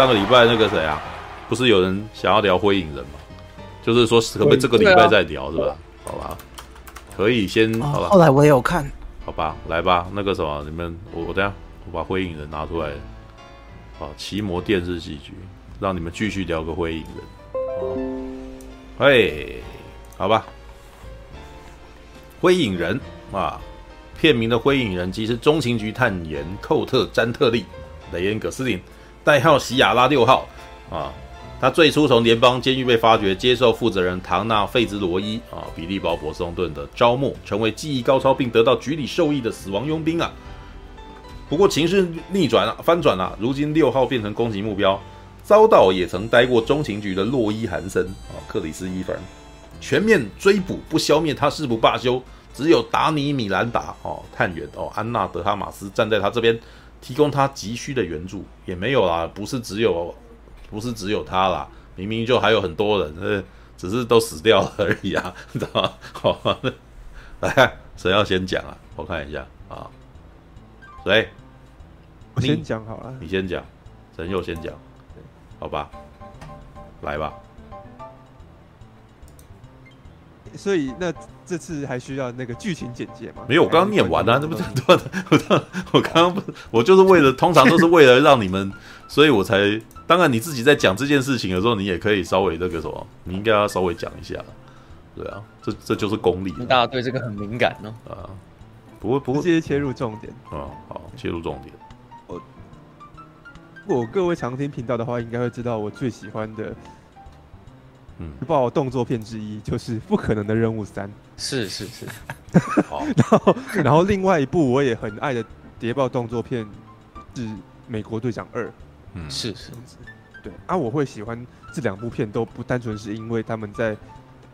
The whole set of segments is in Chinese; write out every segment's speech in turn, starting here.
上个礼拜那个谁啊，不是有人想要聊灰影人吗？就是说可不可以这个礼拜再聊，啊、是吧？好吧，可以先好吧。后来我也有看，好吧，来吧，那个什么，你们我我等下我把灰影人拿出来，好，奇摩电视戏剧，让你们继续聊个灰影人。嘿，好吧，灰影人啊。片名的《灰影人》即是中情局探员寇特·詹特利·雷恩·葛斯林，代号席亚拉六号啊。他最初从联邦监狱被发掘，接受负责人唐纳·费兹罗伊啊、比利堡·博松顿的招募，成为技艺高超并得到局里授意的死亡佣兵啊。不过情势逆转了，翻转了，如今六号变成攻击目标，遭到也曾待过中情局的洛伊·韩森啊、克里斯·伊凡全面追捕，不消灭他誓不罢休。只有达尼·米兰达哦，探员哦，安娜·德哈马斯站在他这边，提供他急需的援助。也没有啦，不是只有，不是只有他啦，明明就还有很多人，呃，只是都死掉了而已啊，你知道吗？好，来，谁要先讲啊？我看一下啊，谁？我先讲好了，你先讲，陈佑先讲，好吧，来吧。所以那这次还需要那个剧情简介吗？没有，我刚刚念完了，这不。我我刚刚不是，我就是为了，通常都是为了让你们，所以我才。当然你自己在讲这件事情的时候，你也可以稍微那个什么，你应该要稍微讲一下。对啊，这这就是功力。大家对这个很敏感呢。啊，不会不会，直接切入重点。啊，好，切入重点。我如果各位常听频道的话，应该会知道我最喜欢的。嗯，爆动作片之一就是《不可能的任务三》，是是是。好，然后然后另外一部我也很爱的谍报动作片是《美国队长二》。嗯，是是是。对啊，我会喜欢这两部片都不单纯是因为他们在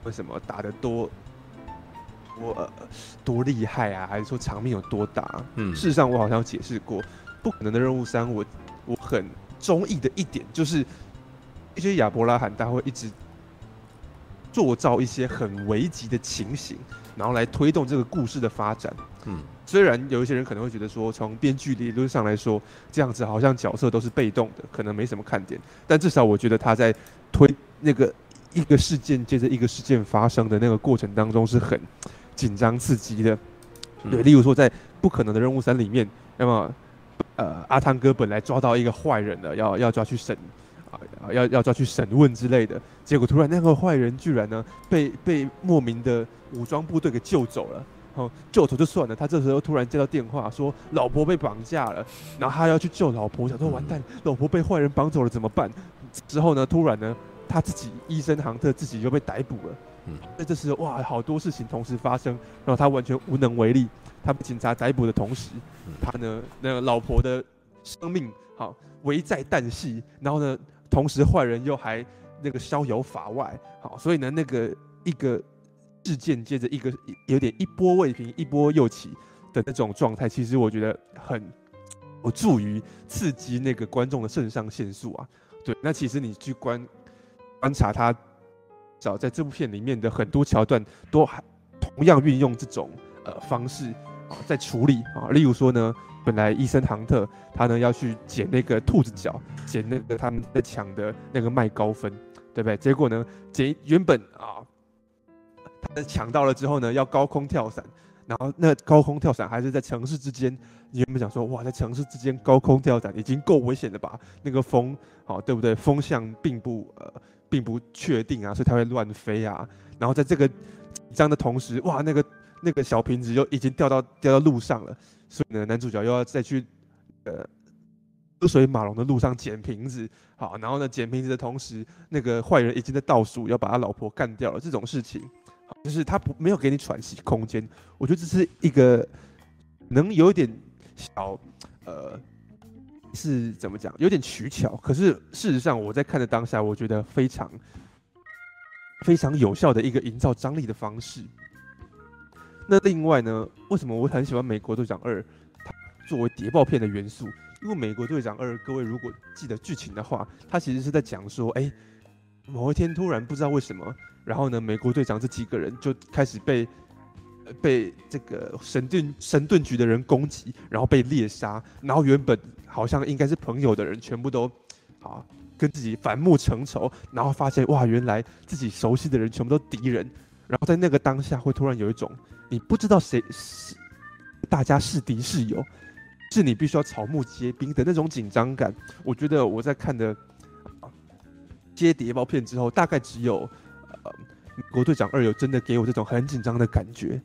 为什么打得多我、呃、多厉害啊，还是说场面有多大？嗯，事实上我好像有解释过，《不可能的任务三》我我很中意的一点就是一些亚伯拉罕他会一直。塑造一些很危急的情形，然后来推动这个故事的发展。嗯，虽然有一些人可能会觉得说，从编剧理论上来说，这样子好像角色都是被动的，可能没什么看点。但至少我觉得他在推那个一个事件接着一个事件发生的那个过程当中是很紧张刺激的。对，例如说在《不可能的任务三》里面，那么呃，阿汤哥本来抓到一个坏人了，要要抓去审。啊，要要抓去审问之类的，结果突然那个坏人居然呢被被莫名的武装部队给救走了。好，救走就算了，他这时候突然接到电话说老婆被绑架了，然后他要去救老婆，想说完蛋，老婆被坏人绑走了怎么办？之后呢，突然呢他自己医生杭特自己就被逮捕了。嗯，那这时候哇，好多事情同时发生，然后他完全无能为力。他被警察逮捕的同时，他呢那个老婆的生命好危在旦夕，然后呢。同时，坏人又还那个逍遥法外，好，所以呢，那个一个事件接着一个，有点一波未平，一波又起的那种状态，其实我觉得很有助于刺激那个观众的肾上腺素啊。对，那其实你去观观察他，早在这部片里面的很多桥段，都还同样运用这种呃方式啊在处理啊，例如说呢。本来伊森唐特他呢要去捡那个兔子脚，捡那个他们在抢的那个麦高芬，对不对？结果呢，捡原本啊，他抢到了之后呢，要高空跳伞，然后那高空跳伞还是在城市之间。你原本想说，哇，在城市之间高空跳伞已经够危险了吧？那个风，好，对不对？风向并不呃，并不确定啊，所以它会乱飞啊。然后在这个紧张的同时，哇，那个那个小瓶子就已经掉到掉到路上了。所以呢，男主角又要再去，呃，车水马龙的路上捡瓶子，好，然后呢，捡瓶子的同时，那个坏人已经在倒数要把他老婆干掉了。这种事情，就是他不没有给你喘息空间。我觉得这是一个能有一点小，呃，是怎么讲？有点取巧。可是事实上，我在看的当下，我觉得非常非常有效的一个营造张力的方式。那另外呢，为什么我很喜欢《美国队长二》？它作为谍报片的元素，因为《美国队长二》，各位如果记得剧情的话，它其实是在讲说，哎，某一天突然不知道为什么，然后呢，美国队长这几个人就开始被被这个神盾神盾局的人攻击，然后被猎杀，然后原本好像应该是朋友的人，全部都啊，跟自己反目成仇，然后发现哇，原来自己熟悉的人全部都敌人，然后在那个当下会突然有一种你不知道谁是大家是敌是友，是你必须要草木皆兵的那种紧张感。我觉得我在看的接谍报片之后，大概只有呃，美国队长二有真的给我这种很紧张的感觉。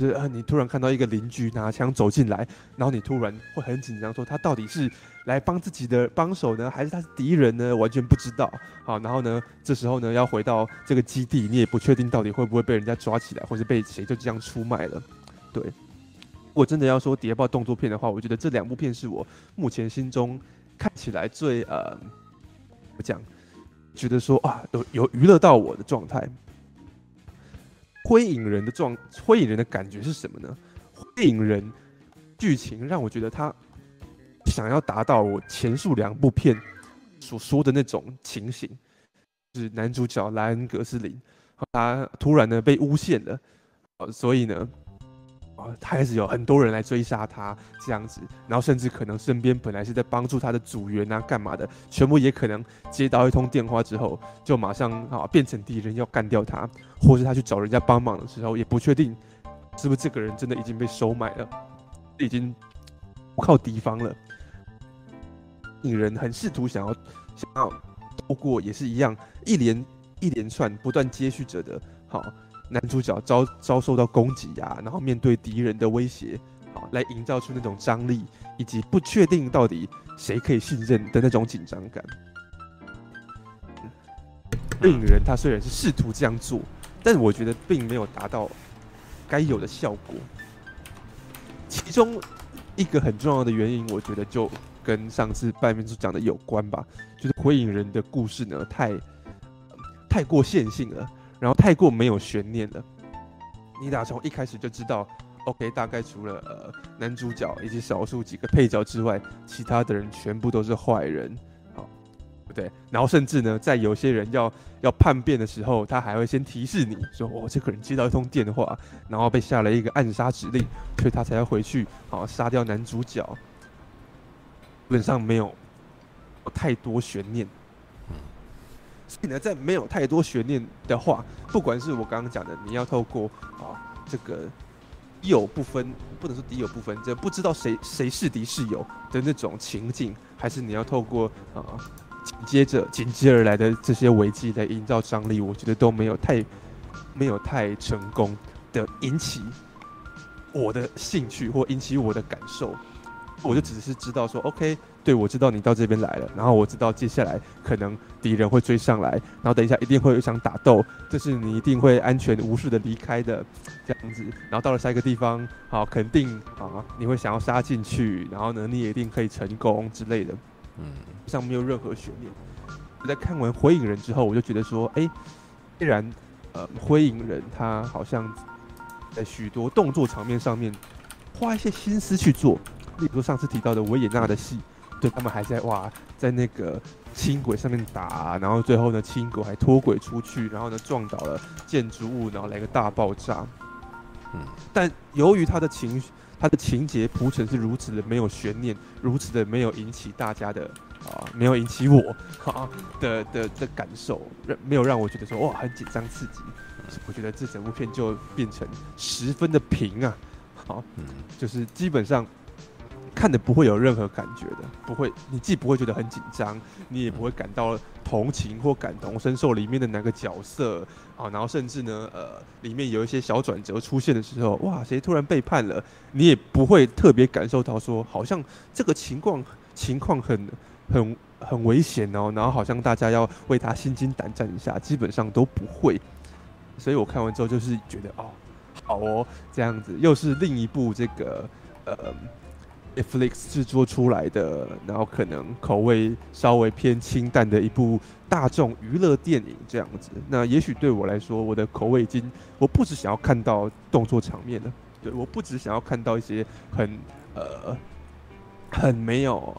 就是啊，你突然看到一个邻居拿枪走进来，然后你突然会很紧张，说他到底是来帮自己的帮手呢，还是他是敌人呢？完全不知道。好，然后呢，这时候呢，要回到这个基地，你也不确定到底会不会被人家抓起来，或是被谁就这样出卖了。对，如果真的要说谍报动作片的话，我觉得这两部片是我目前心中看起来最呃，我讲觉得说啊，有有娱乐到我的状态。灰影人的状，灰影人的感觉是什么呢？灰影人剧情让我觉得他想要达到我前述两部片所说的那种情形，是男主角莱恩·格斯林，他突然呢被诬陷了，所以呢。他开始有很多人来追杀他这样子，然后甚至可能身边本来是在帮助他的组员啊，干嘛的，全部也可能接到一通电话之后，就马上啊变成敌人要干掉他，或是他去找人家帮忙的时候，也不确定是不是这个人真的已经被收买了，已经不靠敌方了。影人很试图想要想要透过也是一样一连一连串不断接续着的，好。男主角遭遭受到攻击呀，然后面对敌人的威胁，啊，来营造出那种张力，以及不确定到底谁可以信任的那种紧张感。影人他虽然是试图这样做，但我觉得并没有达到该有的效果。其中一个很重要的原因，我觉得就跟上次半面所讲的有关吧，就是火影人的故事呢，太太过线性了。然后太过没有悬念了，你打从一开始就知道，OK，大概除了呃男主角以及少数几个配角之外，其他的人全部都是坏人，好，不对？然后甚至呢，在有些人要要叛变的时候，他还会先提示你说，哦，这个人接到一通电话，然后被下了一个暗杀指令，所以他才要回去，好杀掉男主角。基本上没有太多悬念。所以呢，在没有太多悬念的话，不管是我刚刚讲的，你要透过啊这个敌友不分，不能说敌友不分，这不知道谁谁是敌是友的那种情境，还是你要透过啊紧接着紧接而来的这些危机来营造张力，我觉得都没有太没有太成功的引起我的兴趣或引起我的感受，我就只是知道说，OK。对，我知道你到这边来了，然后我知道接下来可能敌人会追上来，然后等一下一定会有一场打斗，这是你一定会安全无事的离开的这样子，然后到了下一个地方，好，肯定啊，你会想要杀进去，然后呢，你也一定可以成功之类的，嗯，像没有任何悬念。我在看完《火影人》之后，我就觉得说，哎，既然呃，《火影人》他好像在许多动作场面上面花一些心思去做，例如上次提到的维也纳的戏。对，他们还在哇，在那个轻轨上面打，然后最后呢，轻轨还脱轨出去，然后呢，撞倒了建筑物，然后来个大爆炸。嗯，但由于他的情，他的情节铺陈是如此的没有悬念，如此的没有引起大家的啊，没有引起我啊的的的感受，让没有让我觉得说哇很紧张刺激。我觉得这整部片就变成十分的平啊，好，嗯，就是基本上。看的不会有任何感觉的，不会，你既不会觉得很紧张，你也不会感到同情或感同身受里面的哪个角色啊，然后甚至呢，呃，里面有一些小转折出现的时候，哇，谁突然背叛了，你也不会特别感受到说，好像这个情况情况很很很危险哦，然后好像大家要为他心惊胆战一下，基本上都不会。所以我看完之后就是觉得，哦，好哦，这样子又是另一部这个，呃。Netflix 制作出来的，然后可能口味稍微偏清淡的一部大众娱乐电影这样子。那也许对我来说，我的口味已经，我不只想要看到动作场面了，对，我不只想要看到一些很呃很没有，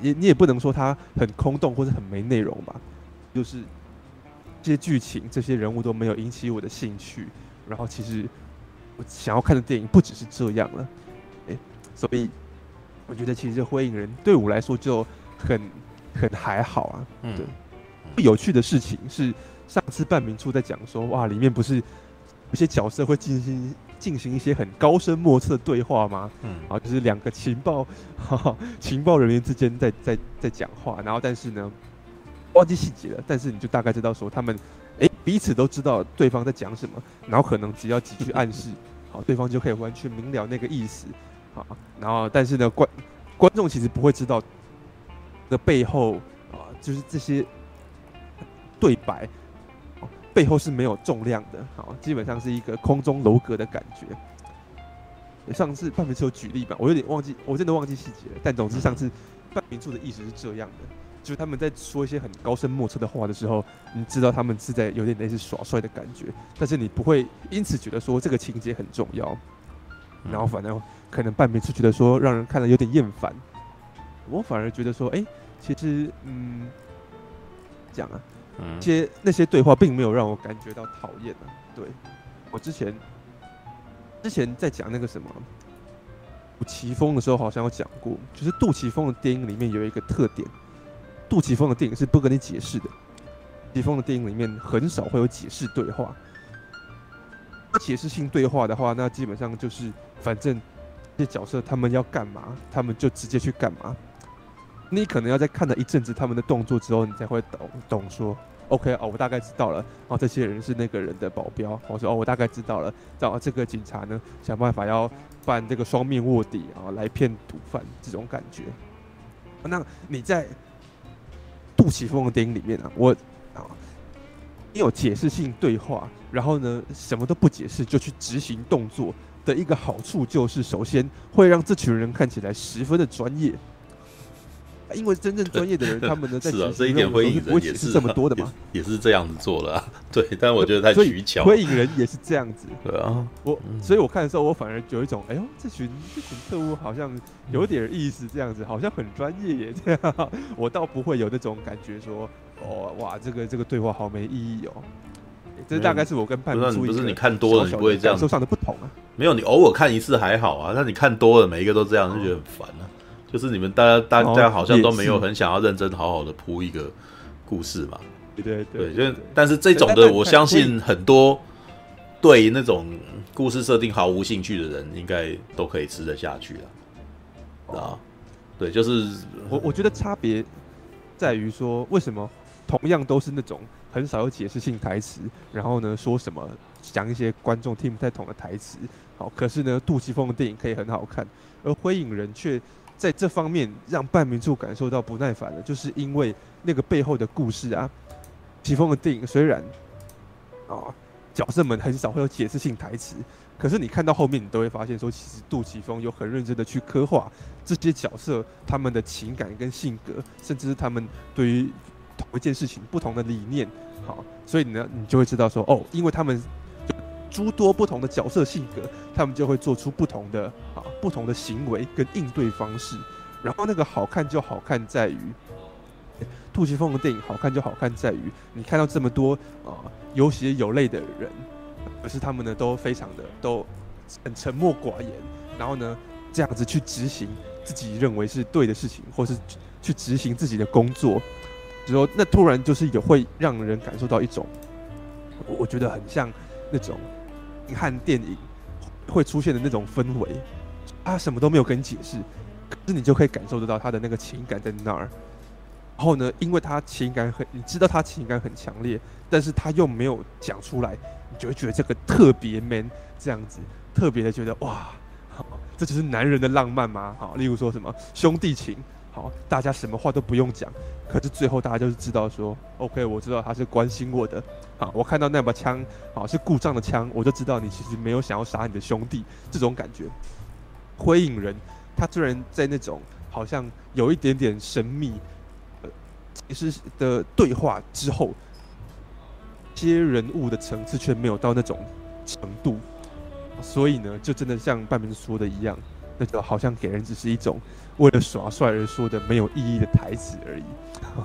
也你也不能说它很空洞或者很没内容吧，就是这些剧情、这些人物都没有引起我的兴趣。然后其实我想要看的电影不只是这样了。所以，我觉得其实《火影人》对我来说就很很还好啊。嗯，对。有趣的事情是，上次半明处在讲说，哇，里面不是有些角色会进行进行一些很高深莫测的对话吗？嗯，啊，就是两个情报 情报人员之间在在在讲话，然后但是呢，忘记细节了，但是你就大概知道说他们。诶，彼此都知道对方在讲什么，然后可能只要几句暗示，好，对方就可以完全明了那个意思，好，然后但是呢，观观众其实不会知道的背后啊，就是这些对白背后是没有重量的，好，基本上是一个空中楼阁的感觉。上次半明处有举例吧，我有点忘记，我真的忘记细节了，但总之上次半明处的意思是这样的。就是他们在说一些很高深莫测的话的时候，你知道他们是在有点类似耍帅的感觉，但是你不会因此觉得说这个情节很重要，然后反而可能半边是觉得说让人看了有点厌烦，我反而觉得说，哎、欸，其实嗯，讲啊，一些那些对话并没有让我感觉到讨厌啊。对，我之前之前在讲那个什么杜琪峰的时候，好像有讲过，就是杜琪峰的电影里面有一个特点。杜琪峰的电影是不跟你解释的。杜琪峰的电影里面很少会有解释对话。解释性对话的话，那基本上就是反正这些角色他们要干嘛，他们就直接去干嘛。你可能要在看了一阵子他们的动作之后，你才会懂懂说，OK 哦，我大概知道了。哦，这些人是那个人的保镖。我说哦，我大概知道了。找这个警察呢，想办法要办这个双面卧底啊，来骗毒贩这种感觉。那你在杜琪峰的电影里面啊，我啊，你有解释性对话，然后呢，什么都不解释就去执行动作的一个好处就是，首先会让这群人看起来十分的专业。因为真正专业的人，他们呢 在是啊，这一点火影人也是这么多的嘛，也是这样子做的啊。对，但我觉得太取巧。火影人也是这样子。对啊，我所以，我看的时候，我反而有一种，哎呦，这群这群特务好像有点意思，这样子好像很专业耶。这样，我倒不会有那种感觉，说，哦，哇，这个这个对话好没意义哦。这大概是我跟半明处不是你看多了，你不会这样。感受上的不同啊。没有，你偶尔看一次还好啊，但你看多了，每一个都这样，就觉得很烦啊。就是你们大家大家好像都没有很想要认真好好的铺一个故事嘛，对对对，就但是这种的我相信很多对那种故事设定毫无兴趣的人应该都可以吃得下去了，啊，对，就是我我觉得差别在于说，为什么同样都是那种很少有解释性台词，然后呢说什么讲一些观众听不太懂的台词，好，可是呢杜琪峰的电影可以很好看，而灰影人却。在这方面让半明处感受到不耐烦了，就是因为那个背后的故事啊。奇峰的电影虽然啊角色们很少会有解释性台词，可是你看到后面，你都会发现说，其实杜琪峰有很认真的去刻画这些角色他们的情感跟性格，甚至是他们对于同一件事情不同的理念。好，所以呢，你就会知道说，哦，因为他们。诸多不同的角色性格，他们就会做出不同的啊不同的行为跟应对方式。然后那个好看就好看在于，杜琪峰的电影好看就好看在于，你看到这么多啊有血有泪的人，可是他们呢都非常的都很沉默寡言，然后呢这样子去执行自己认为是对的事情，或是去执行自己的工作，之后那突然就是也会让人感受到一种，我觉得很像那种。你看电影会出现的那种氛围，他什么都没有跟你解释，可是你就可以感受得到他的那个情感在那儿。然后呢，因为他情感很，你知道他情感很强烈，但是他又没有讲出来，你就会觉得这个特别 man，这样子特别的觉得哇，好，这就是男人的浪漫吗？好，例如说什么兄弟情。好，大家什么话都不用讲，可是最后大家就是知道说，OK，我知道他是关心我的。好，我看到那把枪，好，是故障的枪，我就知道你其实没有想要杀你的兄弟，这种感觉。灰影人，他虽然在那种好像有一点点神秘，呃，其实的对话之后，接人物的层次却没有到那种程度，所以呢，就真的像半明说的一样，那就好像给人只是一种。为了耍帅而说的没有意义的台词而已，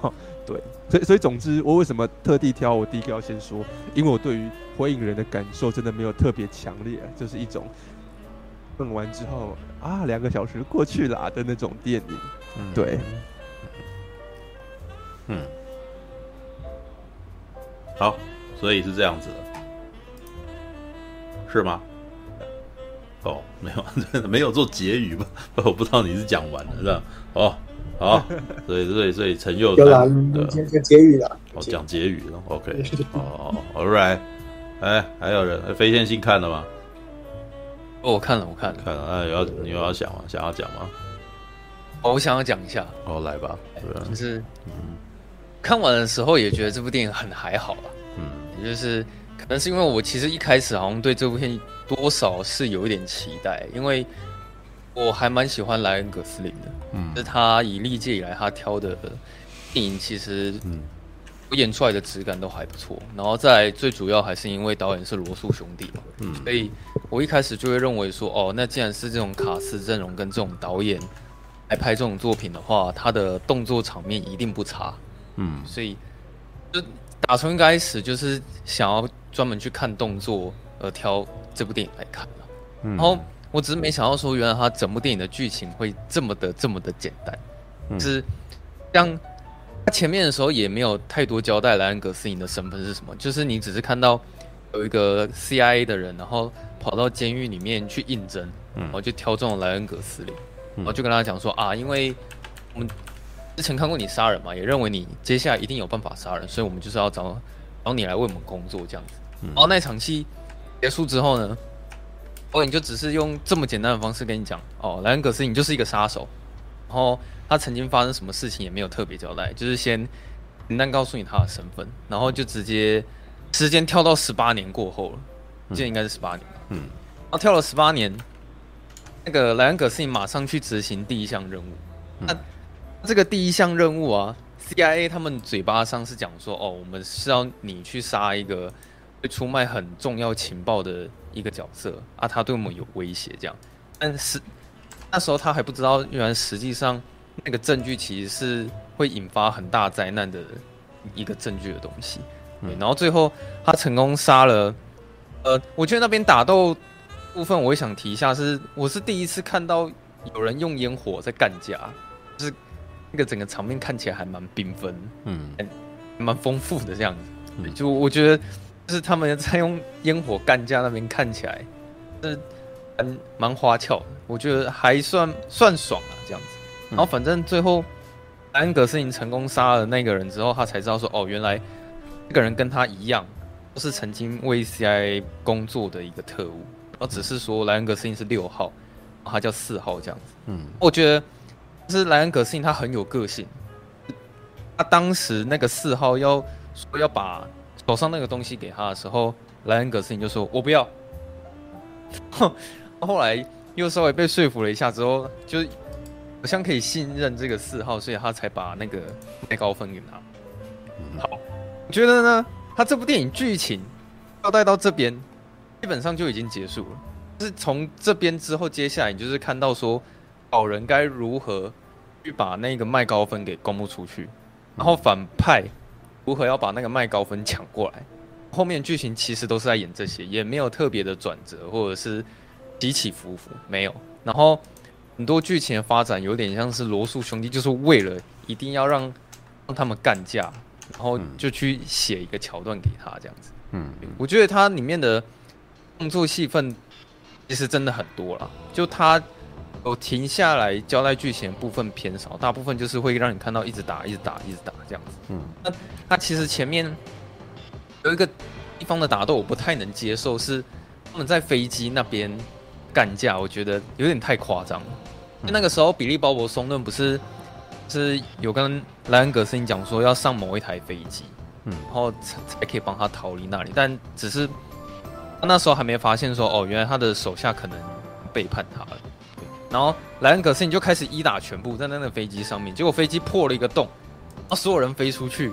对，所以所以总之，我为什么特地挑我第一个要先说？因为我对于火影人的感受真的没有特别强烈，就是一种问完之后啊，两个小时过去了的那种电影，对。嗯，好，所以是这样子的，是吗？哦，没有，没有做结语吧？我不知道你是讲完了是吧？哦，好，所以所以所以陈佑有啦，讲讲结语了，哦，讲结语了，OK，哦，All right，哎，还有人飞线性看了吗？哦，我看了，我看了，看了，那要你有要想吗？想要讲吗？哦，我想要讲一下，哦，来吧，就是，嗯，看完的时候也觉得这部电影很还好啊，嗯，也就是可能是因为我其实一开始好像对这部片多少是有一点期待，因为我还蛮喜欢莱恩·葛斯林的，嗯，就是他以历届以来他挑的电影，其实嗯，我演出来的质感都还不错，然后再最主要还是因为导演是罗素兄弟嘛，嗯，所以我一开始就会认为说，哦，那既然是这种卡斯阵容跟这种导演。来拍这种作品的话，他的动作场面一定不差，嗯，所以就打从一开始就是想要专门去看动作而挑这部电影来看，嗯，然后我只是没想到说，原来他整部电影的剧情会这么的这么的简单，嗯，就是像他前面的时候也没有太多交代莱恩·格斯林的身份是什么，就是你只是看到有一个 CIA 的人，然后跑到监狱里面去应征，嗯，然后就挑中了莱恩·格斯林。我就跟他讲说啊，因为我们之前看过你杀人嘛，也认为你接下来一定有办法杀人，所以我们就是要找找你来为我们工作这样子。然后那场戏结束之后呢，导演就只是用这么简单的方式跟你讲哦，莱恩·葛斯林就是一个杀手，然后他曾经发生什么事情也没有特别交代，就是先简单告诉你他的身份，然后就直接时间跳到十八年过后了，这应该是十八年，嗯，然后跳了十八年。那个莱恩·葛斯林马上去执行第一项任务。那这个第一项任务啊，CIA 他们嘴巴上是讲说，哦，我们是要你去杀一个会出卖很重要情报的一个角色啊，他对我们有威胁这样。但是那时候他还不知道，原来实际上那个证据其实是会引发很大灾难的一个证据的东西。对，然后最后他成功杀了，呃，我觉得那边打斗。部分我也想提一下是，是我是第一次看到有人用烟火在干架，就是那个整个场面看起来还蛮缤纷，嗯，蛮丰富的这样子。嗯、就我觉得，就是他们在用烟火干架那边看起来，是蛮蛮花俏的。我觉得还算算爽啊，这样子。然后反正最后，莱恩·格斯林成功杀了那个人之后，他才知道说，哦，原来这个人跟他一样，都是曾经为 CIA 工作的一个特务。而只是说莱恩·格斯林是六号，他叫四号这样子。嗯，我觉得就是莱恩·格斯林他很有个性。他当时那个四号要说要把手上那个东西给他的时候，莱恩·葛斯林就说：“我不要。”后来又稍微被说服了一下之后，就好像可以信任这个四号，所以他才把那个麦高芬给他。好，我觉得呢，他这部电影剧情交代到这边。基本上就已经结束了，就是从这边之后，接下来你就是看到说，好人该如何去把那个麦高芬给公布出去，然后反派如何要把那个麦高芬抢过来，后面剧情其实都是在演这些，也没有特别的转折或者是起起伏伏，没有。然后很多剧情的发展有点像是罗素兄弟，就是为了一定要让让他们干架，然后就去写一个桥段给他这样子。嗯，我觉得它里面的。动作戏份其实真的很多了，就他有停下来交代剧情部分偏少，大部分就是会让你看到一直打、一直打、一直打这样子。嗯，那他其实前面有一个地方的打斗我不太能接受，是他们在飞机那边干架，我觉得有点太夸张那个时候比利鲍勃松顿不是是有跟莱恩格斯林讲说要上某一台飞机，嗯，然后才才可以帮他逃离那里，但只是。他那时候还没发现说，哦，原来他的手下可能背叛他了。然后莱恩·葛斯林就开始一打全部在那个飞机上面，结果飞机破了一个洞，然后所有人飞出去。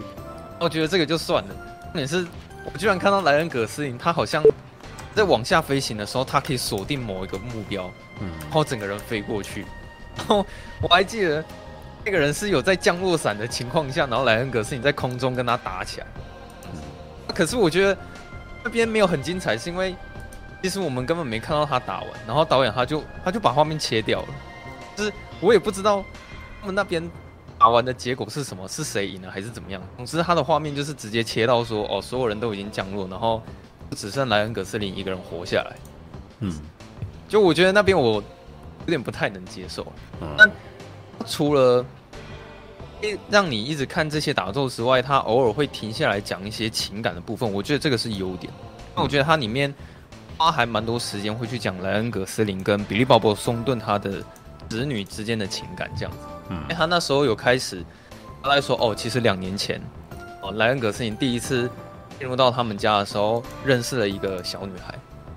我觉得这个就算了，重点是我居然看到莱恩·葛斯林，他好像在往下飞行的时候，他可以锁定某一个目标，嗯，然后整个人飞过去。然后我还记得那个人是有在降落伞的情况下，然后莱恩·葛斯林在空中跟他打起来。可是我觉得。这边没有很精彩，是因为其实我们根本没看到他打完，然后导演他就他就把画面切掉了，就是我也不知道他们那边打打完的结果是什么？是谁赢了还是怎么样？总之，他的画面就是直接切到说，哦，所有人都已经降落，然后只剩莱恩·葛斯林一个人活下来。嗯，就我觉得那边我有点不太能接受。那除了让你一直看这些打斗之外，他偶尔会停下来讲一些情感的部分，我觉得这个是优点。那我觉得它里面花还蛮多时间会去讲莱恩·葛斯林跟比利·鲍勃·松顿他的子女之间的情感这样子。嗯，因为他那时候有开始他来说，哦，其实两年前，哦，莱恩·葛斯林第一次进入到他们家的时候，认识了一个小女孩。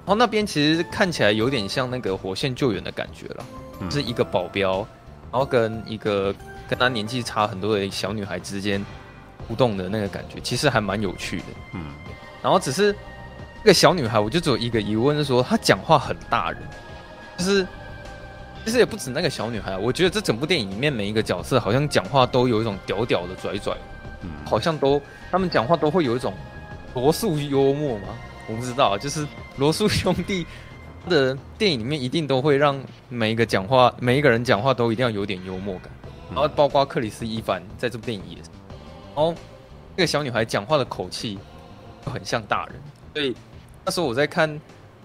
然后那边其实看起来有点像那个火线救援的感觉了，嗯、是一个保镖，然后跟一个跟他年纪差很多的小女孩之间互动的那个感觉，其实还蛮有趣的。嗯，然后只是那个小女孩，我就只有一个疑问，是说她讲话很大人，就是其实也不止那个小女孩，我觉得这整部电影里面每一个角色好像讲话都有一种屌屌的拽拽，嗯，好像都他们讲话都会有一种罗素幽默吗？我不知道，就是罗素兄弟的电影里面一定都会让每一个讲话，每一个人讲话都一定要有点幽默感，然后包括克里斯·伊凡在这部电影也是，然后那个小女孩讲话的口气就很像大人，所以那时候我在看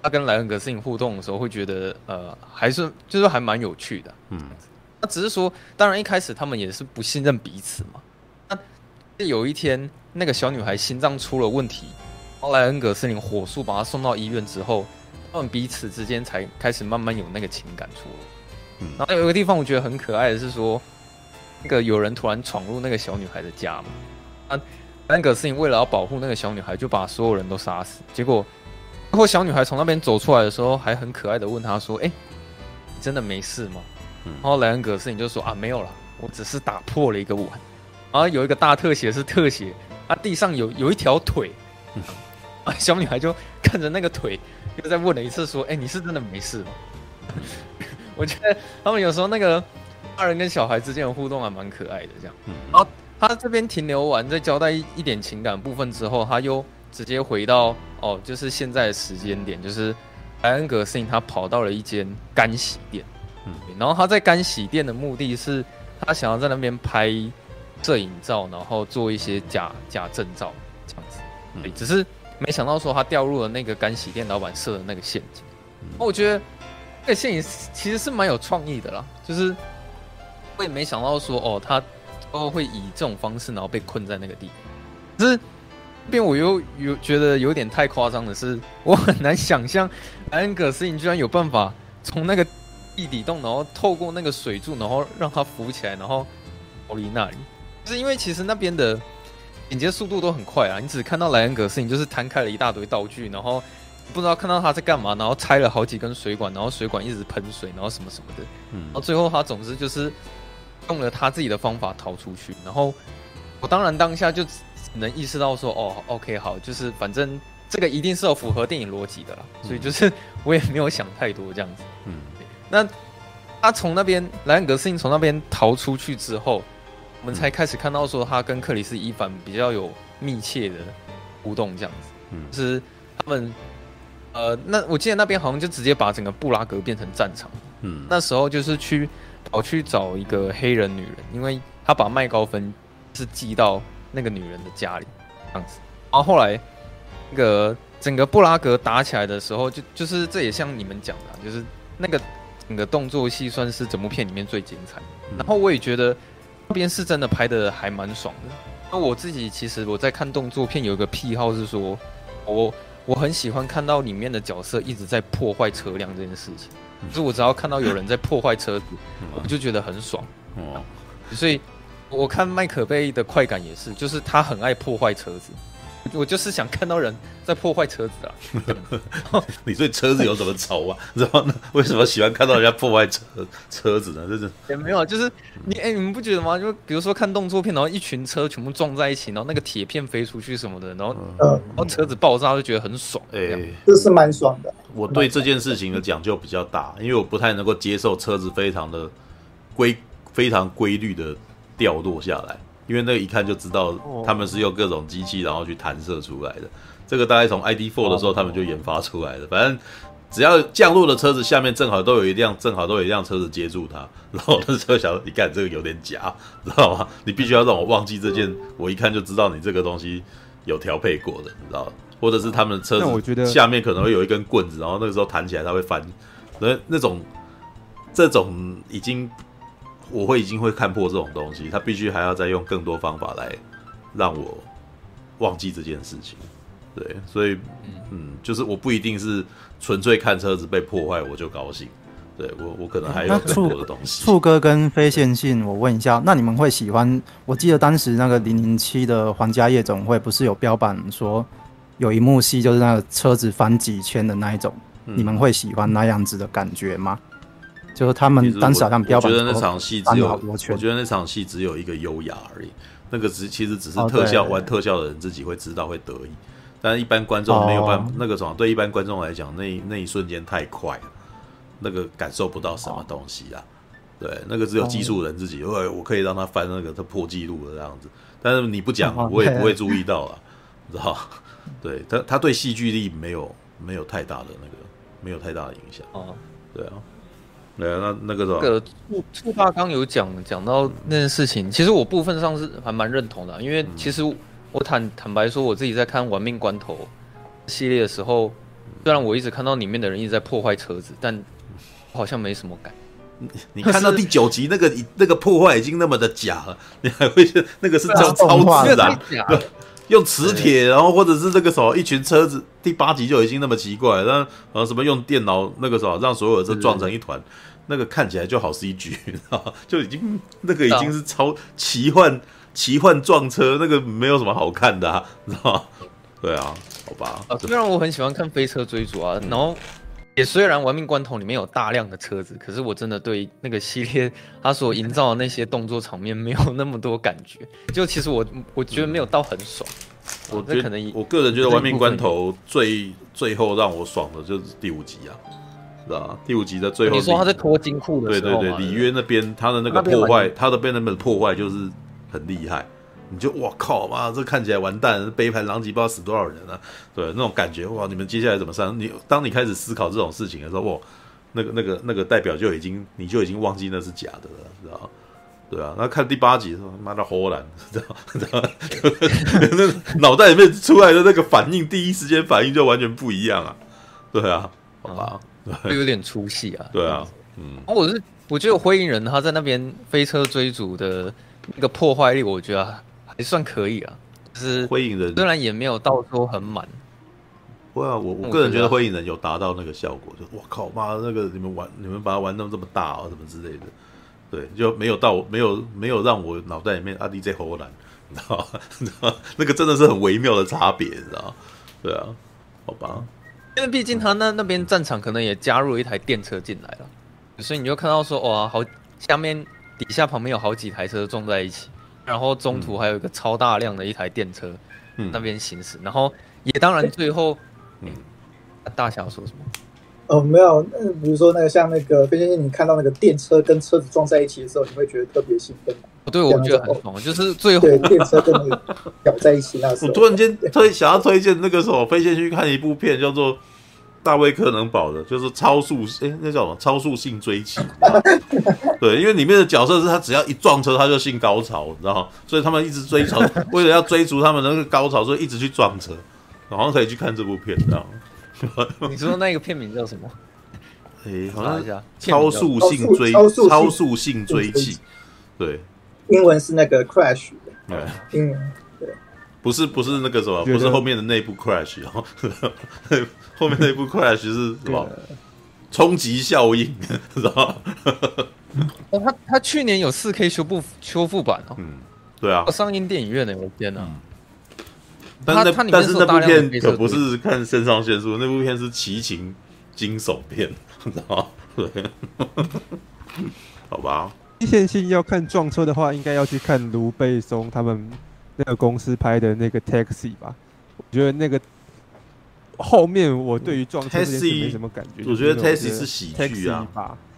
他跟莱恩·格斯林互动的时候，会觉得呃，还是就是还蛮有趣的，嗯，那只是说，当然一开始他们也是不信任彼此嘛，那有一天那个小女孩心脏出了问题。后莱恩·格斯林火速把她送到医院之后，他们彼此之间才开始慢慢有那个情感出来。嗯，然后有一个地方我觉得很可爱的是说，那个有人突然闯入那个小女孩的家嘛，啊，莱恩·葛斯林为了要保护那个小女孩，就把所有人都杀死。结果，然后小女孩从那边走出来的时候，还很可爱的问他说：“哎，你真的没事吗？”然后莱恩·葛斯你就说：“啊，没有了，我只是打破了一个碗。”然后有一个大特写是特写，啊，地上有有一条腿。嗯啊，小女孩就看着那个腿，又再问了一次，说：“哎、欸，你是真的没事吗？” 我觉得他们有时候那个大人跟小孩之间的互动还蛮可爱的，这样。然后他这边停留完，再交代一一点情感部分之后，他又直接回到哦，就是现在的时间点，就是莱恩·格斯林他跑到了一间干洗店，嗯，然后他在干洗店的目的是，他想要在那边拍摄影照，然后做一些假假证照，这样子，对，只是。没想到说他掉入了那个干洗店老板设的那个陷阱，我觉得那个陷阱其实是蛮有创意的啦。就是我也没想到说哦，他都会以这种方式然后被困在那个地方。可是这边我又有觉得有点太夸张的是，我很难想象莱恩·葛斯林居然有办法从那个地底洞，然后透过那个水柱，然后让它浮起来，然后逃离那里。就是因为其实那边的。剪接速度都很快啊！你只看到莱恩·格斯林就是摊开了一大堆道具，然后不知道看到他在干嘛，然后拆了好几根水管，然后水管一直喷水，然后什么什么的。嗯，然后最后他总之就是用了他自己的方法逃出去。然后我当然当下就只能意识到说，哦，OK，好，就是反正这个一定是有符合电影逻辑的啦。所以就是我也没有想太多这样子。嗯，那他从那边莱恩·格斯林从那边逃出去之后。我们才开始看到说他跟克里斯·伊凡比较有密切的互动，这样子，嗯，就是他们，呃，那我记得那边好像就直接把整个布拉格变成战场，嗯，那时候就是去跑去找一个黑人女人，因为他把麦高芬是寄到那个女人的家里，这样子，然后后来那个整个布拉格打起来的时候，就就是这也像你们讲的，就是那个整个动作戏算是整部片里面最精彩，然后我也觉得。那边是真的拍的还蛮爽的。那我自己其实我在看动作片有一个癖好是说，我我很喜欢看到里面的角色一直在破坏车辆这件事情。就是我只要看到有人在破坏车子，我就觉得很爽。哦，所以我看麦可贝的快感也是，就是他很爱破坏车子。我就是想看到人在破坏车子啊！你对车子有什么仇啊？然后呢？为什么喜欢看到人家破坏车车子呢？就是也没有，就是你哎、欸，你们不觉得吗？就比如说看动作片，然后一群车全部撞在一起，然后那个铁片飞出去什么的，然后、嗯、然后车子爆炸，就觉得很爽。哎、欸，这是蛮爽的。我对这件事情的讲究比较大，因为我不太能够接受车子非常的规非常规律的掉落下来。因为那个一看就知道他们是用各种机器然后去弹射出来的，这个大概从 ID Four 的时候他们就研发出来的。反正只要降落的车子下面正好都有一辆，正好都有一辆车子接住它，然后那车想说，你看这个有点假，知道吗？你必须要让我忘记这件，我一看就知道你这个东西有调配过的，你知道吗？或者是他们的车子下面可能会有一根棍子，然后那个时候弹起来它会翻，那那种这种已经我会已经会看破这种东西，他必须还要再用更多方法来让我忘记这件事情。对，所以嗯，就是我不一定是纯粹看车子被破坏我就高兴，对我我可能还有更多的东西。兔哥跟非线性，我问一下，那你们会喜欢？我记得当时那个零零七的皇家夜总会不是有标榜说有一幕戏就是那个车子翻几圈的那一种，嗯、你们会喜欢那样子的感觉吗？就是他们当时好像标榜，我觉得那场戏只有，我觉得那场戏只有一个优雅而已，那个只其实只是特效、哦、玩特效的人自己会知道会得意。但一般观众没有办法，那个什么，对一般观众来讲，那那一瞬间太快了，那个感受不到什么东西啊。对，那个只有技术人自己，我我可以让他翻那个他破纪录的这样子。但是你不讲，我也不会注意到啊，知道？对他，他对戏剧力没有没有太大的那个，没有太大的影响。哦，对啊，对啊，那那个什么，那个兔兔大刚有讲讲到那件事情，其实我部分上是还蛮认同的，因为其实。我坦坦白说，我自己在看《玩命关头》系列的时候，虽然我一直看到里面的人一直在破坏车子，但好像没什么感。你看到第九集那个那个破坏已经那么的假了，你还会那个是超超自然的，用磁铁，然后或者是这个什么一群车子，第八集就已经那么奇怪了，然后什么用电脑那个什么让所有的车撞成一团，那个看起来就好 CG，就已经那个已经是超奇幻。奇幻撞车那个没有什么好看的，啊，知道吗？对啊，好吧。啊，虽然我很喜欢看飞车追逐啊，然后也虽然玩命关头里面有大量的车子，可是我真的对那个系列它所营造的那些动作场面没有那么多感觉。就其实我我觉得没有到很爽。我觉得可能我个人觉得玩命关头最最后让我爽的就是第五集啊，知道吧？第五集的最后，你说他在脱金库的时候，对对对，里约那边他的那个破坏，他的被那边破坏就是。很厉害，你就哇靠妈，这看起来完蛋，杯盘狼藉，不知道死多少人啊！对，那种感觉哇，你们接下来怎么上？你当你开始思考这种事情的时候，哇，那个那个那个代表就已经你就已经忘记那是假的了，知道？对啊，那看第八集的时候，妈的，荷兰，知道？知道？那脑袋里面出来的那个反应，第一时间反应就完全不一样啊！对啊，好吧，会有点出戏啊。对啊，嗯，我是我觉得灰影人他在那边飞车追逐的。那个破坏力，我觉得还算可以啊。就是灰影人虽然也没有到说很满。不会啊，我我个人觉得灰影人有达到那个效果，就我靠妈，那个你们玩你们把它玩那么这么大啊，什么之类的，对，就没有到没有没有让我脑袋里面阿迪在荷兰，你知道吗？那个真的是很微妙的差别，你知道吗？对啊，好吧，因为毕竟他那那边战场可能也加入了一台电车进来了，所以你就看到说哇，好下面。底下旁边有好几台车撞在一起，然后中途还有一个超大量的一台电车，嗯，那边行驶，然后也当然最后，嗯，大侠说什么？哦，没有，那比如说那个像那个飞先生，你看到那个电车跟车子撞在一起的时候，你会觉得特别兴奋。哦，对，我觉得很爽，就是最后对电车跟那个 搞在一起那时候，我突然间推想要推荐那个什么飞先去看一部片，叫做。大卫·柯能保的，就是超速，哎、欸，那叫什么？超速性追击。对，因为里面的角色是他只要一撞车，他就性高潮，你知道吗？所以他们一直追求，为了要追逐他们那个高潮，所以一直去撞车。好像可以去看这部片，知道吗？你说那个片名叫什么？哎、欸，好像超速性追，超速性追击。对，英文是那个 crash。对，英文。不是不是那个什么，不是后面的内部 crash，然后 后面那部 crash 是什么？冲击效应，知道吗？哦，他他去年有四 K 修复修复版哦。嗯，对啊。上映电影院呢，我的天哪！但是那但是那部片可不是看肾上腺素，那部片是奇情惊悚片，知道吗？对，好吧。一线性要看撞车的话，应该要去看卢贝松他们。那个公司拍的那个 Taxi 吧，我觉得那个后面我对于撞车这件事没什么感觉。我觉得 Taxi 是喜剧啊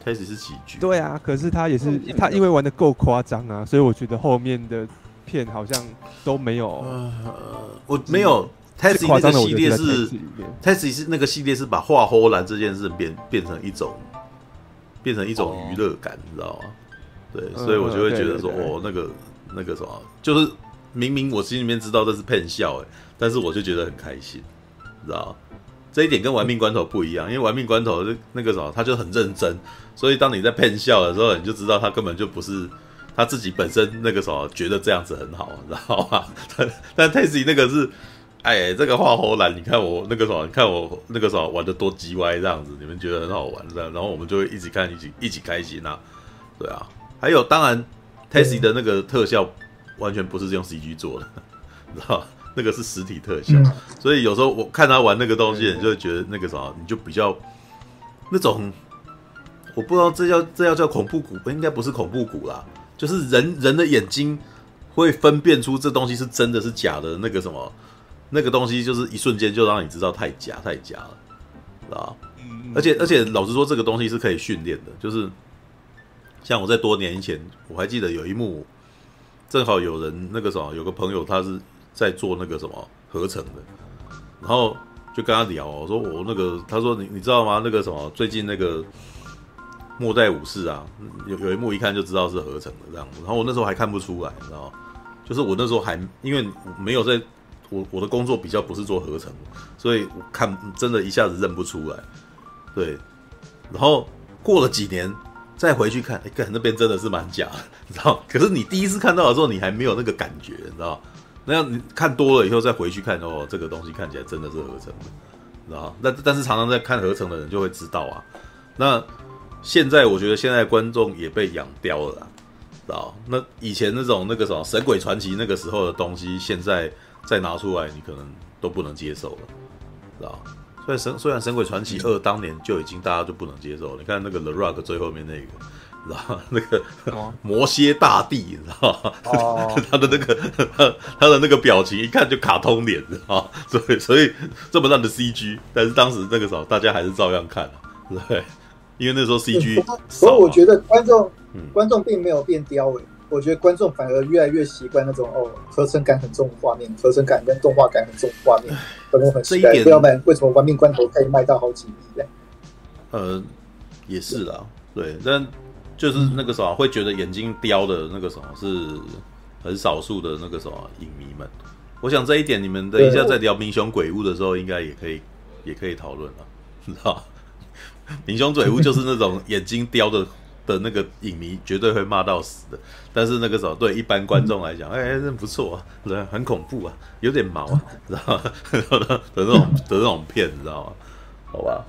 ，Taxi 是喜剧。对啊，可是他也是他因为玩的够夸张啊，所以我觉得后面的片好像都没有。呃，我没有 Taxi 那个系列是 Taxi 是那个系列是把画唬烂这件事变变成一种变成一种娱乐感，你知道吗？对，所以我就会觉得说，哦，那个那个什么，就是明明我心里面知道这是 骗笑，哎，但是我就觉得很开心，知道？这一点跟玩命关头不一样，因为玩命关头那个什么，他就很认真，所以当你在骗笑的时候，你就知道他根本就不是他自己本身那个什么觉得这样子很好，知道吗？但 但 Tasty 那个是，哎，这个画虎烂，你看我那个什么，你看我那个什么玩的多叽歪这样子，你们觉得很好玩这样，然后我们就会一起看，一起一起开心、啊，对啊。还有，当然 Tasty 的那个特效完全不是用 CG 做的，知道吗？那个是实体特效，嗯、所以有时候我看他玩那个东西，你就会觉得那个什么，你就比较那种，我不知道这叫这要叫恐怖谷，应该不是恐怖谷啦，就是人人的眼睛会分辨出这东西是真的是假的，那个什么，那个东西就是一瞬间就让你知道太假太假了，知道？而且而且老实说，这个东西是可以训练的，就是像我在多年以前，我还记得有一幕，正好有人那个什么，有个朋友他是。在做那个什么合成的，然后就跟他聊，我说我那个，他说你你知道吗？那个什么最近那个末代武士啊，有有一幕一看就知道是合成的这样子，然后我那时候还看不出来，你知道吗？就是我那时候还因为没有在，我我的工作比较不是做合成，所以我看真的一下子认不出来，对，然后过了几年再回去看，哎，看那边真的是蛮假，你知道？可是你第一次看到的时候，你还没有那个感觉，你知道？那样你看多了以后再回去看哦，这个东西看起来真的是合成的，你知道？那但是常常在看合成的人就会知道啊。那现在我觉得现在观众也被养刁了啦，知道？那以前那种那个什么《神鬼传奇》那个时候的东西，现在再拿出来，你可能都不能接受了，知道？所以神虽然《神鬼传奇二》当年就已经大家就不能接受了，你看那个 The Rock 最后面那个。然后那个摩蝎大帝，你知道 他的那个他 他的那个表情，一看就卡通脸，知道吗？所以所以这么烂的 CG，但是当时那个时候大家还是照样看啊，对，因为那时候 CG、嗯。所以我觉得观众、嗯、观众并没有变刁诶，我觉得观众反而越来越习惯那种哦，合成感很重的画面，合成感跟动画感很重的画面，观众很习惯。要不然为什么玩命关头可以卖到好几亿呢？呃，也是啦，对，但。就是那个什么会觉得眼睛刁的那个什么是很少数的那个什么影迷们，我想这一点你们等一下在聊《民雄鬼屋》的时候应该也可以也可以讨论了，你知道《民雄鬼屋》就是那种眼睛刁的的那个影迷绝对会骂到死的，但是那个时候对一般观众来讲，哎、欸，真不错啊，很恐怖啊，有点毛啊，知道吗？的那种的那种片，你知道吗？好吧。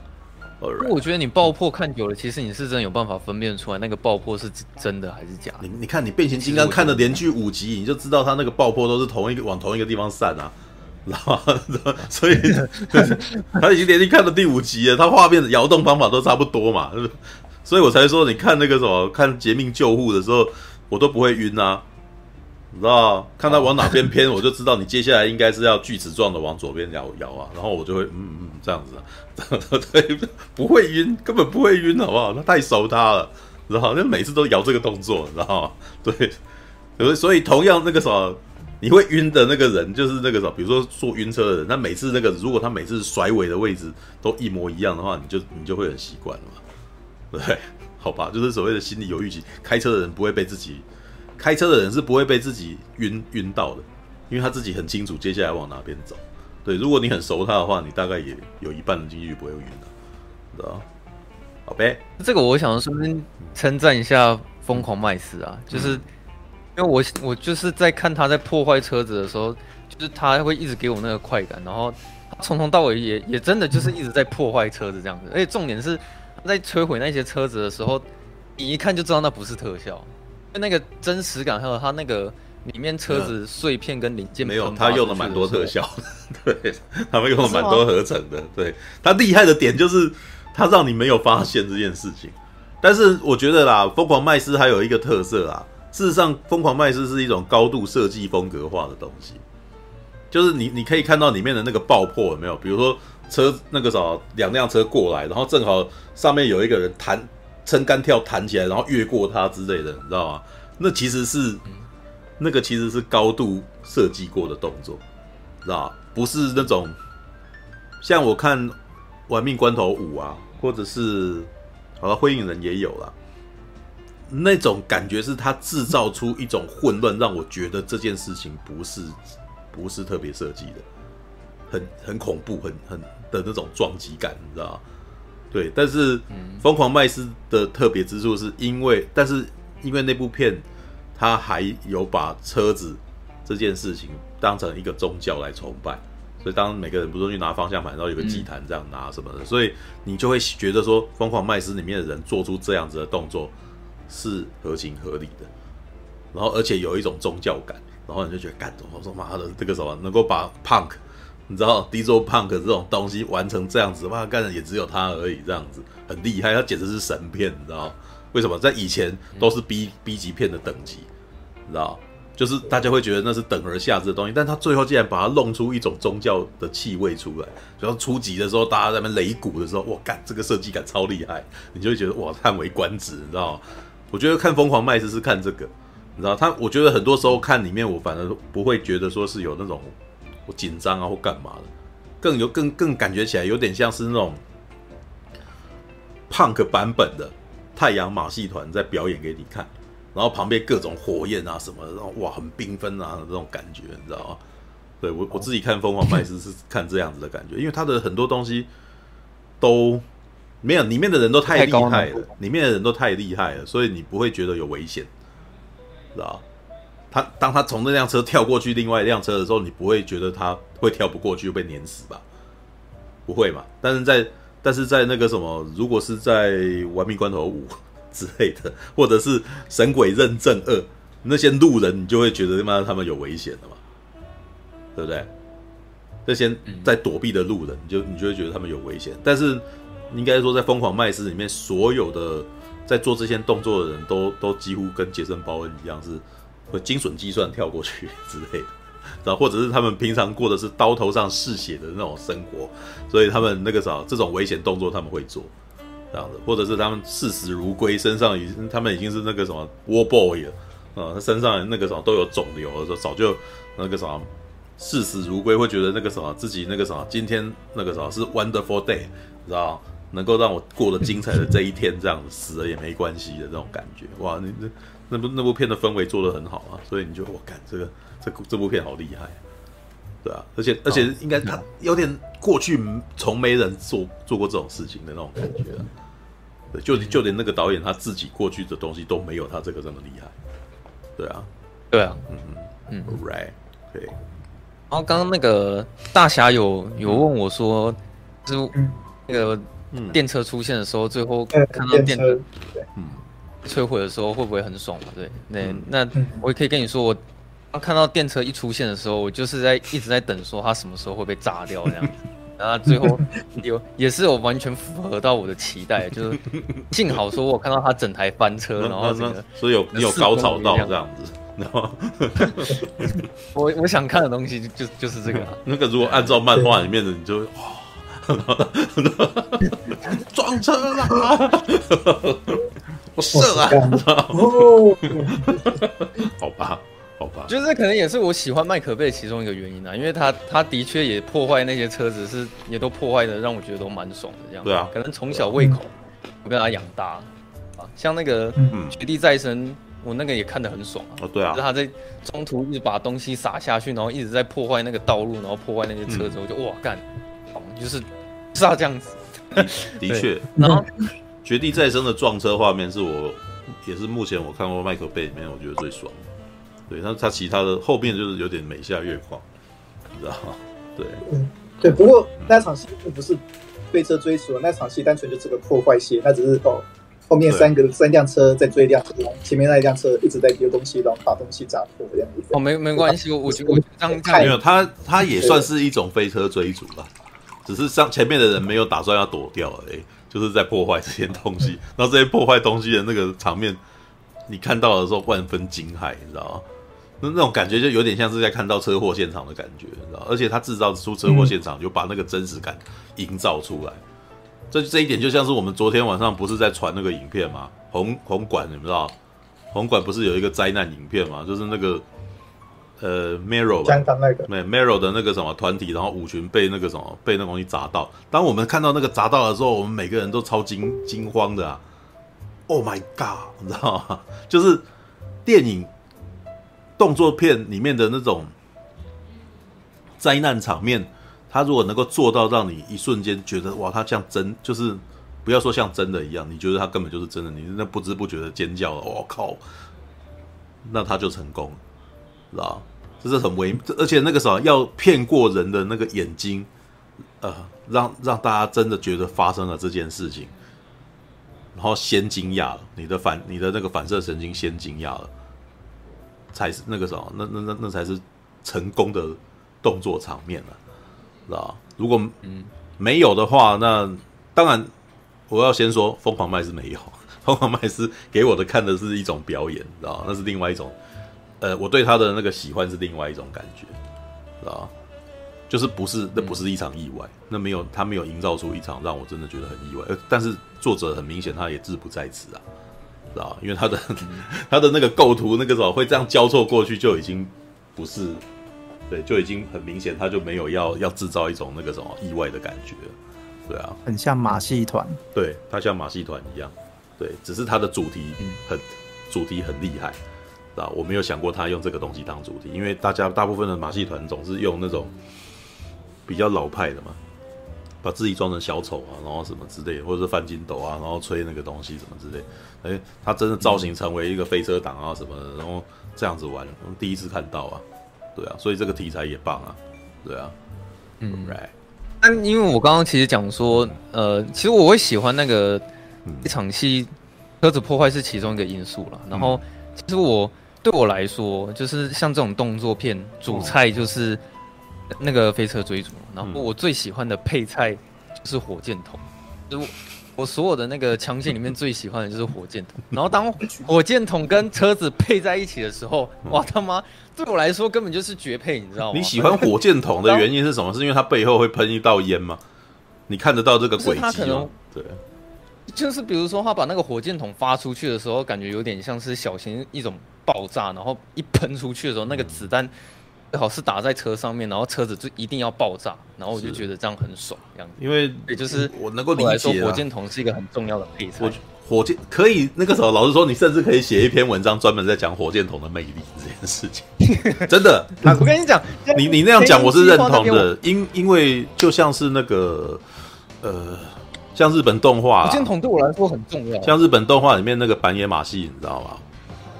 Right. 我觉得你爆破看久了，其实你是真的有办法分辨出来那个爆破是真的还是假的。你你看你变形金刚看的连续五集，你就知道他那个爆破都是同一个往同一个地方散啊，知道吗？所以他已经连续看了第五集了，他画面的摇动方法都差不多嘛，所以我才说你看那个什么看绝命救护的时候，我都不会晕啊。你知道，看他往哪边偏，我就知道你接下来应该是要锯齿状的往左边摇摇啊，然后我就会嗯嗯这样子啊，对，不会晕，根本不会晕，好不好？他太熟他了，然后那每次都摇这个动作，你知道吗？对，所以所以同样那个什么，你会晕的那个人，就是那个什么，比如说坐晕车的人，他每次那个如果他每次甩尾的位置都一模一样的话，你就你就会很习惯了，对，好吧，就是所谓的心里有预期，开车的人不会被自己。开车的人是不会被自己晕晕到的，因为他自己很清楚接下来往哪边走。对，如果你很熟他的话，你大概也有一半的几率不会晕的，知道？好呗，这个我想顺便称赞一下疯狂麦斯啊，就是因为我我就是在看他在破坏车子的时候，就是他会一直给我那个快感，然后从头到尾也也真的就是一直在破坏车子这样子，而且重点是在摧毁那些车子的时候，你一看就知道那不是特效。那个真实感，还有它那个里面车子碎片跟零件，没有，他用了蛮多特效的，对，他们用了蛮多合成的，对，他厉害的点就是他让你没有发现这件事情。但是我觉得啦，疯狂麦斯还有一个特色啊，事实上，疯狂麦斯是一种高度设计风格化的东西，就是你你可以看到里面的那个爆破有没有？比如说车那个啥，两辆车过来，然后正好上面有一个人弹。撑杆跳弹起来，然后越过他之类的，你知道吗？那其实是，那个其实是高度设计过的动作，知道吗？不是那种像我看《玩命关头五》啊，或者是好了，《灰影人》也有了，那种感觉是他制造出一种混乱，让我觉得这件事情不是不是特别设计的，很很恐怖，很很的那种撞击感，你知道吗？对，但是《疯狂麦斯》的特别之处是因为，但是因为那部片，他还有把车子这件事情当成一个宗教来崇拜，所以当每个人不是去拿方向盘，然后有个祭坛这样拿什么的，所以你就会觉得说，《疯狂麦斯》里面的人做出这样子的动作是合情合理的，然后而且有一种宗教感，然后你就觉得，干，我说妈的，这个什么能够把 Punk。你知道 Diesel Punk 这种东西完成这样子，哇，干的也只有他而已，这样子很厉害，他简直是神片，你知道为什么？在以前都是 B B 级片的等级，你知道？就是大家会觉得那是等而下之的东西，但他最后竟然把它弄出一种宗教的气味出来，然后初级的时候，大家在那边擂鼓的时候，哇，干，这个设计感超厉害，你就会觉得哇，叹为观止，你知道我觉得看《疯狂麦斯》是看这个，你知道？他，我觉得很多时候看里面，我反而不会觉得说是有那种。我紧张啊，或干嘛的，更有更更感觉起来有点像是那种 punk 版本的太阳马戏团在表演给你看，然后旁边各种火焰啊什么的，然后哇很缤纷啊这种感觉，你知道吗？对我我自己看《疯狂麦斯》是看这样子的感觉，因为他的很多东西都没有，里面的人都太厉害了，里面的人都太厉害了，所以你不会觉得有危险，知道他当他从那辆车跳过去另外一辆车的时候，你不会觉得他会跳不过去就被碾死吧？不会嘛？但是在但是在那个什么，如果是在《玩命关头五 》之类的，或者是《神鬼认证二》，那些路人你就会觉得他妈他们有危险了嘛？对不对？那些在躲避的路人，你就你就会觉得他们有危险。但是应该说，在《疯狂麦斯》里面，所有的在做这些动作的人都都几乎跟杰森·鲍恩一样是。会精准计算跳过去 之类的，然后或者是他们平常过的是刀头上嗜血的那种生活，所以他们那个啥这种危险动作他们会做这样的，或者是他们视死如归，身上已经他们已经是那个什么 war boy 了啊，他身上那个什么都有肿瘤，说早就那个什么视死如归，会觉得那个什么自己那个什么今天那个什么是 wonderful day，知道能够让我过得精彩的这一天，这样子死了也没关系的那种感觉，哇，你这。那部那部片的氛围做得很好啊，所以你就我感这个这这部片好厉害，对啊，而且而且应该他有点过去从没人做做过这种事情的那种感觉啊，对，就就连那个导演他自己过去的东西都没有他这个这么厉害，对啊，对啊，嗯嗯嗯，right，对。然后刚刚那个大侠有有问我说，就是那个电车出现的时候，最后看到电车，嗯。摧毁的时候会不会很爽嘛？对，那、嗯、那我也可以跟你说，我当看到电车一出现的时候，我就是在一直在等，说它什么时候会被炸掉这样子。然后最后有也是有完全符合到我的期待，就是幸好说我看到它整台翻车，然后这个所以有你有高潮到这样子。然后 我我想看的东西就就是这个、啊。那个如果按照漫画里面的，你就哇，撞车了。我射啊！哦，好吧，好吧，就是可能也是我喜欢麦可贝其中一个原因啊，因为他他的确也破坏那些车子，是也都破坏的，让我觉得都蛮爽的这样。对啊，可能从小胃口，我跟他养大啊，像那个绝地再生，我那个也看得很爽啊。哦，对啊，他在中途一直把东西撒下去，然后一直在破坏那个道路，然后破坏那些车子，我就哇干，就是是要这样子。的确，然后。绝地再生的撞车画面是我，也是目前我看过麦克贝里面我觉得最爽的。对，那他其他的后面就是有点美下月狂，你知道吗？对，嗯，对。不过那场戏并不是飞车追逐，那场戏单纯就是个破坏戏，那只是哦，后面三个三辆车在追一辆车，前面那一辆车一直在丢东西，然后把东西砸破这样子。哦，没没关系，我我觉得这样没有他他也算是一种飞车追逐吧，只是上前面的人没有打算要躲掉而已。就是在破坏这些东西，然后这些破坏东西的那个场面，你看到的时候万分惊骇，你知道吗？那那种感觉就有点像是在看到车祸现场的感觉，你知道？而且他制造出车祸现场，就把那个真实感营造出来。这这一点就像是我们昨天晚上不是在传那个影片吗？红红馆，你们知道？红馆不是有一个灾难影片吗？就是那个呃，Marrow 香港那个，对，Marrow 的那个什么团体，然后舞群被那个什么被那个东西砸到。当我们看到那个砸到的时候，我们每个人都超惊惊慌的啊！Oh my god，你知道吗？就是电影动作片里面的那种灾难场面，他如果能够做到让你一瞬间觉得哇，他像真，就是不要说像真的一样，你觉得他根本就是真的，你那不知不觉的尖叫了，我靠，那他就成功了。知道，这是很微，而且那个时候要骗过人的那个眼睛，呃，让让大家真的觉得发生了这件事情，然后先惊讶了，你的反你的那个反射神经先惊讶了，才是那个时候，那那那那才是成功的动作场面了，知道？如果嗯没有的话，那当然我要先说疯狂麦斯没有，疯狂麦斯给我的看的是一种表演，知道？那是另外一种。呃，我对他的那个喜欢是另外一种感觉，知道就是不是，那不是一场意外，嗯、那没有他没有营造出一场让我真的觉得很意外。呃，但是作者很明显他也志不在此啊，知道因为他的、嗯、他的那个构图那个时候会这样交错过去，就已经不是，对，就已经很明显，他就没有要要制造一种那个什么意外的感觉，对啊，很像马戏团，对他像马戏团一样，对，只是他的主题很、嗯、主题很厉害。啊，我没有想过他用这个东西当主题，因为大家大部分的马戏团总是用那种比较老派的嘛，把自己装成小丑啊，然后什么之类的，或者是翻筋斗啊，然后吹那个东西什么之类的。哎，他真的造型成为一个飞车党啊什么的，然后这样子玩，我们第一次看到啊，对啊，所以这个题材也棒啊，对啊，嗯，right。但因为我刚刚其实讲说，呃，其实我会喜欢那个一场戏车子破坏是其中一个因素了，然后其实我。对我来说，就是像这种动作片，主菜就是那个飞车追逐，然后我最喜欢的配菜就是火箭筒，就我所有的那个枪械里面最喜欢的就是火箭筒。然后当火箭筒跟车子配在一起的时候，哇他妈，对我来说根本就是绝配，你知道吗？你喜欢火箭筒的原因是什么？是因为它背后会喷一道烟吗？你看得到这个轨迹吗？对。就是比如说，他把那个火箭筒发出去的时候，感觉有点像是小型一种爆炸，然后一喷出去的时候，那个子弹最好是打在车上面，然后车子就一定要爆炸，然后我就觉得这样很爽，这样子。因为也就是我能够理解，火箭筒是一个很重要的配菜。火箭可以那个时候，老实说，你甚至可以写一篇文章专门在讲火箭筒的魅力这件事情。真的，我跟你讲，你你那样讲我是认同的，因因为就像是那个呃。像日本动画，火箭筒对我来说很重要。像日本动画里面那个板野马戏，你知道吗？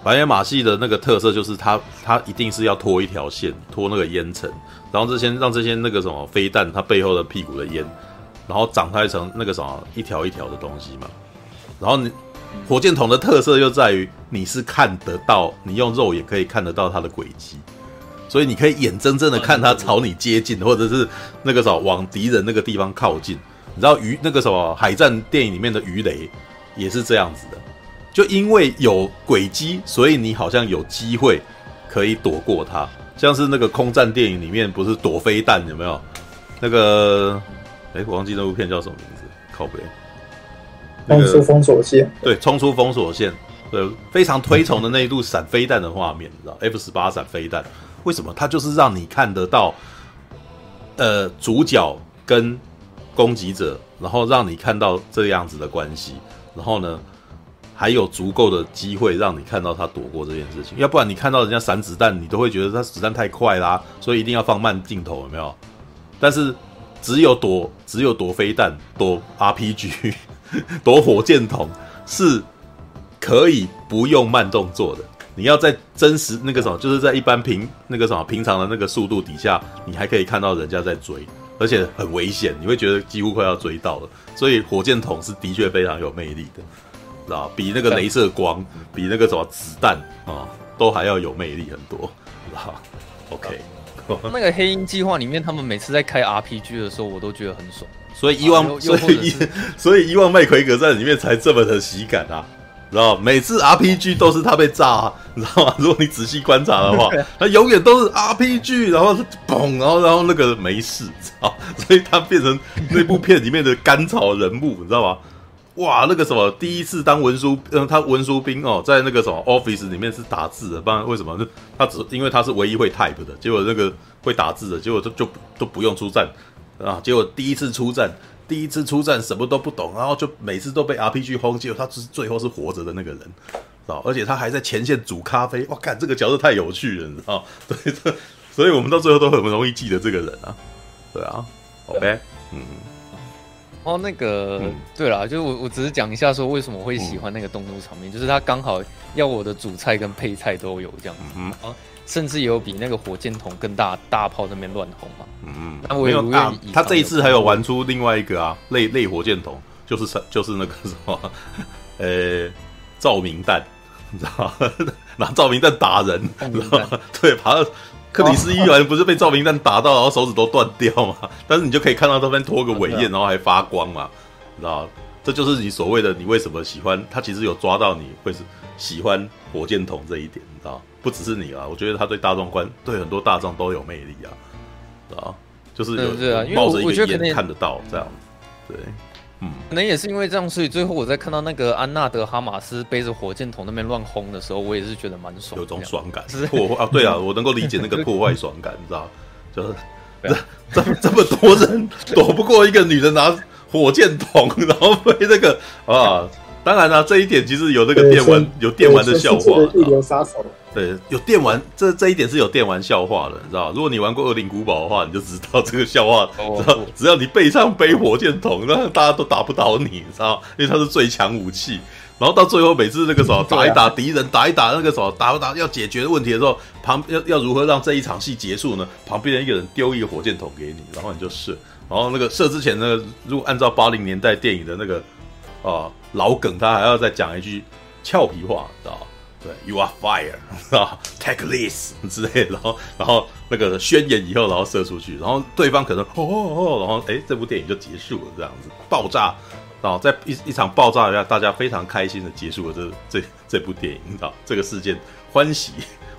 板野马戏的那个特色就是它，它一定是要拖一条线，拖那个烟尘，然后这些让这些那个什么飞弹，它背后的屁股的烟，然后长开成那个什么一条一条的东西嘛。然后你火箭筒的特色又在于你是看得到，你用肉眼可以看得到它的轨迹，所以你可以眼睁睁的看它朝你接近，或者是那个什么往敌人那个地方靠近。你知道鱼那个什么海战电影里面的鱼雷也是这样子的，就因为有轨迹，所以你好像有机会可以躲过它。像是那个空战电影里面不是躲飞弹有没有？那个哎，我忘记那部片叫什么名字，靠背。冲出封锁线。对，冲出封锁线。对，非常推崇的那一路闪飞弹的画面，你知道 F 十八闪飞弹为什么？它就是让你看得到，呃，主角跟。攻击者，然后让你看到这样子的关系，然后呢，还有足够的机会让你看到他躲过这件事情。要不然你看到人家闪子弹，你都会觉得他子弹太快啦，所以一定要放慢镜头，有没有？但是只有躲，只有躲飞弹、躲 RPG、躲火箭筒是可以不用慢动作的。你要在真实那个什么，就是在一般平那个什么平常的那个速度底下，你还可以看到人家在追。而且很危险，你会觉得几乎快要追到了，所以火箭筒是的确非常有魅力的，知道比那个镭射光，比那个什么子弹啊，都还要有魅力很多，知道 OK，那个黑鹰计划里面，他们每次在开 RPG 的时候，我都觉得很爽。所以伊万，所以伊，所以伊万麦奎格在里面才这么的喜感啊。知道每次 RPG 都是他被炸，啊，你知道吗？如果你仔细观察的话，他永远都是 RPG，然后是嘣，然后然后那个没事，知道？所以他变成那部片里面的甘草人物，你知道吗？哇，那个什么，第一次当文书，嗯，他文书兵哦，在那个什么 office 里面是打字的，不然为什么？他只因为他是唯一会 type 的，结果那个会打字的，结果就就都不用出战啊，结果第一次出战，第一次出战什么都不懂，然后就每次都被 RPG 轰，结果他是最后是活着的那个人，啊，而且他还在前线煮咖啡，哇，看这个角色太有趣了，你知道？对，所以我们到最后都很容易记得这个人啊，对啊，OK，嗯。哦，那个，嗯、对啦，就是我，我只是讲一下说为什么会喜欢那个动作场面，嗯、就是他刚好要我的主菜跟配菜都有这样子，嗯，啊，甚至有比那个火箭筒更大大炮那边乱轰嘛，嗯，那我也不愿意。他这一次还有玩出另外一个啊，类类火箭筒，就是 就是那个什么，呃，照明弹，你知道吗？拿照明弹打人，你知道吗？对，把。克里斯伊凡不是被照明弹打到，然后手指都断掉嘛？但是你就可以看到这边拖个尾焰，然后还发光嘛？你知道？这就是你所谓的你为什么喜欢他？其实有抓到你会是喜欢火箭筒这一点，你知道？不只是你啊，我觉得他对大众观，对很多大众都有魅力啊，知道？就是有冒着一个眼看得到这样，对。嗯，可能也是因为这样，所以最后我在看到那个安纳德哈马斯背着火箭筒那边乱轰的时候，我也是觉得蛮爽，有种爽感，是破坏啊，对啊，我能够理解那个破坏爽感，你知道，就是这这这么多人躲不过一个女的拿火箭筒，然后被那个啊，当然了，这一点其实有那个电玩有电玩的笑话，一流杀手。对，有电玩，这这一点是有电玩笑话的，你知道？如果你玩过《恶灵古堡》的话，你就知道这个笑话。知道，只要你背上背火箭筒，那大家都打不倒你，你知道？因为它是最强武器。然后到最后，每次那个什么打一打敌人，打一打那个什么打不打要解决问题的时候，旁要要如何让这一场戏结束呢？旁边的一个人丢一个火箭筒给你，然后你就射。然后那个射之前，那个如果按照八零年代电影的那个啊、老梗，他还要再讲一句俏皮话，知道？对，You are fire 啊，Take this 之类，然后然后那个宣言以后，然后射出去，然后对方可能哦哦哦，然后哎，这部电影就结束了，这样子爆炸，然后在一一场爆炸下，大家非常开心的结束了这这这部电影，啊，这个事件欢喜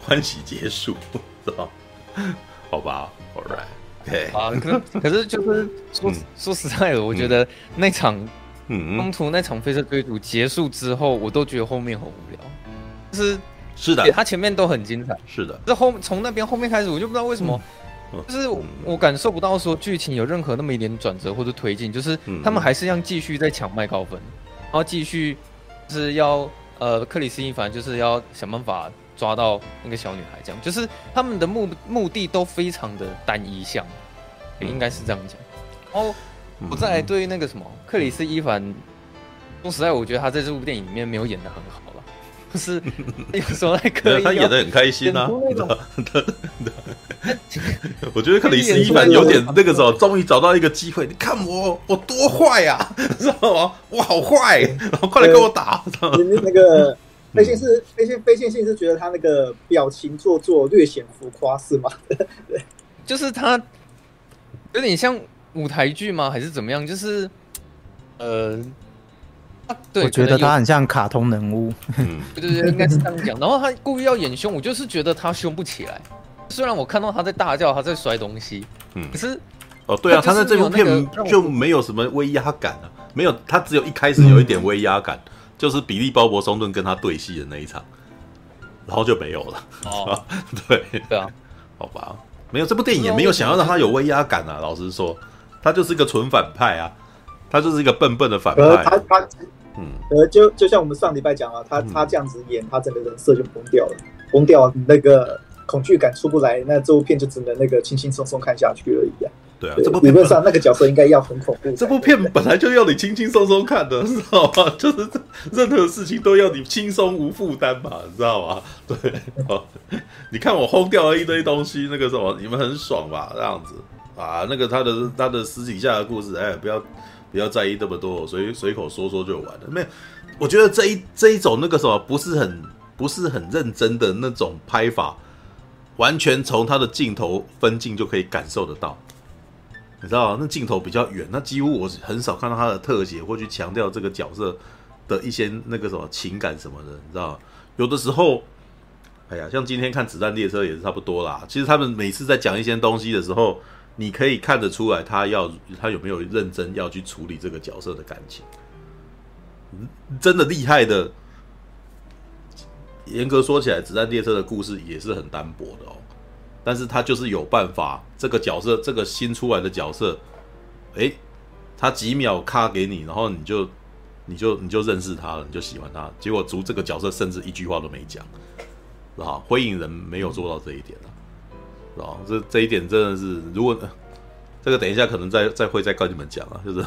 欢喜结束，是吧？好吧，All right、啊，可 可是就是说、嗯、说实在的，我觉得那场嗯中途那场飞车追逐结束之后，我都觉得后面很无聊。就是是的，他前面都很精彩，是的。这后从那边后面开始，我就不知道为什么，嗯、就是我感受不到说剧情有任何那么一点转折或者推进，就是他们还是要继续在抢麦高分，然后继续就是要呃克里斯蒂凡就是要想办法抓到那个小女孩，这样就是他们的目目的都非常的单一项，也应该是这样讲。然后我再来对那个什么克里斯伊凡，说实在，我觉得他在这部电影里面没有演的很好了。不 是，有时候还可以。他演的很开心啊。我觉得克里斯伊凡有点那个时候，终于找到一个机会。你看我，我多坏呀，知道吗？我好坏，然后快来跟我打。那个飞线是飞线，飞线性是觉得他那个表情做作，略显浮夸，是吗？对，就是他有点像舞台剧吗？还是怎么样？就是呃。啊、对，我觉得他很像卡通人物。嗯，对对对，应该是这样讲。然后他故意要演凶，我就是觉得他凶不起来。虽然我看到他在大叫，他在摔东西，嗯，可是哦，对啊，他在这部片就没有什么威压感啊，没有，他只有一开始有一点威压感，嗯、就是比利鲍勃松顿跟他对戏的那一场，然后就没有了。哦，对对啊，好吧，没有这部电影也没有想要让他有威压感啊。老实说，他就是一个纯反派啊，他就是一个笨笨的反派。他他。嗯，呃，就就像我们上礼拜讲啊，他他这样子演，他整个人设就崩掉了，崩掉了，那个恐惧感出不来，那这部片就只能那个轻轻松松看下去而已啊。对啊，这部理论上那个角色应该要很恐怖。这部片本来就要你轻轻松松看的，知道吗？就是任何事情都要你轻松无负担嘛，你知道吗？对，你看我轰掉了一堆东西，那个什么，你们很爽吧？这样子啊，那个他的他的私底下的故事，哎，不要。不要在意这么多，随随口说说就完了。没有，我觉得这一这一种那个什么不是很不是很认真的那种拍法，完全从他的镜头分镜就可以感受得到。你知道那镜头比较远，那几乎我很少看到他的特写或去强调这个角色的一些那个什么情感什么的。你知道有的时候，哎呀，像今天看《子弹列车》也是差不多啦。其实他们每次在讲一些东西的时候。你可以看得出来，他要他有没有认真要去处理这个角色的感情，真的厉害的。严格说起来，《子弹列车》的故事也是很单薄的哦。但是他就是有办法，这个角色，这个新出来的角色，诶，他几秒卡给你，然后你就，你就，你就认识他了，你就喜欢他。结果，逐这个角色甚至一句话都没讲，是吧？灰影人没有做到这一点啊，是吧？这这一点真的是，如果这个等一下可能再再会再跟你们讲啊，就是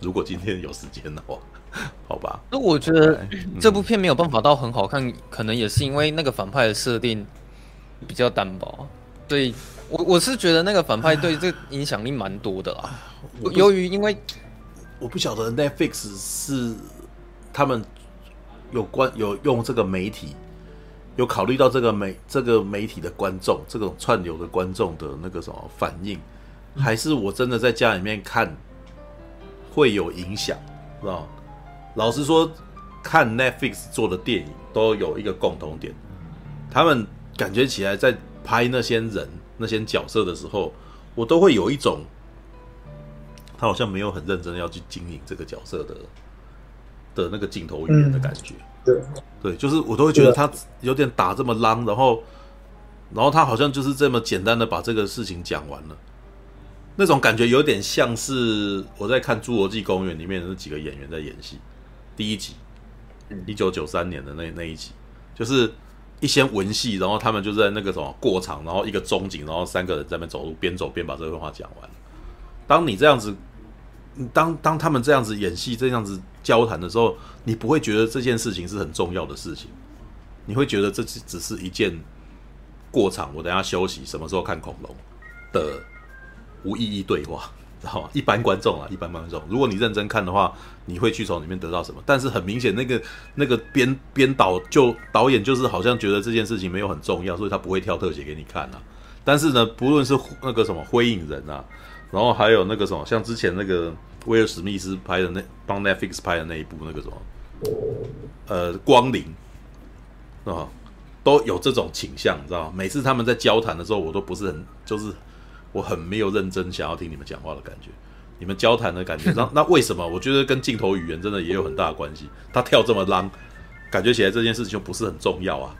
如果今天有时间的话。好吧，那我觉得 这部片没有办法到很好看，嗯、可能也是因为那个反派的设定比较单薄。对，我我是觉得那个反派对这影响力蛮多的啦。由于因为我不晓得 Netflix 是他们有关有用这个媒体有考虑到这个媒这个媒体的观众这种串流的观众的那个什么反应，还是我真的在家里面看会有影响，知道？老实说，看 Netflix 做的电影都有一个共同点，他们感觉起来在拍那些人、那些角色的时候，我都会有一种他好像没有很认真要去经营这个角色的的那个镜头语言的感觉。对，对，就是我都会觉得他有点打这么浪，然后，然后他好像就是这么简单的把这个事情讲完了。那种感觉有点像是我在看《侏罗纪公园》里面的那几个演员在演戏。第一集，一九九三年的那那一集，就是一些文戏，然后他们就在那个什么过场，然后一个中景，然后三个人在那边走路，边走边把这段话讲完。当你这样子，当当他们这样子演戏，这样子交谈的时候，你不会觉得这件事情是很重要的事情，你会觉得这只只是一件过场，我等下休息，什么时候看恐龙的无意义对话。知道吗？一般观众啊，一般观众，如果你认真看的话，你会去从里面得到什么？但是很明显，那个那个编编导就导演就是好像觉得这件事情没有很重要，所以他不会跳特写给你看啊。但是呢，不论是那个什么灰影人啊，然后还有那个什么，像之前那个威尔史密斯拍的那帮 Netflix 拍的那一部那个什么，呃，光临啊，都有这种倾向，你知道吗？每次他们在交谈的时候，我都不是很就是。我很没有认真想要听你们讲话的感觉，你们交谈的感觉，那那为什么？我觉得跟镜头语言真的也有很大的关系。他跳这么浪，感觉起来这件事情不是很重要啊。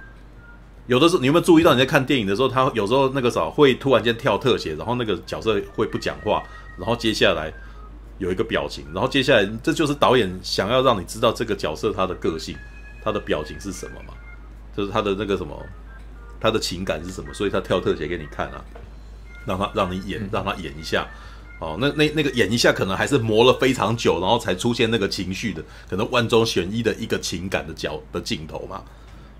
有的时候，你有没有注意到你在看电影的时候，他有时候那个啥会突然间跳特写，然后那个角色会不讲话，然后接下来有一个表情，然后接下来这就是导演想要让你知道这个角色他的个性，他的表情是什么嘛？就是他的那个什么，他的情感是什么？所以他跳特写给你看啊。让他让你演，让他演一下，哦，那那那个演一下，可能还是磨了非常久，然后才出现那个情绪的，可能万中选一的一个情感的角的镜头嘛，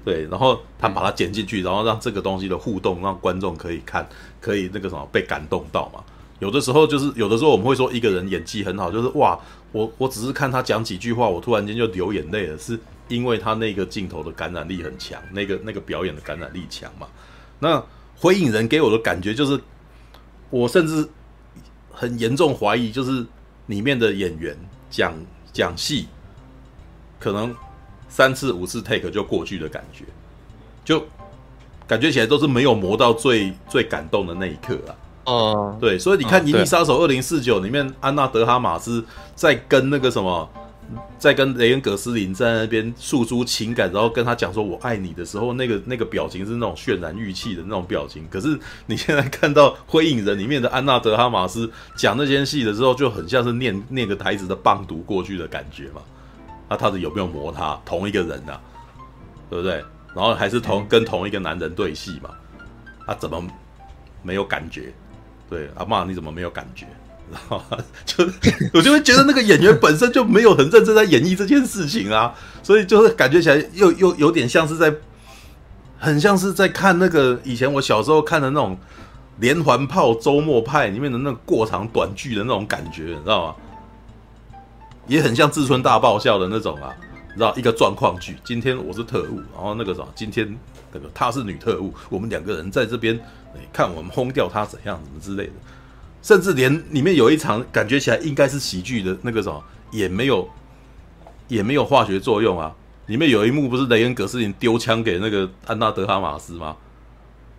对，然后他把它剪进去，然后让这个东西的互动，让观众可以看，可以那个什么被感动到嘛。有的时候就是有的时候我们会说一个人演技很好，就是哇，我我只是看他讲几句话，我突然间就流眼泪了，是因为他那个镜头的感染力很强，那个那个表演的感染力强嘛。那灰影人给我的感觉就是。我甚至很严重怀疑，就是里面的演员讲讲戏，可能三次五次 take 就过去的感觉，就感觉起来都是没有磨到最最感动的那一刻啊。哦，对，所以你看《银翼杀手二零四九》里面，安娜德哈马斯在跟那个什么。在跟雷恩·葛斯林在那边诉诸情感，然后跟他讲说“我爱你”的时候，那个那个表情是那种渲染欲泣的那种表情。可是你现在看到《灰影人》里面的安娜·德哈马斯讲那些戏的时候，就很像是念念个台词的棒读过去的感觉嘛。那他的有没有磨他？同一个人呐、啊，对不对？然后还是同跟同一个男人对戏嘛？他怎么没有感觉？对，阿嬷你怎么没有感觉？然后就我就会觉得那个演员本身就没有很认真在演绎这件事情啊，所以就是感觉起来又又有点像是在，很像是在看那个以前我小时候看的那种连环炮周末派里面的那个过场短剧的那种感觉，你知道吗？也很像志村大爆笑的那种啊，你知道一个状况剧，今天我是特务，然后那个什么，今天那个她是女特务，我们两个人在这边，看我们轰掉她怎样，什么之类的。甚至连里面有一场感觉起来应该是喜剧的那个什么，也没有，也没有化学作用啊。里面有一幕不是雷恩·葛斯林丢枪给那个安娜·德哈马斯吗？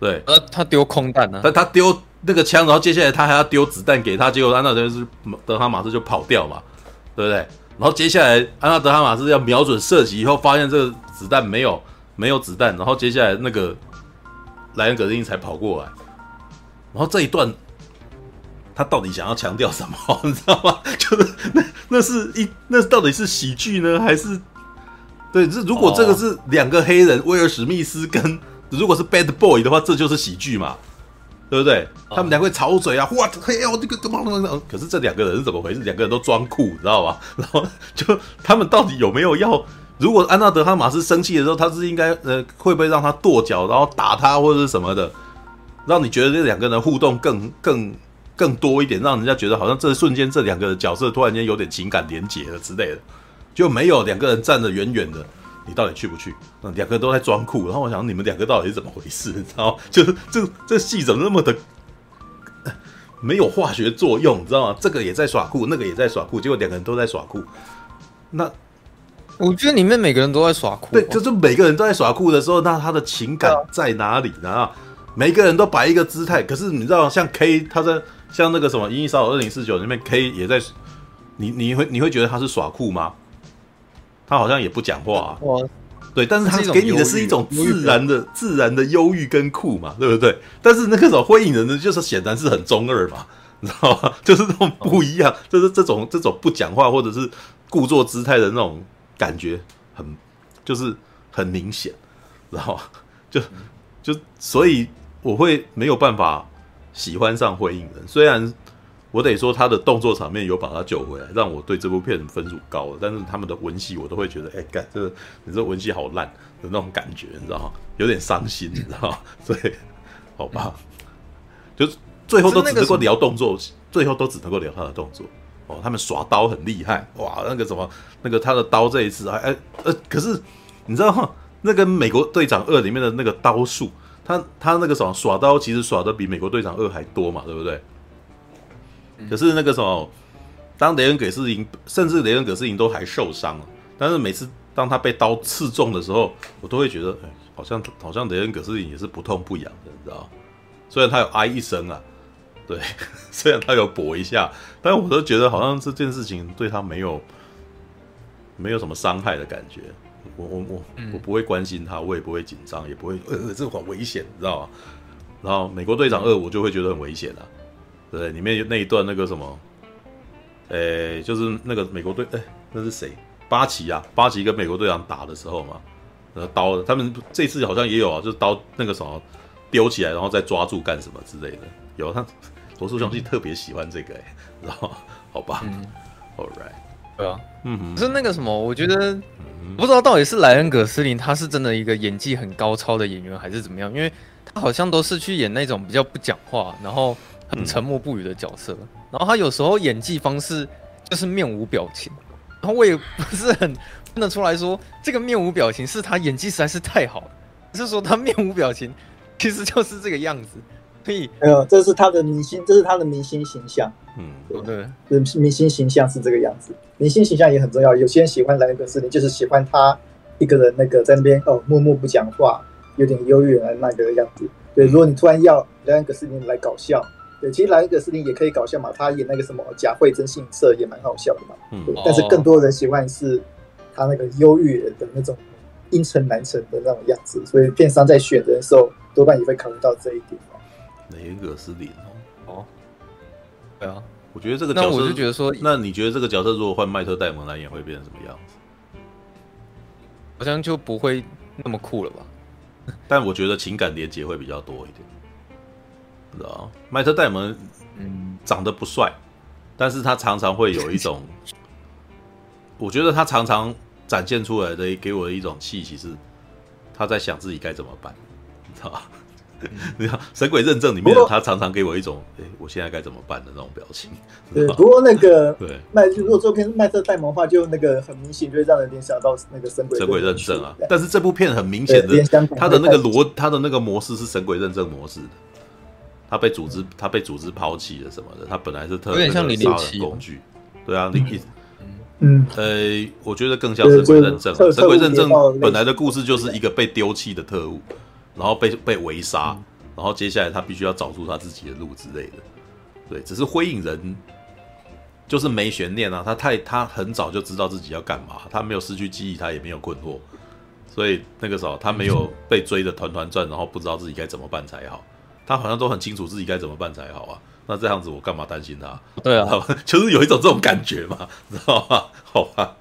对，呃，他丢空弹呢，但他丢那个枪，然后接下来他还要丢子弹给他，结果安娜·德哈马斯就跑掉嘛，对不对？然然后接下来安娜德哈马斯要瞄准射击以后，发现这个子弹没有没有子弹，然后接下来那个莱恩·葛斯林才跑过来，然后这一段他到底想要强调什么？你知道吗？就是那那是一那到底是喜剧呢，还是对？这如果这个是两个黑人，威尔史密斯跟如果是 Bad Boy 的话，这就是喜剧嘛。对不对？他们两个会吵嘴啊！哇，嘿呀，这个怎么怎么？可是这两个人是怎么回事？两个人都装酷，你知道吧？然后就他们到底有没有要？如果安娜德哈马斯生气的时候，他是应该呃，会不会让他跺脚，然后打他或者是什么的，让你觉得这两个人互动更更更多一点，让人家觉得好像这瞬间这两个角色突然间有点情感连结了之类的，就没有两个人站得远远的。你到底去不去？那两个都在装酷，然后我想你们两个到底是怎么回事？你知道吗？就是这这戏怎么那么的 没有化学作用？你知道吗？这个也在耍酷，那个也在耍酷，结果两个人都在耍酷。那我觉得里面每个人都在耍酷，对，就是每个人都在耍酷的时候，那他的情感在哪里呢？每个人都摆一个姿态，可是你知道，像 K，他在像那个什么《银翼杀手二零四九》里面，K 也在，你你会你会觉得他是耍酷吗？他好像也不讲话、啊，对，但是他给你的是一种自然的、自然的忧郁跟酷嘛，对不对？但是那个时候灰影人呢，就是显然是很中二嘛，你知道吗？就是那种不一样，就是这种这种不讲话或者是故作姿态的那种感觉，很就是很明显，然后 就就所以我会没有办法喜欢上灰影人，虽然。我得说，他的动作场面有把他救回来，让我对这部片分数高了。但是他们的文戏，我都会觉得，哎、欸，干这个，你这文戏好烂的那种感觉，你知道吗？有点伤心，你知道吗？所以，好吧，就最后都只能够聊动作，最后都只能够聊他的动作。哦，他们耍刀很厉害，哇，那个什么，那个他的刀这一次还，哎，呃，可是你知道吗？那个美国队长二里面的那个刀术，他他那个什么耍刀，其实耍的比美国队长二还多嘛，对不对？可是那个什么，当雷恩·葛斯林，甚至雷恩·葛斯林都还受伤了。但是每次当他被刀刺中的时候，我都会觉得，哎，好像好像雷恩·葛斯林也是不痛不痒的，你知道？虽然他有哀一声啊，对，虽然他有搏一下，但我都觉得好像这件事情对他没有没有什么伤害的感觉。我我我我不会关心他，我也不会紧张，也不会呃，这个很危险，你知道吗？然后美国队长二，我就会觉得很危险啊。对，里面有那一段那个什么，诶，就是那个美国队，诶，那是谁？巴奇啊，巴奇跟美国队长打的时候嘛，呃刀，他们这次好像也有啊，就是刀那个什么丢起来，然后再抓住干什么之类的。有他罗素兄弟特别喜欢这个，哎，然后好吧，嗯，All right，对啊，嗯是那个什么，我觉得不知道到底是莱恩·葛斯林他是真的一个演技很高超的演员，还是怎么样？因为他好像都是去演那种比较不讲话，然后。很沉默不语的角色，然后他有时候演技方式就是面无表情，然后我也不是很分得出来说这个面无表情是他演技实在是太好了，是说他面无表情其实就是这个样子。所以没有，这是他的明星，这是他的明星形象。嗯，对，对，明星形象是这个样子，明星形象也很重要。有些人喜欢莱恩·葛斯林，就是喜欢他一个人那个在那边哦默默不讲话，有点忧郁的那个样子。对，如果你突然要。莱恩·葛斯林来搞笑。对，其实莱恩·葛斯林也可以搞笑嘛，他演那个什么假惠真性色也蛮好笑的嘛。嗯，对，但是更多人喜欢是他那个忧郁的那种阴沉难沉的那种样子，所以片商在选人的时候多半也会考虑到这一点。莱恩·葛斯林哦，哦，对啊，我觉得这个角色，那我就觉得说，那你觉得这个角色如果换迈特·戴蒙来演，会变成什么样子？好像就不会那么酷了吧？但我觉得情感连接会比较多一点。知道迈特戴蒙，嗯，长得不帅，但是他常常会有一种，我觉得他常常展现出来的给我的一种气息是，他在想自己该怎么办，你知道吧？你看《神鬼认证》里面，他常常给我一种，哎，我现在该怎么办的那种表情。对，不过那个 对。麦，如果这片麦特戴蒙的话，就那个很明显，就会让人联想到那个神鬼《神鬼认证》啊。但是这部片很明显的，他的那个逻，他的那个模式是《神鬼认证》模式的。他被组织，他被组织抛弃了什么的？他本来是特别的杀人工具，对啊，零零七，嗯，呃，我觉得更像神鬼认证。神鬼认证本来的故事就是一个被丢弃的特务，然后被被围杀，然后接下来他必须要找出他自己的路之类的。对，只是灰影人，就是没悬念啊，他太他很早就知道自己要干嘛，他没有失去记忆，他也没有困惑，所以那个时候他没有被追的团团转，然后不知道自己该怎么办才好。他好像都很清楚自己该怎么办才好啊。那这样子我干嘛担心他？对啊，就是有一种这种感觉嘛，知道吗？好吧。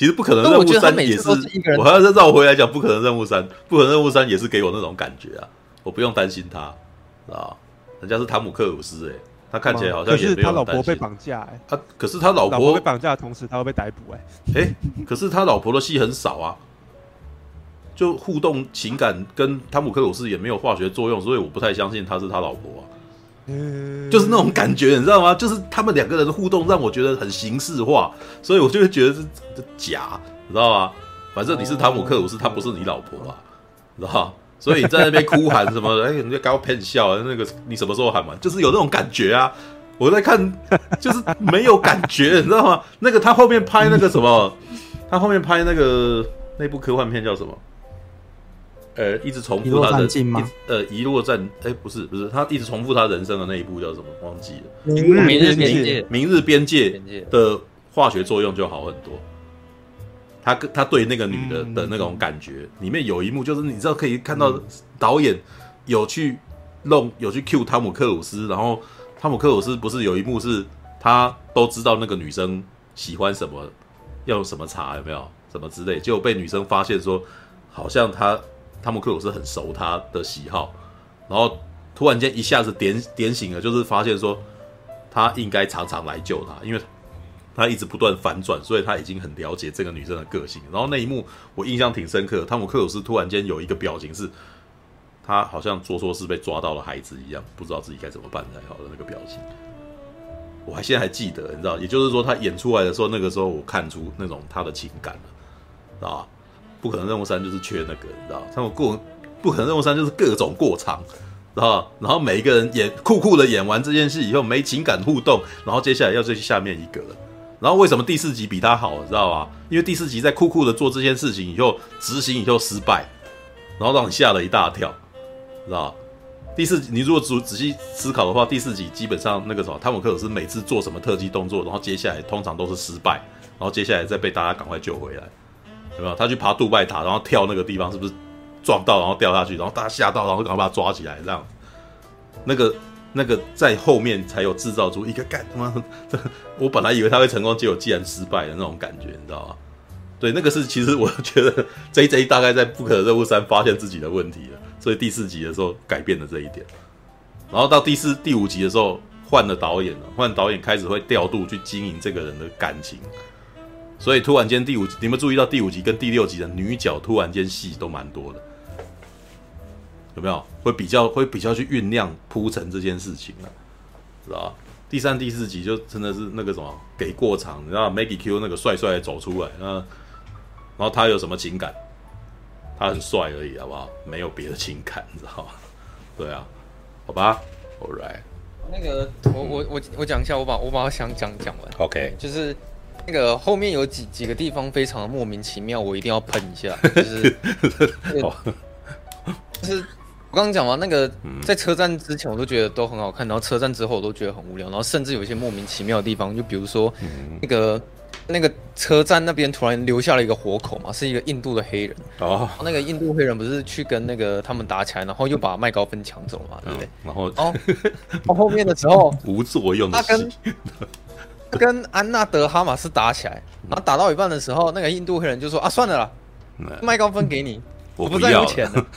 其实不可能任务三也是，我还要再绕回来讲，不可能任务三，不可能任务三也是给我那种感觉啊，我不用担心他，啊，人家是汤姆克鲁斯哎、欸。他看起来好像也没有担心。他老婆被绑架哎、欸。他可是他老婆，老婆被绑架的同时，他会被逮捕哎、欸。哎、欸，可是他老婆的戏很少啊，就互动情感跟汤姆克鲁斯也没有化学作用，所以我不太相信他是他老婆啊。就是那种感觉，你知道吗？就是他们两个人的互动让我觉得很形式化，所以我就会觉得是假，你知道吗？反正你是汤姆克鲁斯，他不是你老婆吧？知道？所以你在那边哭喊什么？哎，人家搞骗笑，那个你什么时候喊完？就是有那种感觉啊！我在看，就是没有感觉，你知道吗？那个他后面拍那个什么，他后面拍那个那部科幻片叫什么？呃，一直重复他的，呃，遗落战，哎，不是不是，他一直重复他人生的那一部叫什么？忘记了。明日边界，明日边界的化学作用就好很多。他跟他对那个女的的那种感觉，里面有一幕就是你知道可以看到导演有去弄有去 cue 汤姆克鲁斯，然后汤姆克鲁斯不是有一幕是他都知道那个女生喜欢什么，要用什么茶有没有什么之类，结果被女生发现说好像他汤姆克鲁斯很熟他的喜好，然后突然间一下子点点醒了，就是发现说他应该常常来救他，因为。他一直不断反转，所以他已经很了解这个女生的个性。然后那一幕我印象挺深刻，汤姆克鲁斯突然间有一个表情是，他好像做错事被抓到了孩子一样，不知道自己该怎么办才好的那个表情。我还现在还记得，你知道，也就是说他演出来的时候，那个时候我看出那种他的情感了，知道吧？不可能任务三就是缺那个，你知道，他们过不可能任务三就是各种过场，然后？然后每一个人演酷酷的演完这件事以后没情感互动，然后接下来要再去下面一个了。然后为什么第四集比他好，知道吧？因为第四集在酷酷的做这件事情以后执行以后失败，然后让你吓了一大跳，知道？第四集你如果仔仔细思考的话，第四集基本上那个什么汤姆克鲁斯每次做什么特技动作，然后接下来通常都是失败，然后接下来再被大家赶快救回来，有没有？他去爬杜拜塔，然后跳那个地方是不是撞到，然后掉下去，然后大家吓到，然后赶快把他抓起来，这样那个。那个在后面才有制造出一个干他妈，我本来以为他会成功，结果竟然失败的那种感觉，你知道吗？对，那个是其实我觉得 JJ 大概在不可任务三发现自己的问题了，所以第四集的时候改变了这一点。然后到第四、第五集的时候换了导演了，换导演开始会调度去经营这个人的感情，所以突然间第五集，你们注意到第五集跟第六集的女角突然间戏都蛮多的。有没有会比较会比较去酝酿铺陈这件事情啊？知道吧？第三、第四集就真的是那个什么给过场，你知道 Maggie Q 那个帅帅走出来，那然后他有什么情感？他很帅而已，好不好？没有别的情感，你知道吗？对啊，好吧，All right。那个我我我我讲一下，我把我把我想讲讲完。OK，就是那个后面有几几个地方非常的莫名其妙，我一定要喷一下，就是、那个、就是。我刚刚讲完那个，在车站之前我都觉得都很好看，然后车站之后我都觉得很无聊，然后甚至有一些莫名其妙的地方，就比如说那个那个车站那边突然留下了一个活口嘛，是一个印度的黑人。哦，那个印度黑人不是去跟那个他们打起来，然后又把麦高芬抢走嘛，对不对？然后哦，到后面的时候 无作用的，他跟他跟安娜德哈马斯打起来，然后打到一半的时候，那个印度黑人就说啊，算了啦，麦高芬给你。我不要钱了。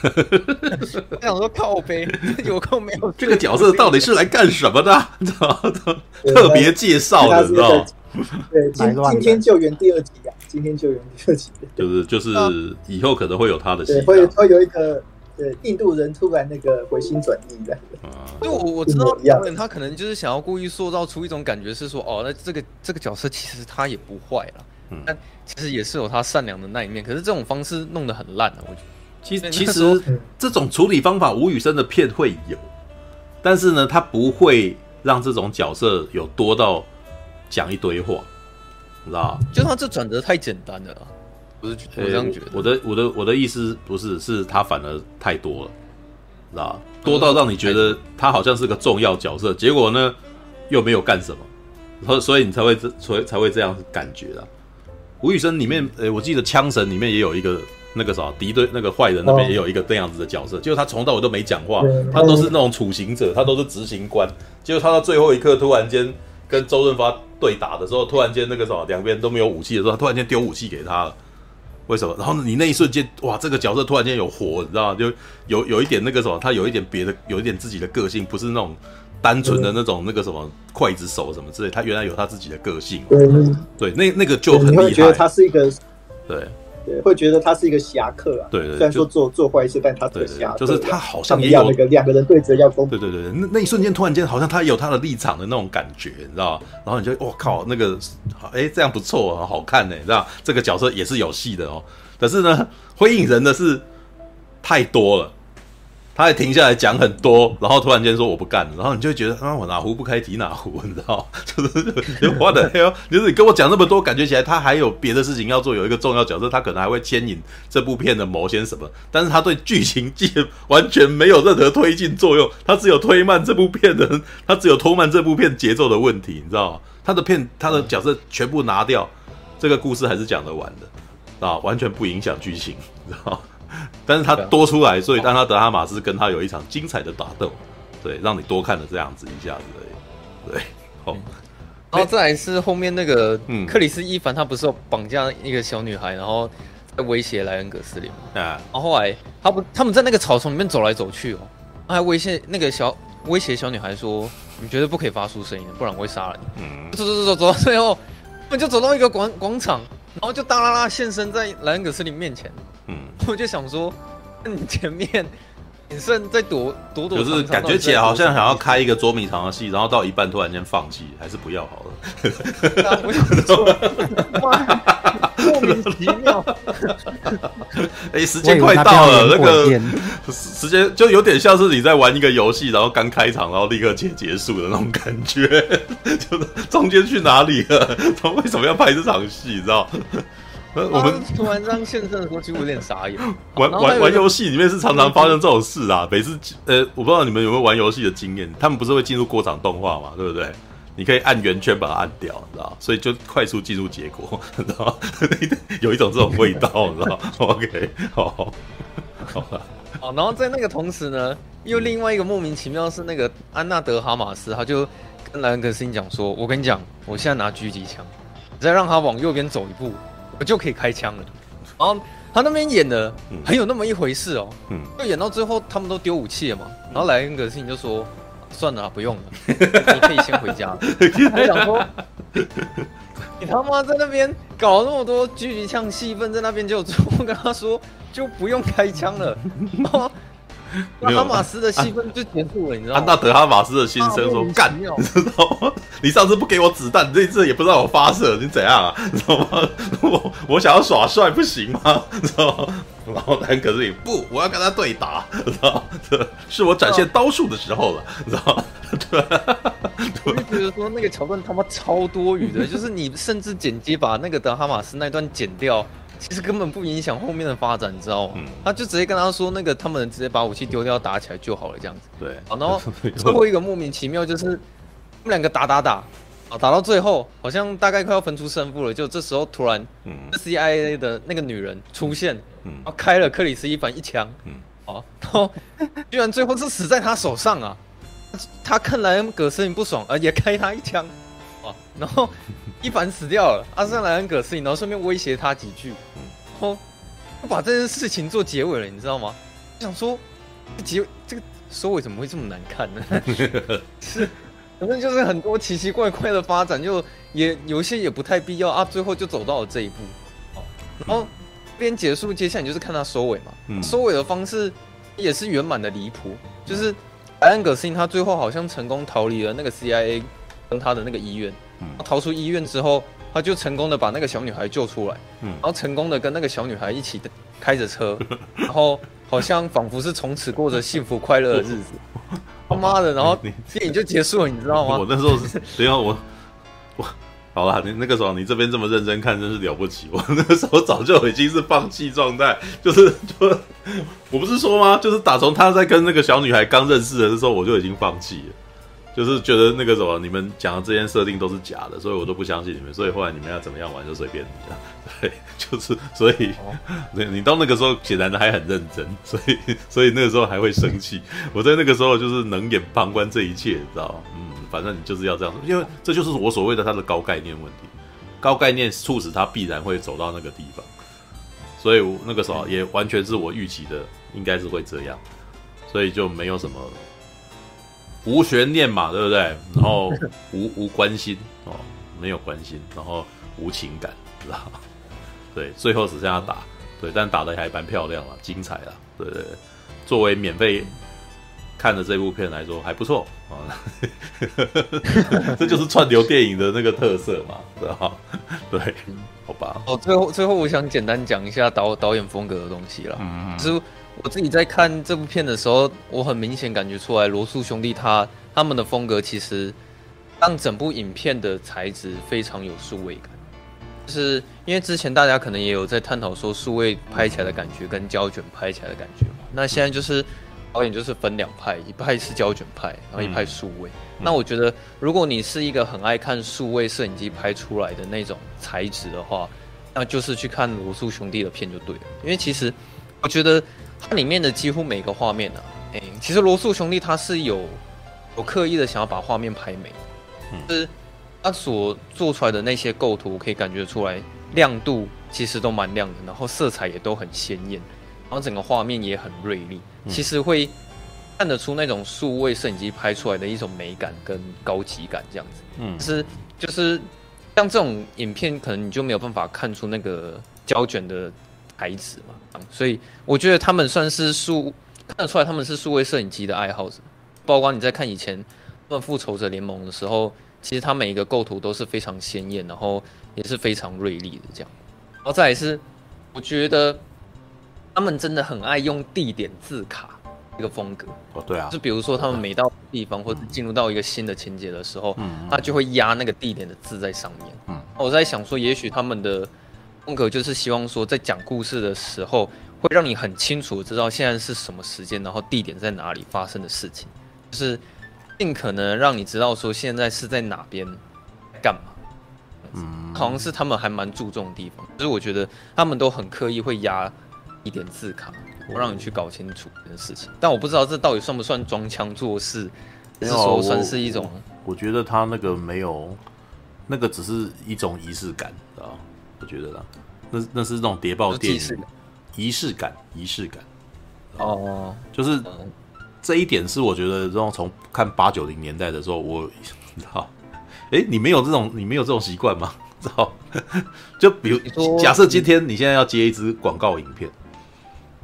我想说靠背，有空没有？这个角色到底是来干什么的？特别介绍的，知道对，今今天救援第二集啊，今天救援第二集。就是就是以后可能会有他的戏，会会有一个对印度人突然那个回心转意的。因为我我知道，导演他可能就是想要故意塑造出一种感觉，是说哦，那这个这个角色其实他也不坏了，但其实也是有他善良的那一面。可是这种方式弄得很烂啊，我觉得。其实其实这种处理方法，吴宇森的片会有，但是呢，他不会让这种角色有多到讲一堆话，你知道就他这转折太简单了，不是？我这样觉得。我的我的我的意思不是，是他反而太多了，知道多到让你觉得他好像是个重要角色，结果呢又没有干什么，所所以你才会这所以才会这样感觉啦。吴宇森里面，呃，我记得枪神里面也有一个那个啥敌对那个坏人那边也有一个这样子的角色，就是他从头到尾都没讲话，他都是那种处刑者，他都是执行官，结果他到最后一刻突然间跟周润发对打的时候，突然间那个什么两边都没有武器的时候，他突然间丢武器给他了。为什么？然后你那一瞬间，哇，这个角色突然间有活，你知道吗？就有有一点那个什么，他有一点别的，有一点自己的个性，不是那种单纯的那种那个什么刽子手什么之类，他原来有他自己的个性。对，那那个就很厉害。觉得他是一个对。对，会觉得他是一个侠客啊。对对，虽然说做做坏事，但他是个侠客。就是他好像也有那个两个人对着要攻。对对对，那那一瞬间突然间好像他有他的立场的那种感觉，你知道？然后你就我靠，那个哎，这样不错啊，好看呢，你知道？这个角色也是有戏的哦。可是呢，灰影人的是太多了。他还停下来讲很多，然后突然间说我不干了，然后你就觉得啊，我哪壶不开提哪壶，你知道？就是就 what the hell，就是你跟我讲那么多，感觉起来他还有别的事情要做，有一个重要角色，他可能还会牵引这部片的某些什么，但是他对剧情完全没有任何推进作用，他只有推慢这部片的，他只有拖慢这部片节奏的问题，你知道吗？他的片他的角色全部拿掉，这个故事还是讲得完的啊，完全不影响剧情，你知道？但是他多出来，所以让他德哈马斯跟他有一场精彩的打斗，对，让你多看了这样子一下子而已，对，哦，然后再来是后面那个，嗯，克里斯伊凡他不是绑架一个小女孩，然后在威胁莱恩·葛斯林吗？啊，然后后来他不，他们在那个草丛里面走来走去哦，他还威胁那个小威胁小女孩说，你绝对不可以发出声音，不然我会杀了你。嗯，走走走走走到最后，他们就走到一个广广场，然后就大剌剌现身在莱恩·葛斯林面前。嗯，我就想说，你前面你是在躲躲躲，就是感觉起来好像想要开一个捉迷藏的戏，然后到一半突然间放弃，还是不要好了。我想说，莫名其妙。哎、欸，时间快到了，那，那个时间就有点像是你在玩一个游戏，然后刚开场，然后立刻结结束的那种感觉，就是中间去哪里了？他为什么要拍这场戏？你知道？我们突然这样现身的时候，就有点傻眼。玩玩玩游戏里面是常常发生这种事啊。每次呃，我不知道你们有没有玩游戏的经验，他们不是会进入过场动画嘛，对不对？你可以按圆圈把它按掉，你知道？所以就快速进入结果，你知道？有一种这种味道，你知道？OK，好，好吧。好，然后在那个同时呢，又另外一个莫名其妙是那个安娜德哈马斯，他就跟莱恩格斯林讲说：“我跟你讲，我现在拿狙击枪，你再让他往右边走一步。”我就可以开枪了，然后他那边演的很有那么一回事哦，嗯，就演到最后他们都丢武器了嘛，然后莱恩·格斯林就说：“算了，不用了，你可以先回家。”他想说：“ 你他妈在那边搞那么多狙击枪戏份，在那边就最后跟他说就不用开枪了。”那哈马斯的戏份就结束了，你知道吗？那德哈马斯的心声说：“干，你知道吗？你上次不给我子弹，这一次也不让我发射，你怎样啊？你知道吗？我我想要耍帅不行吗？你知道吗？然后但可是也不，我要跟他对打，知道吗？是我展现刀术的时候了，你知道吗？对，我就觉得说那个桥段他妈超多余的，就是你甚至剪辑把那个德哈马斯那段剪掉。其实根本不影响后面的发展，你知道吗？嗯、他就直接跟他说，那个他们直接把武器丢掉，打起来就好了，这样子。对。然后 最后一个莫名其妙就是，他们两个打打打，啊，打到最后好像大概快要分出胜负了，就这时候突然嗯，CIA 的那个女人出现，嗯，然后开了克里斯一凡一枪，嗯，哦，然后居然最后是死在他手上啊！他看莱恩葛斯林不爽，而也开他一枪，啊，然后。一凡死掉了，阿尚莱恩葛斯林，然后顺便威胁他几句，然后把这件事情做结尾了，你知道吗？想说结这个收尾怎么会这么难看呢？是，反正就是很多奇奇怪怪的发展，就也有些也不太必要啊。最后就走到了这一步，然后边结束，接下来就是看他收尾嘛。收尾的方式也是圆满的离谱，就是莱恩葛斯林他最后好像成功逃离了那个 CIA 跟他的那个医院。逃出医院之后，他就成功的把那个小女孩救出来，嗯，然后成功的跟那个小女孩一起开着车，然后好像仿佛是从此过着幸福快乐的日子。他妈的，然后电影就结束了，你知道吗？我那时候是，等一下我我好了，你那个时候你这边这么认真看，真是了不起。我那个时候早就已经是放弃状态，就是就我不是说吗？就是打从他在跟那个小女孩刚认识的时候，我就已经放弃了。就是觉得那个什么，你们讲的这些设定都是假的，所以我都不相信你们。所以后来你们要怎么样玩就随便你了。对，就是所以，你你到那个时候显然的还很认真，所以所以那个时候还会生气。我在那个时候就是冷眼旁观这一切，你知道吗嗯，反正你就是要这样，因为这就是我所谓的他的高概念问题。高概念促使他必然会走到那个地方，所以那个时候也完全是我预期的，应该是会这样，所以就没有什么。无悬念嘛，对不对？然后无无关心哦，没有关心，然后无情感，知道吗？对，最后只剩下打，对，但打的还蛮漂亮了，精彩了，对对对。作为免费看的这部片来说，还不错啊。这就是串流电影的那个特色嘛，知道对，好吧。哦，最后最后，我想简单讲一下导导演风格的东西了，嗯，就是。我自己在看这部片的时候，我很明显感觉出来，罗素兄弟他他们的风格其实让整部影片的材质非常有数位感，就是因为之前大家可能也有在探讨说数位拍起来的感觉跟胶卷拍起来的感觉嘛，那现在就是导演就是分两派，一派是胶卷派，然后一派数位。那我觉得如果你是一个很爱看数位摄影机拍出来的那种材质的话，那就是去看罗素兄弟的片就对了，因为其实我觉得。它里面的几乎每个画面呢、啊，哎、欸，其实罗素兄弟他是有有刻意的想要把画面拍美，嗯，就是他所做出来的那些构图可以感觉出来亮度其实都蛮亮的，然后色彩也都很鲜艳，然后整个画面也很锐利，其实会看得出那种数位摄影机拍出来的一种美感跟高级感这样子，嗯，是就是像这种影片，可能你就没有办法看出那个胶卷的。孩子嘛，所以我觉得他们算是数看得出来，他们是数位摄影机的爱好者。包括你在看以前他们复仇者联盟的时候，其实他每一个构图都是非常鲜艳，然后也是非常锐利的这样。然后再来是，我觉得他们真的很爱用地点字卡一个风格。哦，对啊，就比如说他们每到地方或者进入到一个新的情节的时候，嗯，他就会压那个地点的字在上面。嗯，我在想说，也许他们的。风格就是希望说，在讲故事的时候，会让你很清楚知道现在是什么时间，然后地点在哪里发生的事情，就是尽可能让你知道说现在是在哪边干嘛。嗯，好像是他们还蛮注重的地方，就是我觉得他们都很刻意会压一点字卡，我让你去搞清楚这件事情。但我不知道这到底算不算装腔作势，还是说算是一种我我？我觉得他那个没有，那个只是一种仪式感啊。我觉得啦，那那是那种谍报电影，仪式感，仪式感。哦，就是这一点是我觉得，这种从看八九零年代的时候，我你知道，哎，你没有这种，你没有这种习惯吗？知道？就比如假设今天你现在要接一支广告影片，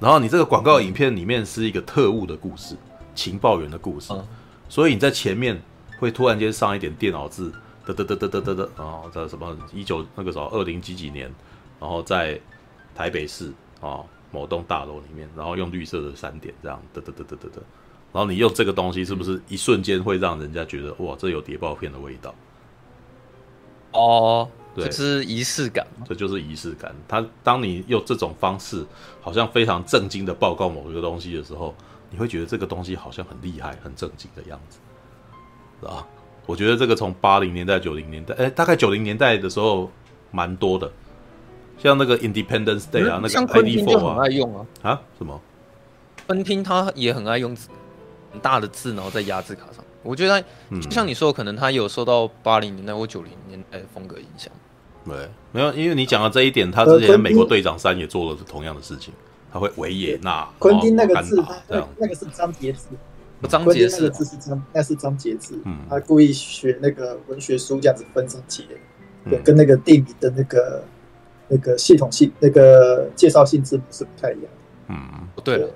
然后你这个广告影片里面是一个特务的故事，情报员的故事，所以你在前面会突然间上一点电脑字。嘚嘚嘚嘚嘚嘚嘚，然后在什么一九那个时候二零几几年，然后在台北市啊某栋大楼里面，然后用绿色的闪点这样得得得得得得，然后你用这个东西是不是一瞬间会让人家觉得哇，这有谍报片的味道？哦，对，这是仪式感，这就是仪式感。他当你用这种方式，好像非常正经的报告某一个东西的时候，你会觉得这个东西好像很厉害、很正经的样子，是吧？我觉得这个从八零年代、九零年代，哎，大概九零年代的时候蛮多的，像那个 Independence Day 啊，那个像昆汀就很爱用啊啊什么？昆汀他也很爱用很大的字，然后在压字卡上。我觉得就像你说，可能他有受到八零年代或九零年代的风格影响。对，没有，因为你讲到这一点，他之前美国队长三也做了同样的事情，他会维也纳。昆汀那个字，那那个是张节字。章节那个字是章，那是张杰字。嗯，他故意学那个文学书这样子分章节，对，跟那个地名的那个那个系统性那个介绍性字母是不太一样。嗯，对了，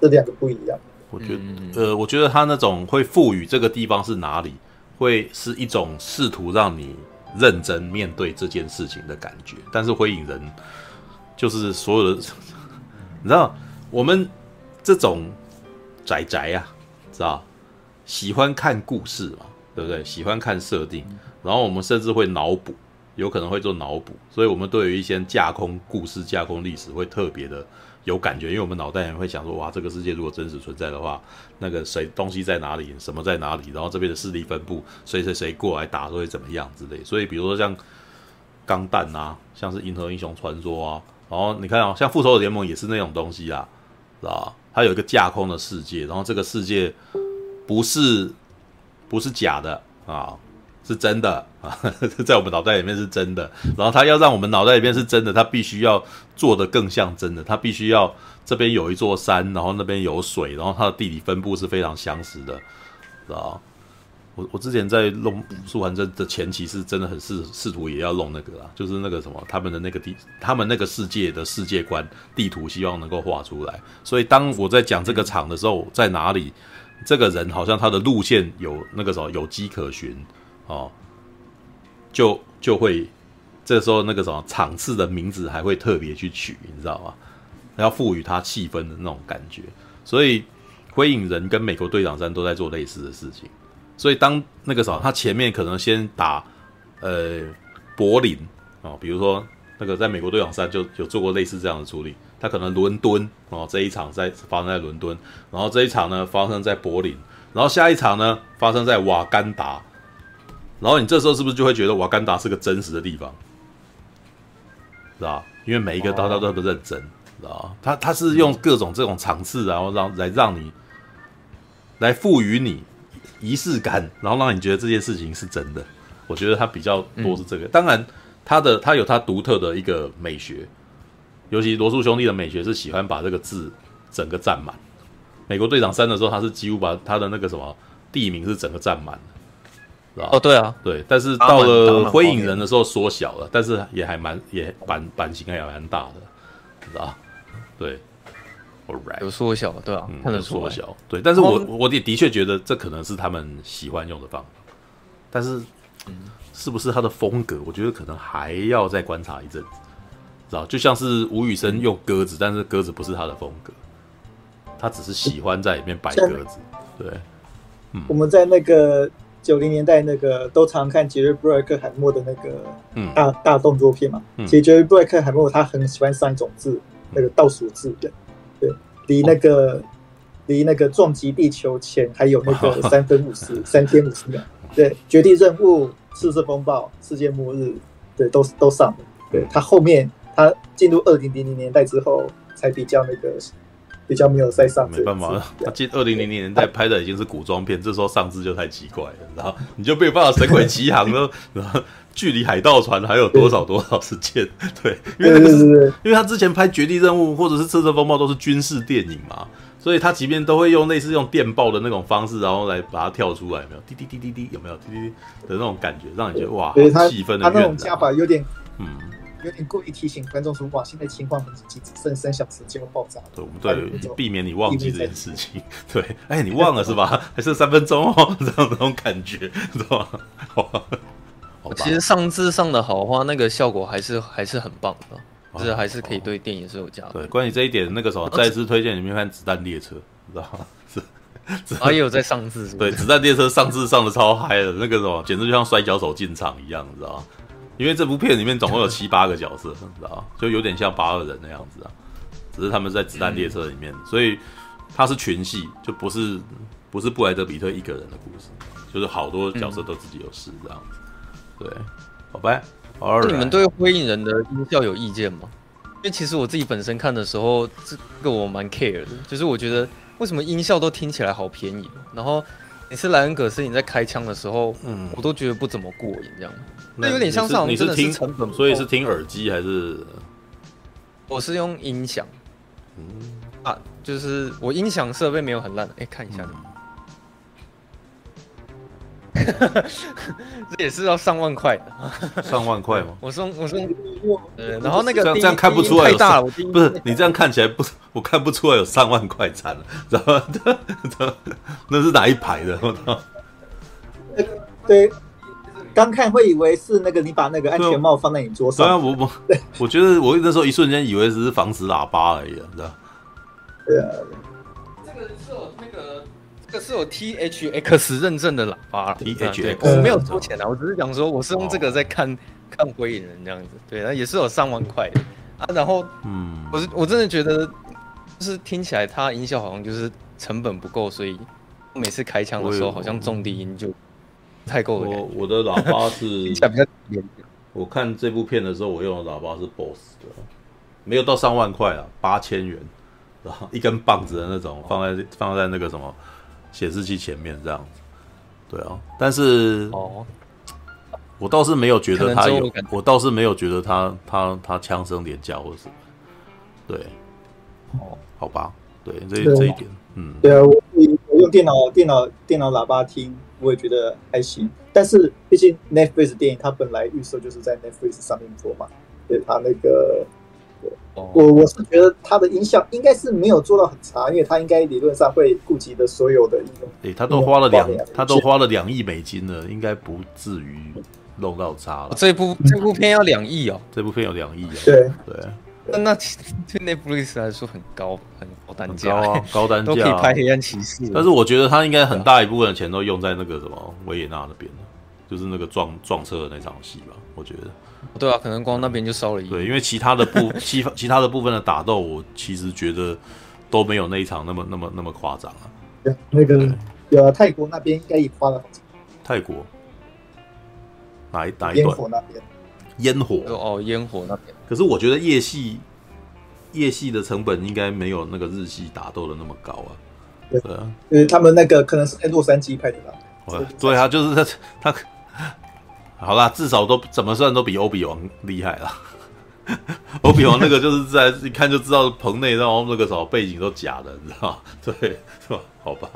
这两个不一样。我觉得，呃，我觉得他那种会赋予这个地方是哪里，会是一种试图让你认真面对这件事情的感觉。但是《火影人》就是所有的，你知道，我们这种。宅宅、啊，知道？喜欢看故事嘛，对不对？喜欢看设定，然后我们甚至会脑补，有可能会做脑补，所以我们对于一些架空故事、架空历史会特别的有感觉，因为我们脑袋里会想说，哇，这个世界如果真实存在的话，那个谁东西在哪里，什么在哪里，然后这边的势力分布，谁谁谁过来打会怎么样之类。所以比如说像钢弹啊，像是银河英雄传说啊，然后你看啊，像复仇者联盟也是那种东西啊，是吧？它有一个架空的世界，然后这个世界不是不是假的啊。是真的啊，在我们脑袋里面是真的。然后它要让我们脑袋里面是真的，它必须要做得更像真的。它必须要这边有一座山，然后那边有水，然后它的地理分布是非常相似的，知道我我之前在弄《素还真》的前期是真的很试试图也要弄那个啦，就是那个什么他们的那个地，他们那个世界的世界观地图，希望能够画出来。所以当我在讲这个场的时候，在哪里，这个人好像他的路线有那个什么有迹可循。哦，就就会这时候那个什么场次的名字还会特别去取，你知道吗？要赋予它气氛的那种感觉。所以灰影人跟美国队长三都在做类似的事情。所以当那个啥，他前面可能先打呃柏林哦，比如说那个在美国队长三就有做过类似这样的处理。他可能伦敦哦这一场在发生在伦敦，然后这一场呢发生在柏林，然后下一场呢发生在瓦干达。然后你这时候是不是就会觉得瓦干达是个真实的地方，是吧？因为每一个刀刀都不认真，知道？他他是用各种这种场次，然后让来让你来赋予你仪式感，然后让你觉得这件事情是真的。我觉得它比较多是这个。当然，它的它有它独特的一个美学，尤其罗素兄弟的美学是喜欢把这个字整个占满。美国队长三的时候，他是几乎把他的那个什么地名是整个占满。哦，对啊，对，但是到了灰影人的时候缩小了，但是也还蛮也版版型还蛮大的，知道对，Alright，有缩小，对啊，看得缩小，对，但是我我也的确觉得这可能是他们喜欢用的方法，但是，是不是他的风格？我觉得可能还要再观察一阵子，知道就像是吴宇森用鸽子，但是鸽子不是他的风格，他只是喜欢在里面摆鸽子，对，嗯，我们在那个。九零年代那个都常看杰瑞布莱克海默的那个大、嗯、大动作片嘛。嗯、其实杰瑞布莱克海默他很喜欢上一种字，嗯、那个倒数字的，对，离那个离、哦、那个撞击地球前还有那个三分五十 三天五十秒。对，绝地任务、赤色风暴、世界末日，对，都都上了。对，他后面他进入二零零零年代之后才比较那个。比较没有再上，没办法，他进二零零零年代拍的已经是古装片，这时候上字就太奇怪了，然后你就没有办法神鬼奇航了，然后距离海盗船还有多少多少时间？对，因为那个是，因为他之前拍《绝地任务》或者是《赤色风暴》都是军事电影嘛，所以他即便都会用类似用电报的那种方式，然后来把它跳出来，有没有？滴滴滴滴滴，有没有？滴滴滴的那种感觉，让你觉得哇，气氛的。他那种加法有点，嗯。有点故意提醒观众说：“哇，现在情况很紧急，只剩三小时就要爆炸。”对，我们对避免你忘记这件事情。对，哎、欸，你忘了是吧？还剩三分钟哦，这样这种感觉，知道吗？好，其实上字上的好话，那个效果还是还是很棒的，就是还是可以对电影是有价值。对，关于这一点，那个时候再次推荐你们看《子弹列车》，知道吗？是，啊，也有在上字，对，《子弹列车》上字上的超嗨的，那个什么，简直就像摔跤手进场一样，你知道吗？因为这部片里面总共有七八个角色，你知道就有点像八二人那样子啊，只是他们在子弹列车里面，所以它是群戏，就不是不是布莱德比特一个人的故事，就是好多角色都自己有事这样子。对，好吧。那你们对灰影人的音效有意见吗？因为其实我自己本身看的时候，这个我蛮 care 的，就是我觉得为什么音效都听起来好便宜，然后。每次莱恩·葛斯你在开枪的时候，嗯，我都觉得不怎么过瘾，这样。那有点像是你是听成本，所以是听耳机还是？我是用音响。嗯啊，就是我音响设备没有很烂，哎、欸，看一下。这也是要上万块的，上万块吗？我说我说，呃，然后那个这样这样看不出来有太大了，不是你这样看起来不，我看不出来有上万块惨了，知道吗？那是哪一排的？我操！对，刚看会以为是那个你把那个安全帽放在你桌上，对啊，我我 我觉得我那时候一瞬间以为只是防止喇叭而已，知道？对啊。这个是有 T H X 认证的喇叭，T H X 我没有收钱啊，我只是想说我是用这个在看看《鬼影人》这样子，对，那也是有上万块的。啊。然后，嗯，我是我真的觉得，就是听起来它音效好像就是成本不够，所以每次开枪的时候好像重低音就太够了。我我的喇叭是 我看这部片的时候，我用的喇叭是 BOSS 的，没有到上万块啊，八千元，然后一根棒子的那种，放在放在那个什么显示器前面这样子，对啊，但是哦。我倒是没有觉得他有，我倒是没有觉得他他他枪声廉价或者什么，对，哦，好吧，对，这这一点，嗯，对啊，我我用电脑电脑电脑喇叭听，我也觉得还行，但是毕竟 Netflix 电影它本来预售就是在 Netflix 上面播嘛，对，它那个，我我是觉得它的音效应该是没有做到很差，因为它应该理论上会顾及的所有的应用，对，它都花了两，它都花了两亿美金了，应该不至于。漏到差了，这部这部片要两亿哦，这部片有两亿哦，对。对，那那对 Netflix 来说很高很高单价。啊，高单价都可以拍黑暗骑士，但是我觉得他应该很大一部分的钱都用在那个什么维也纳那边就是那个撞撞车的那场戏吧，我觉得，对啊，可能光那边就烧了一亿，对，因为其他的部 其其他的部分的打斗，我其实觉得都没有那一场那么那么那么夸张啊，对，那个有泰国那边应该也花了泰国。哪一哪一段？烟火那边，烟火。哦，烟火那边。可是我觉得夜戏，夜系的成本应该没有那个日系打斗的那么高啊。对啊，因为他们那个可能是在洛杉矶拍的吧。对啊，就是他他，好啦，至少都怎么算都比欧比王厉害啦。欧比王那个就是在一看就知道棚内，然后那个什么背景都假的，你知道 对，是吧？好吧。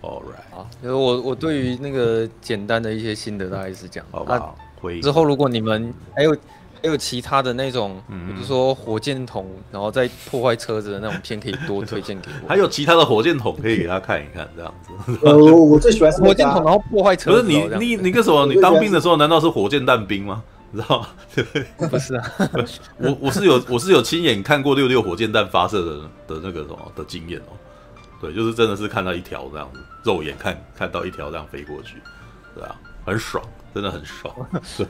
All right，好，就是我我对于那个简单的一些心得大概是这样。好吧，之后如果你们还有还有其他的那种，比如说火箭筒，然后再破坏车子的那种片，可以多推荐给我。还有其他的火箭筒可以给他看一看，这样子。呃，我最喜欢火箭筒，然后破坏车子。不是你你你个什么？你当兵的时候难道是火箭弹兵吗？你知道吗？不是啊，我我是有我是有亲眼看过六六火箭弹发射的的那个什么的经验哦。对，就是真的是看到一条这样子，肉眼看看到一条这样飞过去，对啊，很爽，真的很爽。对，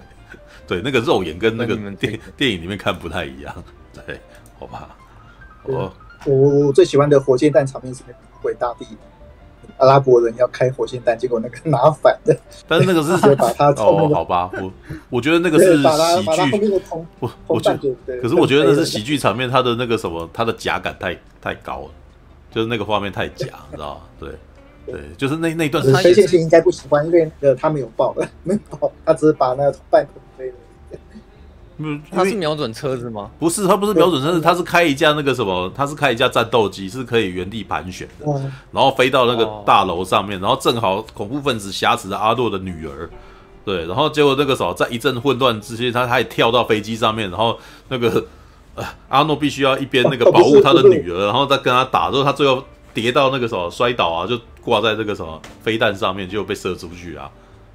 对，那个肉眼跟那个电电影里面看不太一样。对，好吧。我我我最喜欢的火箭弹场面是那个伟大地阿拉伯人要开火箭弹，结果那个拿反的。但是那个是 把他哦，好吧，我我觉得那个是 喜剧。我 我觉得，可是我觉得那是喜剧场面，他的那个什么，他的假感太太高了。就是那个画面太假，你知道吗？对，对，就是那那段。崔健星应该不喜欢，因为呃，他没有爆了，没有爆，他只是把那个半空飞了。嗯，他是瞄准车子吗？不是，他不是瞄准车子，他是开一架那个什么，他是开一架战斗机，是可以原地盘旋的，然后飞到那个大楼上面，然后正好恐怖分子挟持着阿诺的女儿，对，然后结果那个时候在一阵混乱之间，他他也跳到飞机上面，然后那个。阿诺必须要一边那个保护他的女儿，然后再跟他打，之后他最后跌到那个什么摔倒啊，就挂在这个什么飞弹上面，就被射出去啊，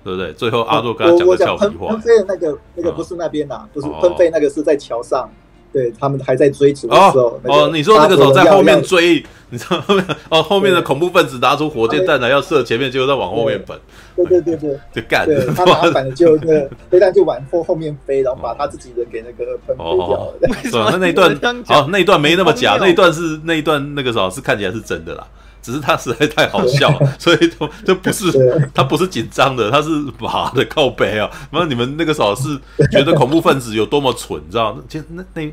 对不对？最后阿诺跟他讲的俏皮话。喷飞的那个那个不是那边呐，不是喷飞那个是在桥上。对，他们还在追逐的时候，哦，你说那个时候在后面追，你知道后面哦，后面的恐怖分子拿出火箭弹来要射前面，结果在往后面奔。对对对对，就干。对，他拿反的就那个飞弹就往后后面飞，然后把他自己人给那个喷飞掉了。是吧？那那一段好，那一段没那么假，那一段是那一段那个时候是看起来是真的啦，只是他实在太好笑了，所以就就不是他不是紧张的，他是妈的靠背啊！那你们那个时候是觉得恐怖分子有多么蠢，你知道？其实那那。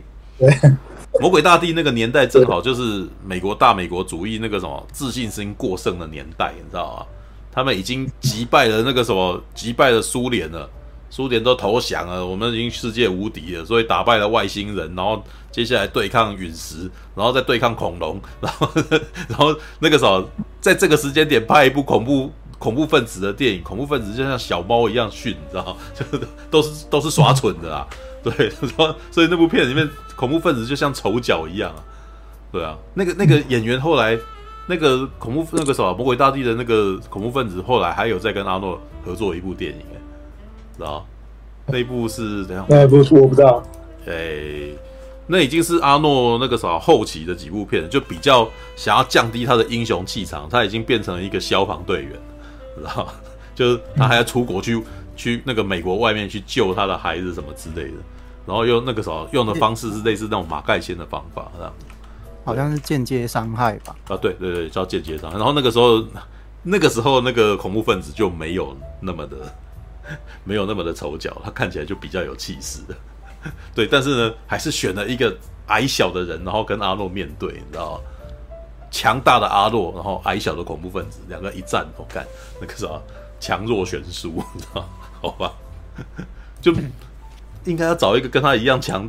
魔鬼大帝那个年代正好就是美国大美国主义那个什么自信心过剩的年代，你知道吗？他们已经击败了那个什么，击败了苏联了，苏联都投降了，我们已经世界无敌了，所以打败了外星人，然后接下来对抗陨石，然后再对抗恐龙，然后然后那个时候在这个时间点拍一部恐怖 恐怖分子的电影，恐怖分子就像小猫一样训，你知道吗？就都是都是耍蠢的啊。对，说所以那部片里面恐怖分子就像丑角一样啊，对啊，那个那个演员后来那个恐怖那个什么魔鬼大帝的那个恐怖分子后来还有在跟阿诺合作一部电影，知道那一部是怎样？那部我不知道，哎，那已经是阿诺那个什么后期的几部片，就比较想要降低他的英雄气场，他已经变成了一个消防队员，知道就是他还要出国去。去那个美国外面去救他的孩子什么之类的，然后用那个时候用的方式是类似那种马盖先的方法，这样，好像是间接伤害吧？啊，对对对，叫间接伤害。然后那个时候，那个时候那个恐怖分子就没有那么的，没有那么的丑角，他看起来就比较有气势。对，但是呢，还是选了一个矮小的人，然后跟阿诺面对，你知道吗？强大的阿诺，然后矮小的恐怖分子，两个一战，我干那个啥，强弱悬殊，你知道吗？好吧，就应该要找一个跟他一样强。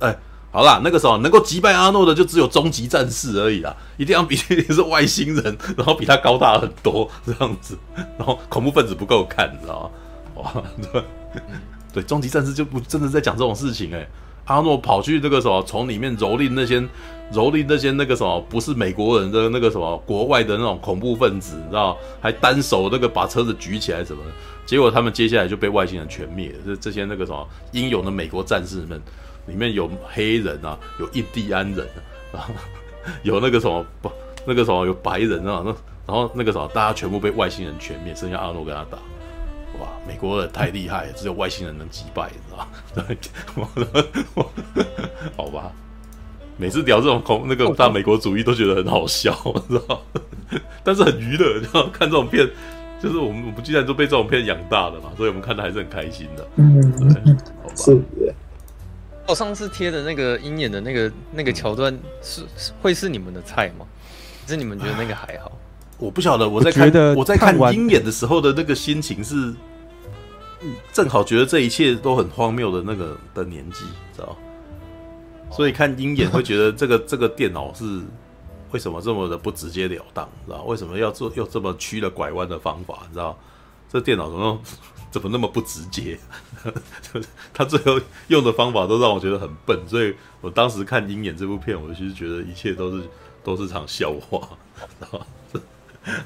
哎，好啦，那个时候能够击败阿诺的，就只有终极战士而已啦。一定要比是外星人，然后比他高大很多这样子，然后恐怖分子不够看，你知道吗？对。对，终极战士就不真的在讲这种事情哎、阿诺跑去那个什么，从里面蹂躏那些蹂躏那些那个什么，不是美国人的那个什么国外的那种恐怖分子，你知道？还单手那个把车子举起来什么的。结果他们接下来就被外星人全灭了。这这些那个什么英勇的美国战士们，里面有黑人啊，有印第安人啊，有那个什么不那个什么有白人啊，那然后那个什么大家全部被外星人全灭，剩下阿诺跟他打。哇，美国人太厉害，只有外星人能击败，你知道吗？好吧，每次聊这种恐那个大美国主义都觉得很好笑，知道？但是很娱乐，知道看这种片，就是我们我们既然都被这种片养大的嘛，所以我们看的还是很开心的。嗯，对，好吧。是。我上次贴的那个鹰眼的那个那个桥段是会是你们的菜吗？还是你们觉得那个还好？我不晓得，我在看我，我在看鹰眼的时候的那个心情是，正好觉得这一切都很荒谬的那个的年纪，知道？所以看鹰眼会觉得这个这个电脑是为什么这么的不直截了当，知道？为什么要做用这么曲了拐弯的方法，知道？这电脑怎么 怎么那么不直接？他最后用的方法都让我觉得很笨，所以我当时看鹰眼这部片，我其实觉得一切都是都是场笑话，知道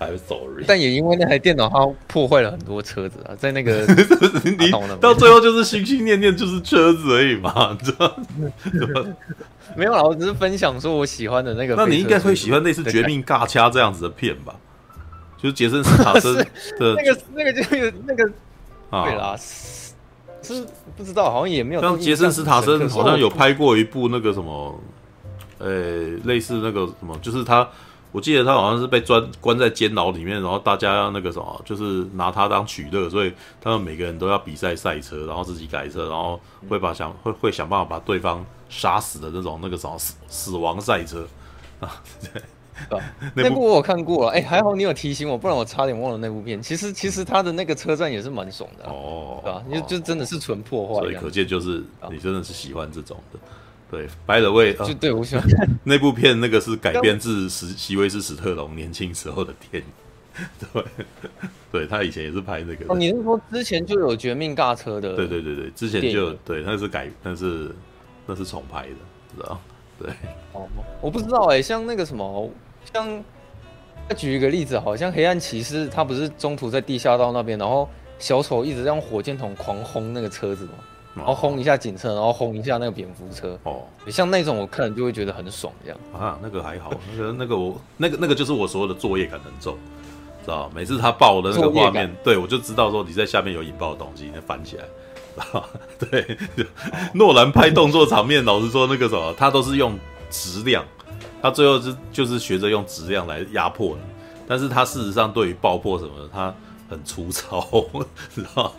？I'm sorry，但也因为那台电脑，它破坏了很多车子啊，在那个 你到最后就是心心念念就是车子而已嘛，知道吗？没有啦，我只是分享说我喜欢的那个。那你应该会喜欢类似《绝命尬掐》这样子的片吧？就是杰森斯塔 森的那个那个就是那个啊对啦，是不知道，好像也没有。像杰森斯塔森好像有拍过一部那个什么，呃，类似那个什么，就是他。我记得他好像是被关关在监牢里面，然后大家要那个什么，就是拿他当取乐，所以他们每个人都要比赛赛车，然后自己改车，然后会把想会会想办法把对方杀死的那种那个什么死死亡赛车啊。对，那部我有看过了，哎、欸，还好你有提醒我，不然我差点忘了那部片。其实其实他的那个车站也是蛮爽的、啊、哦，对吧？就就真的是纯破坏，所以可见就是你真的是喜欢这种的。对，By the way，就对我喜欢看 那部片，那个是改编自史席维斯史特龙年轻时候的电影。对，对他以前也是拍那个。哦，你是说之前就有《绝命尬车》的？对对对对，之前就对，那是改，那是那是重拍的，知道？对。哦，我不知道哎、欸，像那个什么，像再举一个例子，好像黑暗骑士，他不是中途在地下道那边，然后小丑一直在用火箭筒狂轰那个车子吗？然后轰一下警车，然后轰一下那个蝙蝠车。哦，像那种我看就会觉得很爽，这样啊，那个还好，那个那个我那个那个就是我所有的作业感很重，知道每次他爆的那个画面，对我就知道说你在下面有引爆的东西，你翻起来。对，诺兰拍动作场面，老实说那个什么，他都是用质量，他最后是就是学着用质量来压迫你，但是他事实上对于爆破什么的，他很粗糙，知道。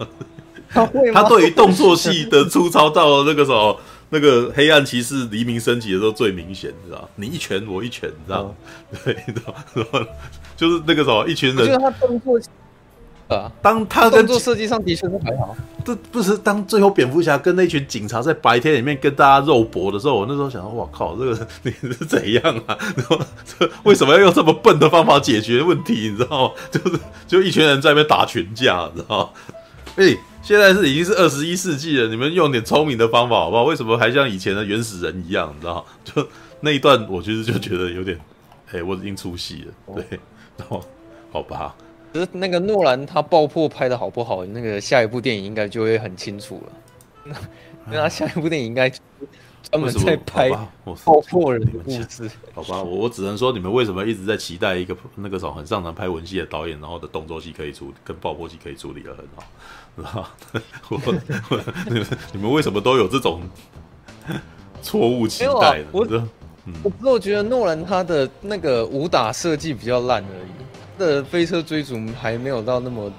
他会吗？他对于动作戏的粗糙到了那个时候，那个黑暗骑士黎明升起的时候最明显，你知道？你一拳我一拳，你知道？哦、对，你知道？然后就是那个时候，一群人。就是他动作，啊，当他跟动作设计上的确是还好。这不是当最后蝙蝠侠跟那群警察在白天里面跟大家肉搏的时候，我那时候想说，哇靠，这个你是怎样啊？然后这为什么要用这么笨的方法解决问题？你知道吗？就是就一群人在那边打群架，你知道吗？哎、欸。现在是已经是二十一世纪了，你们用点聪明的方法好不好？为什么还像以前的原始人一样？你知道？就那一段，我其实就觉得有点，哎、欸，我已经出戏了。对，然 后好吧。其实那个诺兰他爆破拍的好不好？那个下一部电影应该就会很清楚了。那他下一部电影应该专门在拍爆破人的故事。好吧，我我只能说，你们为什么一直在期待一个那个什么很擅长拍文戏的导演，然后的动作戏可以处跟爆破戏可以处理的很好，是吧？我我你们你们为什么都有这种错误期待呢？我嗯、我不是，我觉得诺兰他的那个武打设计比较烂而已，他的飞车追逐还没有到那么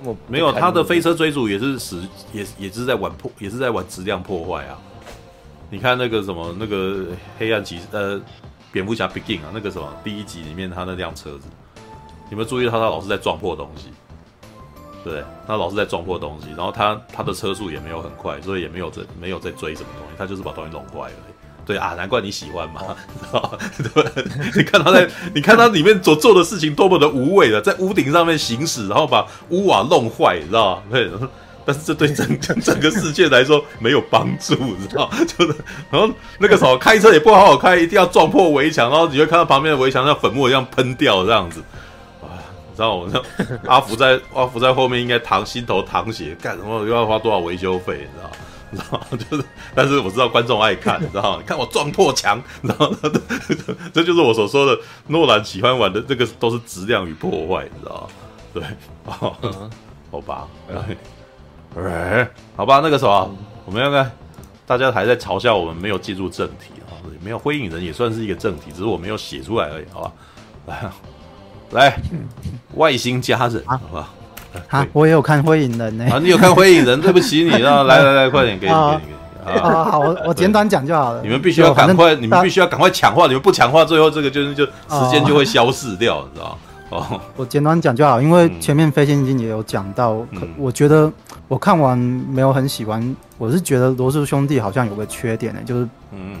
那么没有，他的飞车追逐也是使也也是在玩破，也是在玩质量破坏啊。你看那个什么那个黑暗骑士呃蝙蝠侠 Begin 啊，那个什么第一集里面他那辆车子，有没有注意到他老是在撞破东西？对，他老是在撞破东西，然后他他的车速也没有很快，所以也没有在没有在追什么东西，他就是把东西弄坏了。对啊，难怪你喜欢嘛，知道吧？对，你看他在，你看他里面所做的事情多么的无谓的，在屋顶上面行驶，然后把屋瓦弄坏，你知道吧？对，但是这对整整个世界来说没有帮助，你知道？就是，然后那个时候开车也不好好开，一定要撞破围墙，然后你会看到旁边的围墙像粉末一样喷掉这样子，知道我阿福在阿福在后面应该淌心头淌血，干什么又要花多少维修费，你知道？你知道就是，但是我知道观众爱看，你知道？你看我撞破墙，然后这就是我所说的诺兰喜欢玩的这个都是质量与破坏，你知道？对，好吧，哎，好吧，那个什么，我们要看大家还在嘲笑我们没有进入正题啊，没有灰影人也算是一个正题，只是我没有写出来而已，好吧？来，来，外星家人，好吧？啊，我也有看《灰影人》呢。啊，你有看《灰影人》？对不起你，啊，来来来，快点给你。啊，好，我我简短讲就好了。你们必须要赶快，你们必须要赶快抢话，你们不抢话，最后这个就是就时间就会消逝掉，你知道哦，我简短讲就好，因为前面飞仙境也有讲到，我觉得我看完没有很喜欢，我是觉得罗素兄弟好像有个缺点呢，就是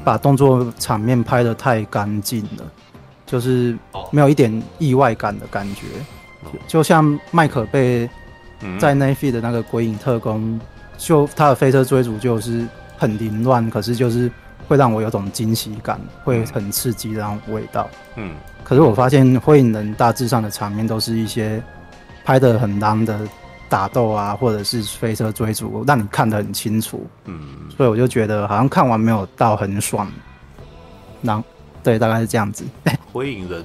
把动作场面拍的太干净了，就是没有一点意外感的感觉。就像麦可被在 Netflix 的那个《鬼影特工》，就他的飞车追逐就是很凌乱，可是就是会让我有种惊喜感，会很刺激的那种味道。嗯，可是我发现《火影人》大致上的场面都是一些拍的很烂的打斗啊，或者是飞车追逐，让你看得很清楚。嗯，所以我就觉得好像看完没有到很爽。那对，大概是这样子。灰影人。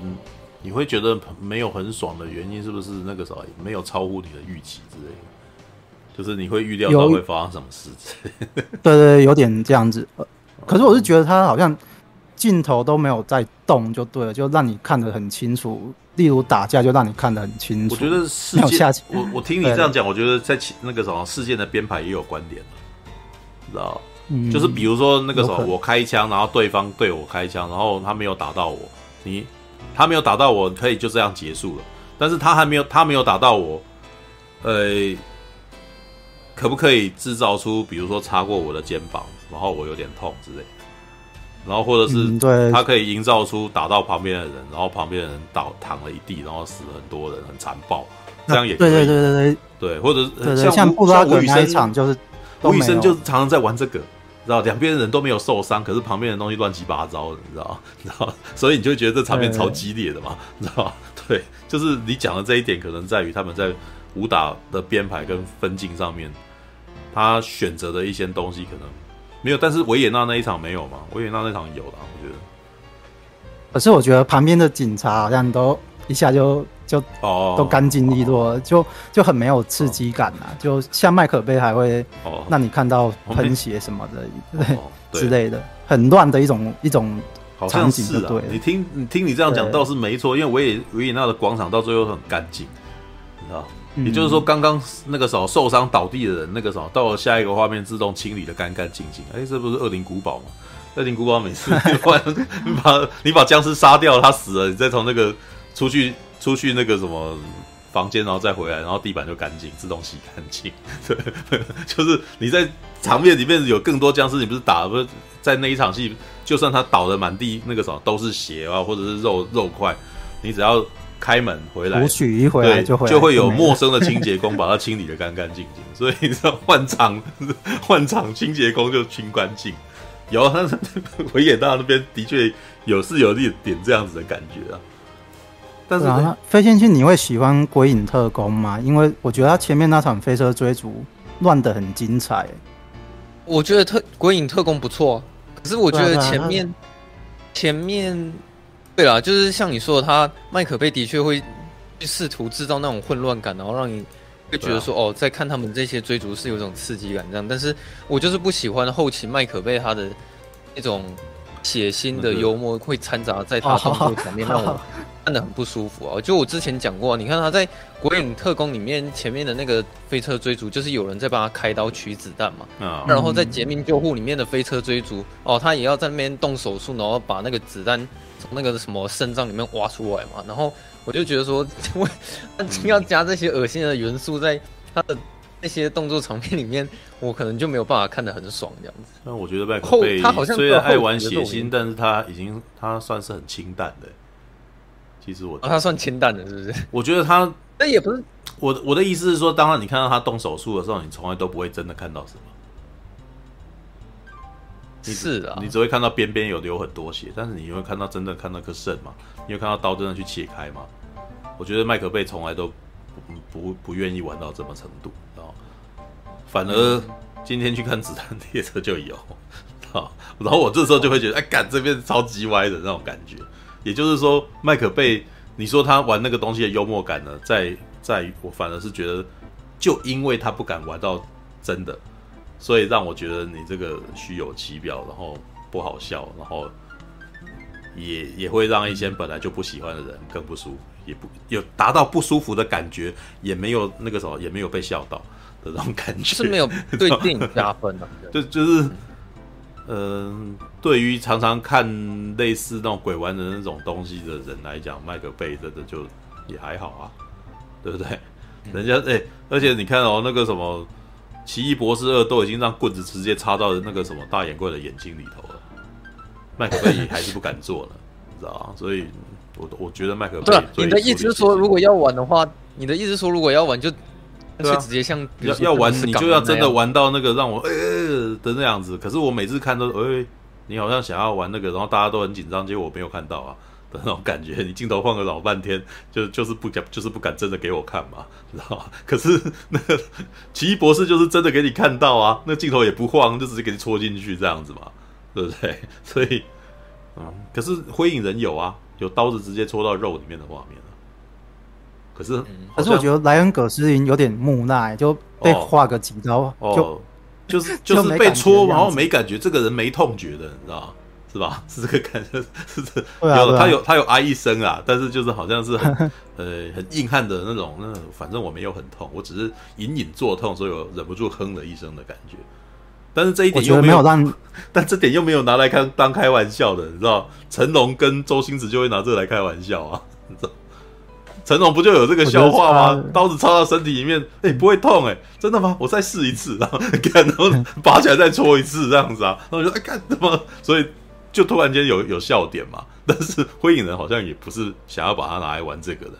你会觉得没有很爽的原因，是不是那个时候没有超乎你的预期之类的？就是你会预料到会发生什么事情？对，对对，有点这样子。可是我是觉得他好像镜头都没有在动，就对了，就让你看得很清楚。例如打架，就让你看得很清楚。我觉得事件，我我听你这样讲，我觉得在那个什么事件的编排也有观点，知道？嗯，就是比如说那个时候我开枪，然后对方对我开枪，然后他没有打到我，你。他没有打到我，可以就这样结束了。但是他还没有，他没有打到我，呃，可不可以制造出，比如说擦过我的肩膀，然后我有点痛之类的，然后或者是对，他可以营造出打到旁边的人，然后旁边的人倒躺了一地，然后死了很多人，很残暴，这样也可以。对对对对对，对，或者是像像布拉格那一场就是，吴宇森就是常常在玩这个。知道两边的人都没有受伤，可是旁边的东西乱七八糟的，你知道？你知道？所以你就觉得这场面超激烈的嘛？你知道？对，就是你讲的这一点，可能在于他们在武打的编排跟分镜上面，他选择的一些东西可能没有。但是维也纳那一场没有嘛？维也纳那场有的，我觉得。可是我觉得旁边的警察好像都一下就。就哦，都干净利落，就就很没有刺激感啊！就像麦可杯还会让你看到喷血什么的，对之类的，很乱的一种一种场景，就对。你听你听你这样讲倒是没错，因为维也维也纳的广场到最后很干净，你知道？也就是说，刚刚那个时候受伤倒地的人，那个时候到了下一个画面自动清理的干干净净。哎，这不是恶灵古堡吗？恶灵古堡每次 你把你把僵尸杀掉，他死了，你再从那个出去。出去那个什么房间，然后再回来，然后地板就干净，自动洗干净。对，就是你在场面里面有更多僵尸，你不是打不是在那一场戏，就算他倒的满地那个什么都是血啊，或者是肉肉块，你只要开门回来，取一回来就会就会有陌生的清洁工把它清理的干干净净。所以你知道换场换场清洁工就清干净。有，他 维也纳那边的确有是有一点这样子的感觉啊。但是啊，飞仙境，你会喜欢《鬼影特工》吗？因为我觉得他前面那场飞车追逐乱的很精彩。我觉得特《鬼影特工》不错，可是我觉得前面前面，对啦，就是像你说的，他麦可贝的确会去试图制造那种混乱感，然后让你会觉得说，哦，在看他们这些追逐是有种刺激感这样。但是我就是不喜欢后期麦可贝他的那种血腥的幽默会掺杂在他动作前面，让我。看得很不舒服啊！就我之前讲过，你看他在《鬼影特工》里面前面的那个飞车追逐，就是有人在帮他开刀取子弹嘛。啊。然后在《劫命救护》里面的飞车追逐，哦，他也要在那边动手术，然后把那个子弹从那个什么肾脏里面挖出来嘛。然后我就觉得说，因 为要加这些恶心的元素在他的那些动作场面里面，我可能就没有办法看得很爽这样子。那我觉得麦克贝他好像虽然爱玩血腥，但是他已经他算是很清淡的。其实我、哦，他算清淡的，是不是？我觉得他，那也不是。我我的意思是说，当然你看到他动手术的时候，你从来都不会真的看到什么。是啊，你只会看到边边有流很多血，但是你会看到真的看到颗肾嘛？你会看到刀真的去切开吗？我觉得麦克贝从来都不不不愿意玩到这么程度，啊，反而今天去看子弹列车就有，啊，然后我这时候就会觉得，哎，干这边超级歪的那种感觉。也就是说，麦克贝，你说他玩那个东西的幽默感呢，在在我反而是觉得，就因为他不敢玩到真的，所以让我觉得你这个虚有其表，然后不好笑，然后也也会让一些本来就不喜欢的人更不舒服，也不有达到不舒服的感觉，也没有那个什么，也没有被笑到的那种感觉，是没有对电影加分的，就就是。嗯，对于常常看类似那种鬼玩的那种东西的人来讲，麦克贝真的就也还好啊，对不对？人家哎、欸，而且你看哦，那个什么《奇异博士二》都已经让棍子直接插到那个什么大眼怪的眼睛里头了，麦克贝还是不敢做呢，你知道吗？所以我我觉得麦克贝，对、啊，你的意思是说，如果要玩的话，你的意思是说，如果要玩就。就直接像要要玩，你就要真的玩到那个让我呃的那样子。可是我每次看都哎，你好像想要玩那个，然后大家都很紧张，结果我没有看到啊的那种感觉。你镜头晃了老半天，就就是不敢，就是不敢真的给我看嘛，知道吗？可是那个奇异博士就是真的给你看到啊，那镜头也不晃，就直接给你戳进去这样子嘛，对不对？所以嗯，可是灰影人有啊，有刀子直接戳到肉里面的画面。可是，可是我觉得莱恩·葛斯林有点木讷，就被划个几刀，哦、就就是 就是被戳，然后没感觉，这个人没痛觉的，你知道是吧？是这个感觉，是这有他有他有啊一声啊，但是就是好像是很呃很硬汉的那种，那反正我没有很痛，我只是隐隐作痛，所以我忍不住哼了一声的感觉。但是这一点又没有让，但这点又没有拿来开当开玩笑的，你知道？成龙跟周星驰就会拿这个来开玩笑啊，你知道？成龙不就有这个笑话吗？刀子插到身体里面，哎、欸，不会痛哎、欸，真的吗？我再试一次，然后 看，然后 拔起来再戳一次，这样子啊。然后我就哎，看怎么？所以就突然间有有笑点嘛。但是灰影人好像也不是想要把它拿来玩这个的，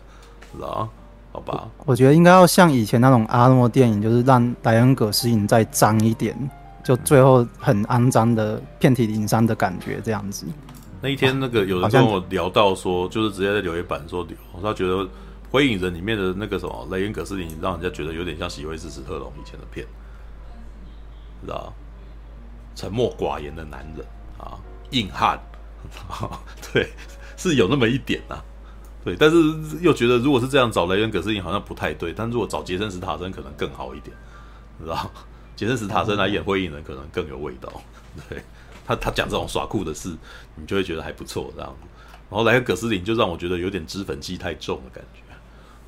是吧？好吧。我觉得应该要像以前那种阿诺电影，就是让莱恩·葛斯影再脏一点，就最后很肮脏的遍体鳞伤的感觉，这样子。那一天，那个有人跟我聊到说，就是直接在留言板说，他觉得《灰影人》里面的那个什么雷恩·葛斯林，让人家觉得有点像喜威斯·史特龙以前的片，知道沉默寡言的男人啊，硬汉，对，是有那么一点呐、啊，对，但是又觉得如果是这样找雷恩·葛斯林好像不太对，但如果找杰森·史塔森可能更好一点，知道杰森·史塔森来演灰影人可能更有味道，对。他他讲这种耍酷的事，你就会觉得还不错，这样。然后来个葛斯林，就让我觉得有点脂粉气太重的感觉。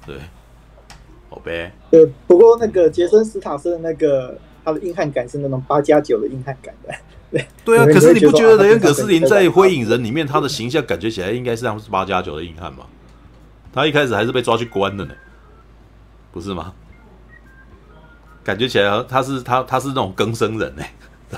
对，好呗。对，不过那个杰森·斯塔森的那个他的硬汉感是那种八加九的硬汉感的。对 对啊，可是你不觉得雷恩·葛斯林在《灰影人》里面他的形象感觉起来应该是像是八加九的硬汉吗？他一开始还是被抓去关的呢，不是吗？感觉起来他是他他是那种更生人呢。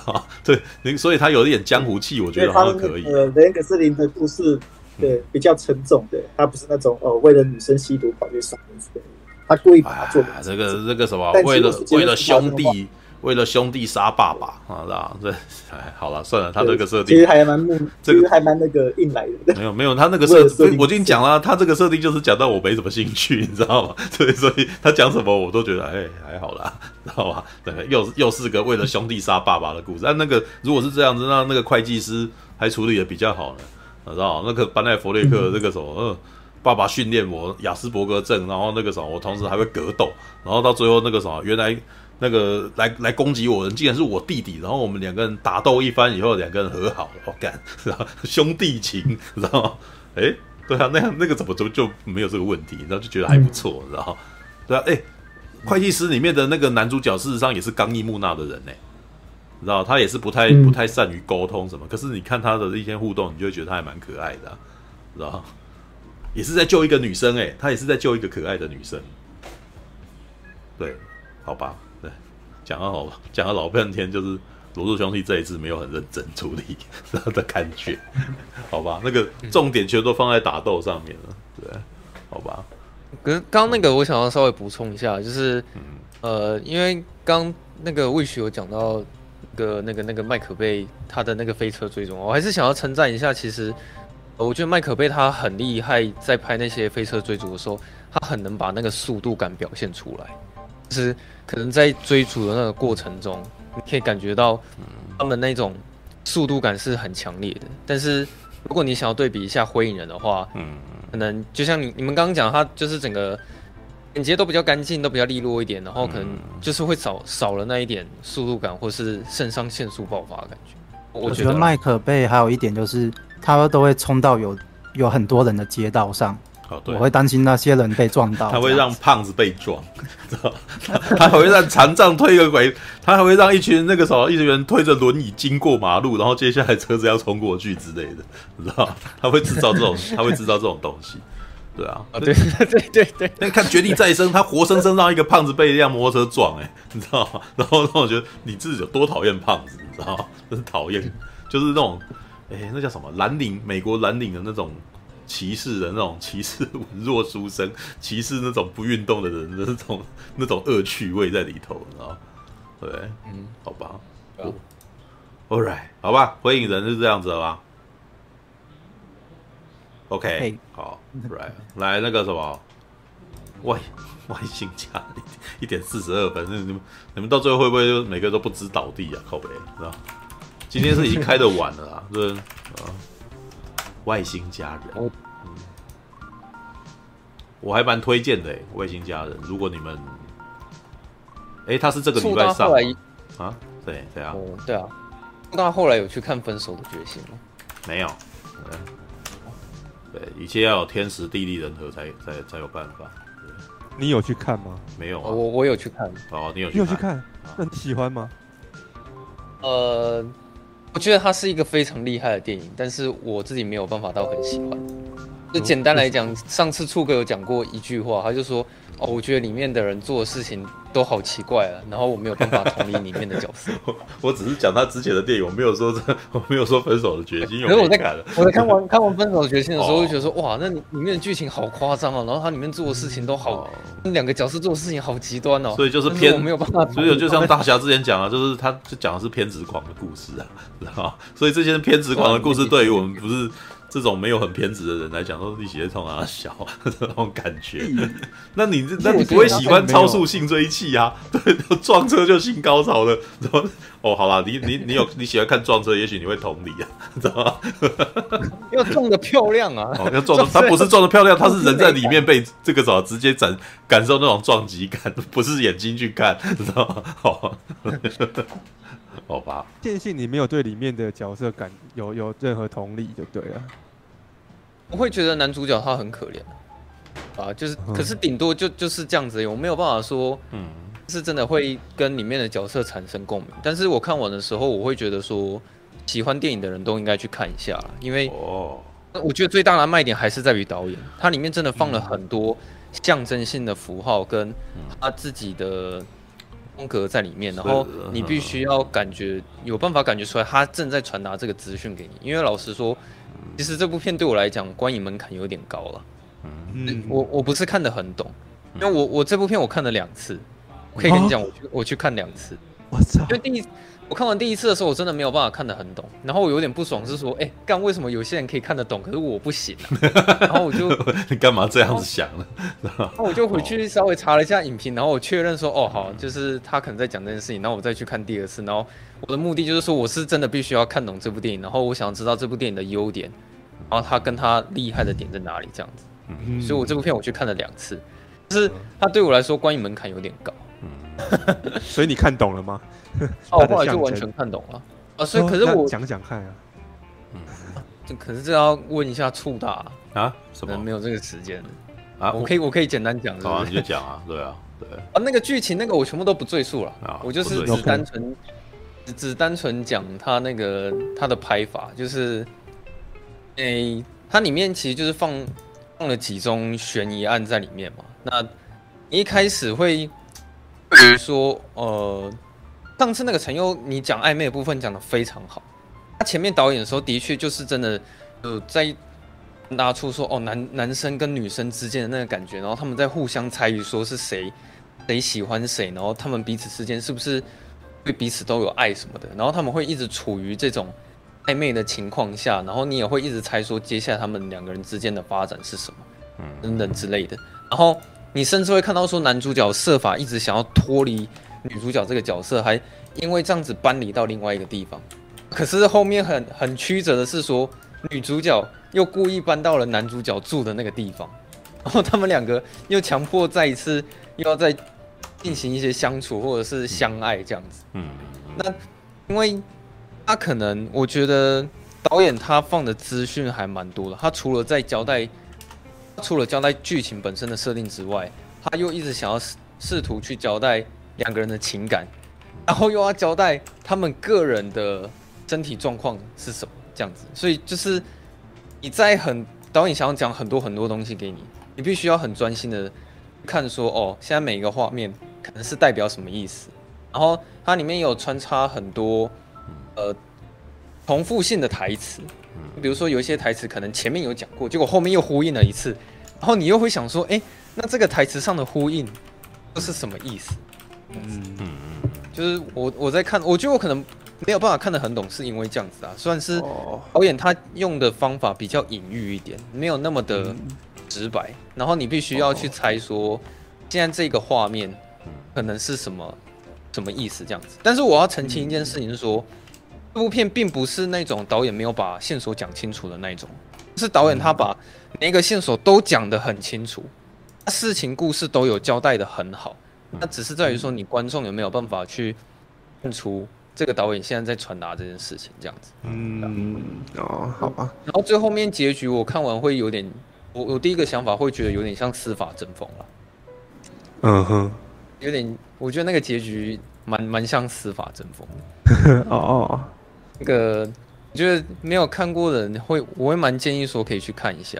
啊，对，所以他有一点江湖气，我觉得好像可以。呃，雷恩·葛斯林的故事，对，比较沉重的，他不是那种哦，为了女生吸毒跑去杀人之类的，他故意把他做。这个这个什么，为了为了兄弟，为了兄弟杀爸爸啊，这哎，好了，算了，他这个设定其实还蛮木，这个还蛮那个硬来的。没有没有，他那个设定，我已经讲了，他这个设定就是讲到我没什么兴趣，你知道吗？所以所以他讲什么我都觉得哎还好啦，知道吧？对，又又是个为了兄弟杀爸爸的故事。但那个如果是这样子，那那个会计师还处理的比较好呢，知道那个班奈弗列克那个什么，嗯，爸爸训练我雅斯伯格症，然后那个什么，我同时还会格斗，然后到最后那个什么，原来。那个来来攻击我的人竟然是我弟弟，然后我们两个人打斗一番以后，两个人和好了，我、哦、干，是吧？兄弟情，知道吗？哎，对啊，那样那个怎么怎么就没有这个问题，然后就觉得还不错，知道吗？对啊，哎，会计师里面的那个男主角事实上也是刚毅木讷的人呢，知道他也是不太不太善于沟通什么，可是你看他的一些互动，你就会觉得他还蛮可爱的、啊，知道吗？也是在救一个女生，哎，他也是在救一个可爱的女生，对，好吧。讲了好，讲了老半天，就是罗素兄弟这一次没有很认真处理他的感觉，好吧？那个重点全都放在打斗上面了，对，好吧？可是刚刚那个，我想要稍微补充一下，就是，呃，因为刚那个魏许有讲到那个那个那个麦可贝他的那个飞车追踪，我还是想要称赞一下，其实我觉得麦可贝他很厉害，在拍那些飞车追逐的时候，他很能把那个速度感表现出来，就是。可能在追逐的那个过程中，你可以感觉到他们那种速度感是很强烈的。但是如果你想要对比一下《火影人》的话，嗯，可能就像你你们刚刚讲，他就是整个剪接都比较干净，都比较利落一点，然后可能就是会少少了那一点速度感，或是肾上腺素爆发的感觉。我觉得麦可贝还有一点就是，他都会冲到有有很多人的街道上。哦、对，我会担心那些人被撞到。他会让胖子被撞，知道？他还会让残障推个鬼，他还会让一群那个什么一群人推着轮椅经过马路，然后接下来车子要冲过去之类的，你 知道？他会制造这种，他会制造这种东西，对啊，啊对对对对。那看《绝地再生》，他活生生让一个胖子被一辆摩托车撞，哎，你知道吗？然后让我觉得你自己有多讨厌胖子，你知道吗？真是讨厌，就是那种，哎，那叫什么？蓝领，美国蓝领的那种。歧视的那种歧视文弱书生，歧视那种不运动的人的那种那种恶趣味在里头，你知道？对，嗯，好吧，All right，好吧，火影人是这样子的吧？OK，Hey. 好，Right，来那个什么外外星家一点四十二分，你们你们到最后会不会就每个都不知倒地啊？靠北，知道？今天是已经开的晚了啊，是啊。外星家人，嗯，我还蛮推荐的诶，外星家人。如果你们，哎，他是这个礼拜上啊？对对啊，哦，对啊。那后来有去看《分手的决心》吗？没有。对，一切要有天时地利人和才才才有办法。你有去看吗？没有啊，我我有去看。哦，你有你有去看？那你喜欢吗？呃。我觉得它是一个非常厉害的电影，但是我自己没有办法到很喜欢。就简单来讲，上次触哥有讲过一句话，他就说：“哦，我觉得里面的人做的事情都好奇怪啊。”然后我没有办法同理里面的角色。我 我只是讲他之前的电影，我没有说这，我没有说分手的决心。可是我在看，我在看完看完分手的决心的时候，就觉得说：“哇，那里面的剧情好夸张啊！然后他里面做的事情都好，那两个角色做的事情好极端哦。”所以就是偏我没有办法。所以就像大侠之前讲啊，就是他就讲的是偏执狂的故事啊，知道吗？所以这些偏执狂的故事对于我们不是。这种没有很偏执的人来讲，都是一起冲啊小这种感觉。那你那你不会喜欢超速性追气啊？对，撞车就性高潮的。哦，好啦，你你你有你喜欢看撞车，也许你会同理啊，知道吗？要撞的漂亮啊！哦，要撞的，他不是撞的漂亮，他是人在里面被这个什么直接感感受那种撞击感，不是眼睛去看，知道吗？好，好吧。电信你没有对里面的角色感有有任何同理就对了。我会觉得男主角他很可怜啊，就是，可是顶多就就是这样子，我没有办法说，嗯，是真的会跟里面的角色产生共鸣。但是我看完的时候，我会觉得说，喜欢电影的人都应该去看一下，因为哦，我觉得最大的卖点还是在于导演，他里面真的放了很多象征性的符号跟他自己的风格在里面，然后你必须要感觉有办法感觉出来，他正在传达这个资讯给你。因为老实说。其实这部片对我来讲，观影门槛有点高了。嗯，我我不是看得很懂，因为我我这部片我看了两次，我可以跟你讲，我去我去看两次。我操！因为第一。我看完第一次的时候，我真的没有办法看得很懂，然后我有点不爽，是说，哎、欸，干为什么有些人可以看得懂，可是我不行、啊？然后我就 你干嘛这样子想呢？然后我就回去稍微查了一下影评，然后我确认说，哦，好，就是他可能在讲这件事情，然后我再去看第二次，然后我的目的就是说，我是真的必须要看懂这部电影，然后我想知道这部电影的优点，然后他跟他厉害的点在哪里，这样子。嗯，所以我这部片我去看了两次，就是他对我来说观影门槛有点高。嗯，所以你看懂了吗？哦，后来就完全看懂了。啊！所以可是我讲讲看啊，嗯，这可是这要问一下促大啊，什么？没有这个时间。啊？我可以我可以简单讲，好啊，你就讲啊，对啊，对。啊，那个剧情那个我全部都不赘述了。啊，我就是只单纯只单纯讲他那个他的拍法，就是诶，它里面其实就是放放了几宗悬疑案在里面嘛。那一开始会比如说呃。上次那个陈优，你讲暧昧的部分讲得非常好。他前面导演的时候，的确就是真的有在拿出说，哦，男男生跟女生之间的那个感觉，然后他们在互相猜疑，说是谁谁喜欢谁，然后他们彼此之间是不是对彼此都有爱什么的，然后他们会一直处于这种暧昧的情况下，然后你也会一直猜说，接下来他们两个人之间的发展是什么，嗯，等等之类的。然后你甚至会看到说，男主角设法一直想要脱离。女主角这个角色还因为这样子搬离到另外一个地方，可是后面很很曲折的是说，女主角又故意搬到了男主角住的那个地方，然后他们两个又强迫再一次又要再进行一些相处或者是相爱这样子。嗯，那因为他可能我觉得导演他放的资讯还蛮多的，他除了在交代，除了交代剧情本身的设定之外，他又一直想要试试图去交代。两个人的情感，然后又要交代他们个人的身体状况是什么，这样子，所以就是你在很导演想要讲很多很多东西给你，你必须要很专心的看说，哦，现在每一个画面可能是代表什么意思，然后它里面有穿插很多呃重复性的台词，比如说有一些台词可能前面有讲过，结果后面又呼应了一次，然后你又会想说，哎，那这个台词上的呼应这是什么意思？嗯。嗯就是我我在看，我觉得我可能没有办法看得很懂，是因为这样子啊，算是导演他用的方法比较隐喻一点，没有那么的直白，然后你必须要去猜说，现在这个画面可能是什么什么意思这样子。但是我要澄清一件事情是说，这部片并不是那种导演没有把线索讲清楚的那种，是导演他把每一个线索都讲得很清楚，事情故事都有交代的很好。那只是在于说，你观众有没有办法去认出这个导演现在在传达这件事情，这样子。嗯，哦，好吧。然后最后面结局，我看完会有点，我我第一个想法会觉得有点像司法争锋了。嗯哼，有点，我觉得那个结局蛮蛮像司法争锋。哦哦，那个我觉得没有看过的人会，我会蛮建议说可以去看一下。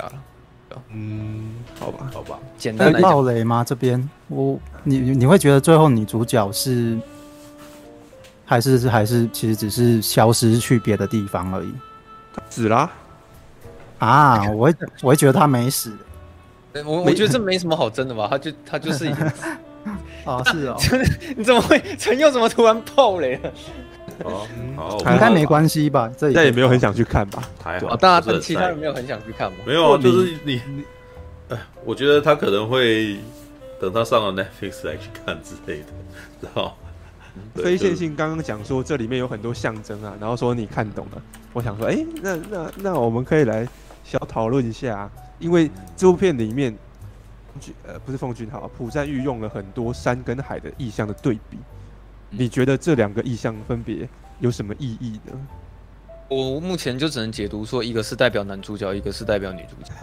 嗯，好吧，好吧，简单来讲。爆雷吗？这边我你你会觉得最后女主角是还是还是其实只是消失去别的地方而已？死了啊！我会我会觉得她没死。我我觉得这没什么好争的吧？他就他就是已经死。哦，是哦。你怎么会陈佑怎么突然爆雷了？哦，好，应该没关系吧？这但也没有很想去看吧？还好，大家其他人没有很想去看吗？没有啊，就是你，哎，我觉得他可能会等他上了 Netflix 来去看之类的，知道？非线性刚刚讲说这里面有很多象征啊，然后说你看懂了，我想说，哎，那那那我们可以来小讨论一下，因为这部片里面，呃，不是奉俊昊，朴赞玉用了很多山跟海的意象的对比。你觉得这两个意象分别有什么意义呢？我目前就只能解读说，一个是代表男主角，一个是代表女主角，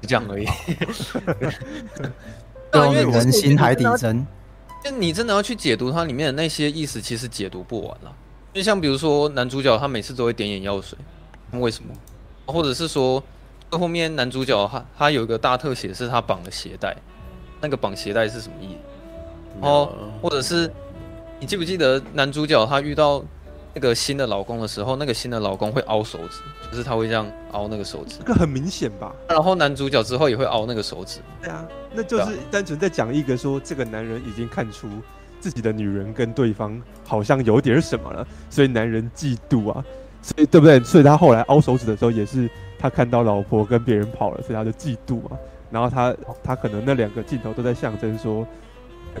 就这样而已。因为人心海底针，就你真的要去解读它里面的那些意思，其实解读不完了。就像比如说男主角他每次都会点眼药水，为什么？或者是说后面男主角他他有一个大特写是他绑了鞋带，那个绑鞋带是什么意思？哦，或者是。你记不记得男主角他遇到那个新的老公的时候，那个新的老公会凹手指，就是他会这样凹那个手指，这个很明显吧？然后男主角之后也会凹那个手指。对啊，那就是单纯在讲一个说这个男人已经看出自己的女人跟对方好像有点什么了，所以男人嫉妒啊，所以对不对？所以他后来凹手指的时候，也是他看到老婆跟别人跑了，所以他就嫉妒嘛。然后他他可能那两个镜头都在象征说，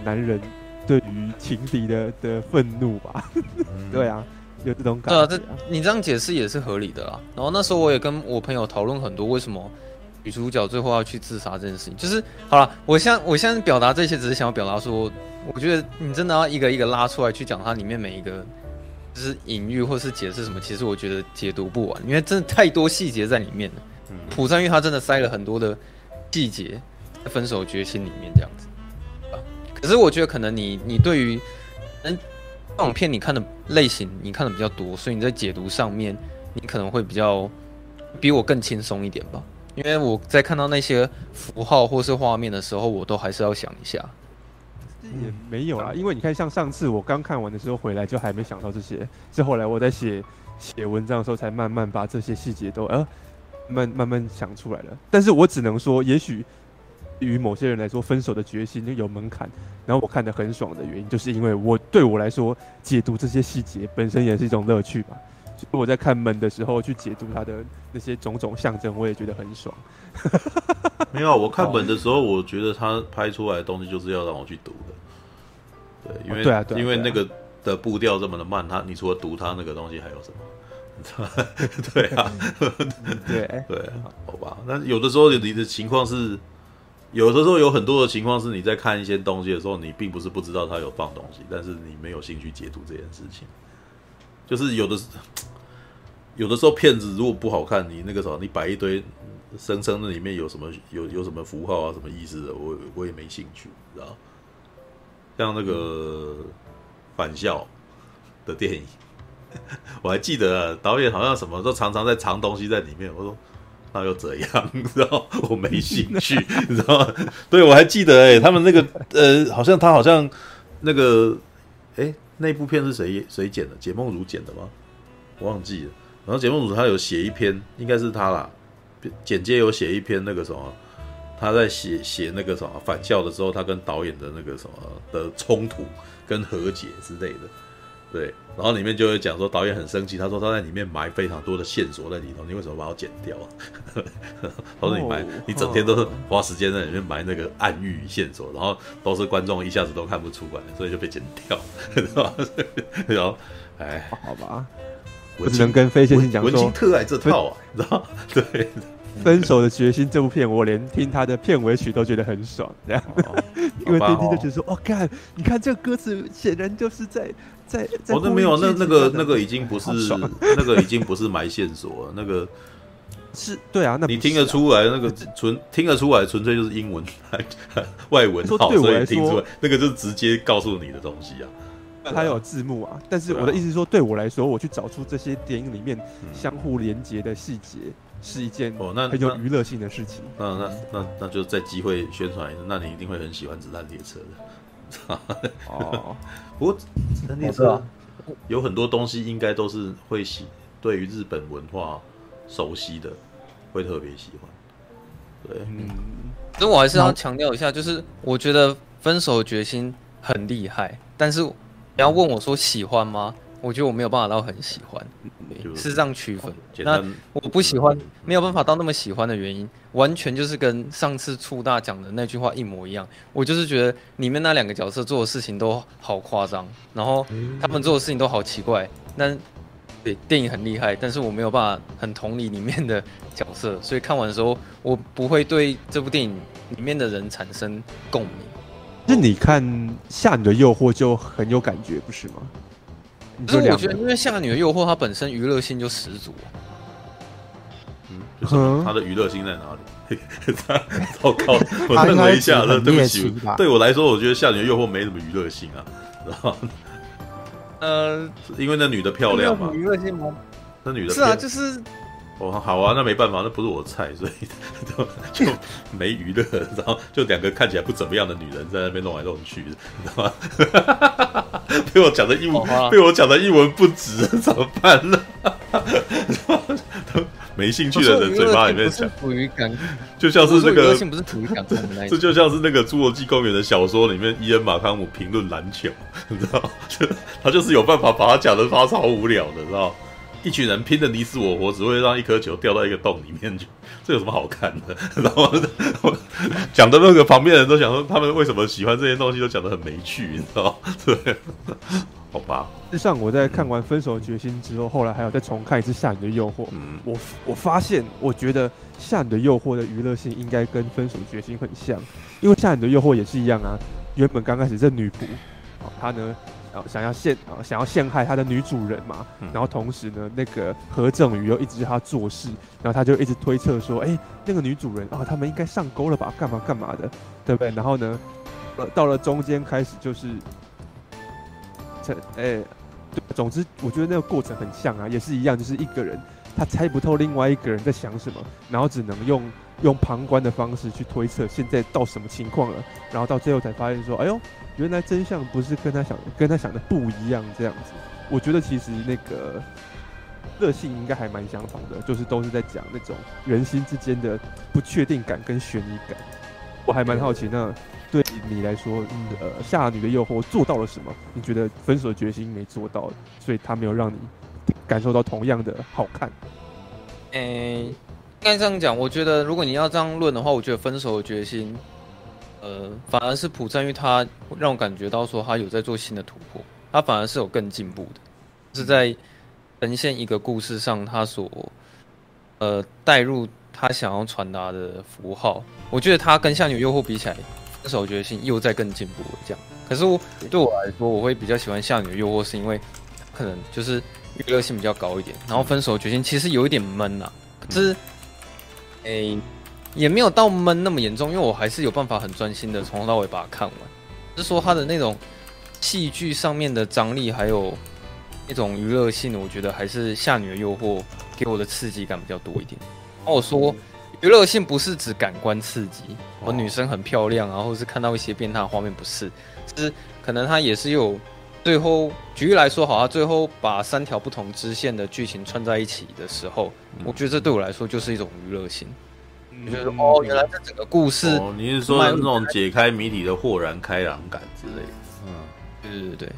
男人对于情敌的的愤怒吧？对啊，有这种感觉啊。对啊，这你这样解释也是合理的啦。然后那时候我也跟我朋友讨论很多，为什么女主角最后要去自杀这件事情。就是好了，我现我现在表达这些，只是想要表达说，我觉得你真的要一个一个拉出来去讲它里面每一个就是隐喻或是解释什么，其实我觉得解读不完，因为真的太多细节在里面了。嗯朴赞玉他真的塞了很多的。细节在，分手决心里面这样子，可是我觉得可能你你对于嗯这种片你看的类型你看的比较多，所以你在解读上面你可能会比较比我更轻松一点吧。因为我在看到那些符号或是画面的时候，我都还是要想一下。也没有啦，因为你看，像上次我刚看完的时候回来就还没想到这些，是后来我在写写文章的时候才慢慢把这些细节都呃。慢慢慢想出来了，但是我只能说，也许于某些人来说，分手的决心就有门槛。然后我看得很爽的原因，就是因为我对我来说，解读这些细节本身也是一种乐趣吧。我在看门的时候去解读它的那些种种象征，我也觉得很爽。没有，我看门的时候，我觉得他拍出来的东西就是要让我去读的。对，因为、哦、对啊，对啊，因为那个的步调这么的慢，他你除了读他那个东西还有什么？对啊，对对，好吧。那有的时候你的情况是，有的时候有很多的情况是你在看一些东西的时候，你并不是不知道他有放东西，但是你没有兴趣解读这件事情。就是有的，有的时候片子如果不好看，你那个时候你摆一堆声称那里面有什么有有什么符号啊，什么意思的，我我也没兴趣，知道？像那个返校的电影。我还记得，导演好像什么都常常在藏东西在里面。我说那又怎样？你知道我没兴趣，你知道吗？对，我还记得哎、他们那个呃，好像他好像那个哎、那部片是谁谁剪的？解梦如剪的吗？我忘记了。然后解梦如他有写一篇，应该是他啦，简介有写一篇那个什么，他在写写那个什么返校的时候，他跟导演的那个什么的冲突跟和解之类的。对，然后里面就会讲说导演很生气，他说他在里面埋非常多的线索在里头，你为什么把我剪掉啊？他说你埋，你整天都是花时间在里面埋那个暗喻线索，然后都是观众一下子都看不出来，所以就被剪掉，是吧？然后，哎，好吧，我只能跟飞先生讲说，文青特爱这套啊，你知道？对。分手的决心这部片，我连听他的片尾曲都觉得很爽，这样，哦、因为天天就觉得说，哦，看，你看这个歌词，显然就是在在。哦，那没有，那那个那个已经不是，那个已经不是埋线索了，那个 是对啊，那、啊、你听得出来，那个纯听得出来，纯粹就是英文 外文好，所以听出来，那个就是直接告诉你的东西啊。它有字幕啊，但是我的意思是说，对我来说，我去找出这些电影里面相互连接的细节。是一件哦，那很有娱乐性的事情。那那那那，那就再机会宣传一下。那你一定会很喜欢《子弹列车》的。哦，不过《子弹列车》有很多东西应该都是会喜，对于日本文化熟悉的，会特别喜欢。对，嗯。那我还是要强调一下，就是我觉得《分手决心》很厉害，但是你要问我说喜欢吗？我觉得我没有办法到很喜欢，是这样区分。那我不喜欢，没有办法到那么喜欢的原因，完全就是跟上次粗大讲的那句话一模一样。我就是觉得里面那两个角色做的事情都好夸张，然后他们做的事情都好奇怪。那对，电影很厉害，但是我没有办法很同理里面的角色，所以看完的时候，我不会对这部电影里面的人产生共鸣。那你看《夏女的诱惑》就很有感觉，不是吗？可是我觉得，因为《夏女的诱惑》它本身娱乐性就十足。嗯，就是它的娱乐性在哪里？糟糕！我愣了一下，对不起，对我来说，我觉得《夏女的诱惑》没什么娱乐性啊，知道吗？呃，因为那女的漂亮嘛。娱乐性吗？那女的是啊，就是。哦，好啊，那没办法，那不是我的菜，所以就 就没娱乐，然后就两个看起来不怎么样的女人在那边弄来弄去，你知道吗？被我讲的一文，被我讲的一文不值，怎么办呢？没兴趣的人嘴巴里面讲，属于感，就像是那个，这就像是那个《侏罗纪公园》的小说里面，伊恩马康姆评论篮球，你知道，他就是有办法把他讲的发超无聊的，知道。一群人拼的你死我活，只会让一颗球掉到一个洞里面去，这有什么好看的？然后讲的那个旁边人都想说，他们为什么喜欢这些东西，都讲的很没趣，你知道？对，好吧。事实上，我在看完《分手的决心》之后，后来还有再重看一次《夏女的诱惑》。嗯，我我发现，我觉得《夏女的诱惑》的娱乐性应该跟《分手的决心》很像，因为《夏女的诱惑》也是一样啊。原本刚开始这女仆，她呢。然后想要陷啊，想要陷害他的女主人嘛。然后同时呢，那个何正宇又一直是他做事，然后他就一直推测说，哎，那个女主人啊，他们应该上钩了吧？干嘛干嘛的，对不对？然后呢，呃，到了中间开始就是，这哎，总之我觉得那个过程很像啊，也是一样，就是一个人他猜不透另外一个人在想什么，然后只能用用旁观的方式去推测现在到什么情况了，然后到最后才发现说，哎呦。原来真相不是跟他想，跟他想的不一样这样子。我觉得其实那个个性应该还蛮相同的，就是都是在讲那种人心之间的不确定感跟悬疑感。我还蛮好奇，那对你来说，呃，夏女的诱惑做到了什么？你觉得分手的决心没做到，所以他没有让你感受到同样的好看？诶、欸，应该这样讲，我觉得如果你要这样论的话，我觉得分手的决心。呃，反而是朴赞玉，他让我感觉到说他有在做新的突破，他反而是有更进步的，是在呈现一个故事上他所呃带入他想要传达的符号。我觉得他跟《夏女诱惑》比起来，《分手决心》又在更进步了。这样，可是我对我来说，我会比较喜欢《夏女诱惑》，是因为可能就是娱乐性比较高一点。然后《分手决心》其实有一点闷呐、啊，可是诶。也没有到闷那么严重，因为我还是有办法很专心的从头到尾把它看完。是说它的那种戏剧上面的张力，还有那种娱乐性，我觉得还是《夏女的诱惑》给我的刺激感比较多一点。然后我说娱乐性不是指感官刺激，我女生很漂亮啊，或者是看到一些变态画面，不是，是可能它也是有最后举例来说，好，他最后把三条不同支线的剧情串在一起的时候，我觉得这对我来说就是一种娱乐性。你觉得哦，原来这整个故事，哦，你是说那种解开谜底的豁然开朗感之类的？嗯，对对对，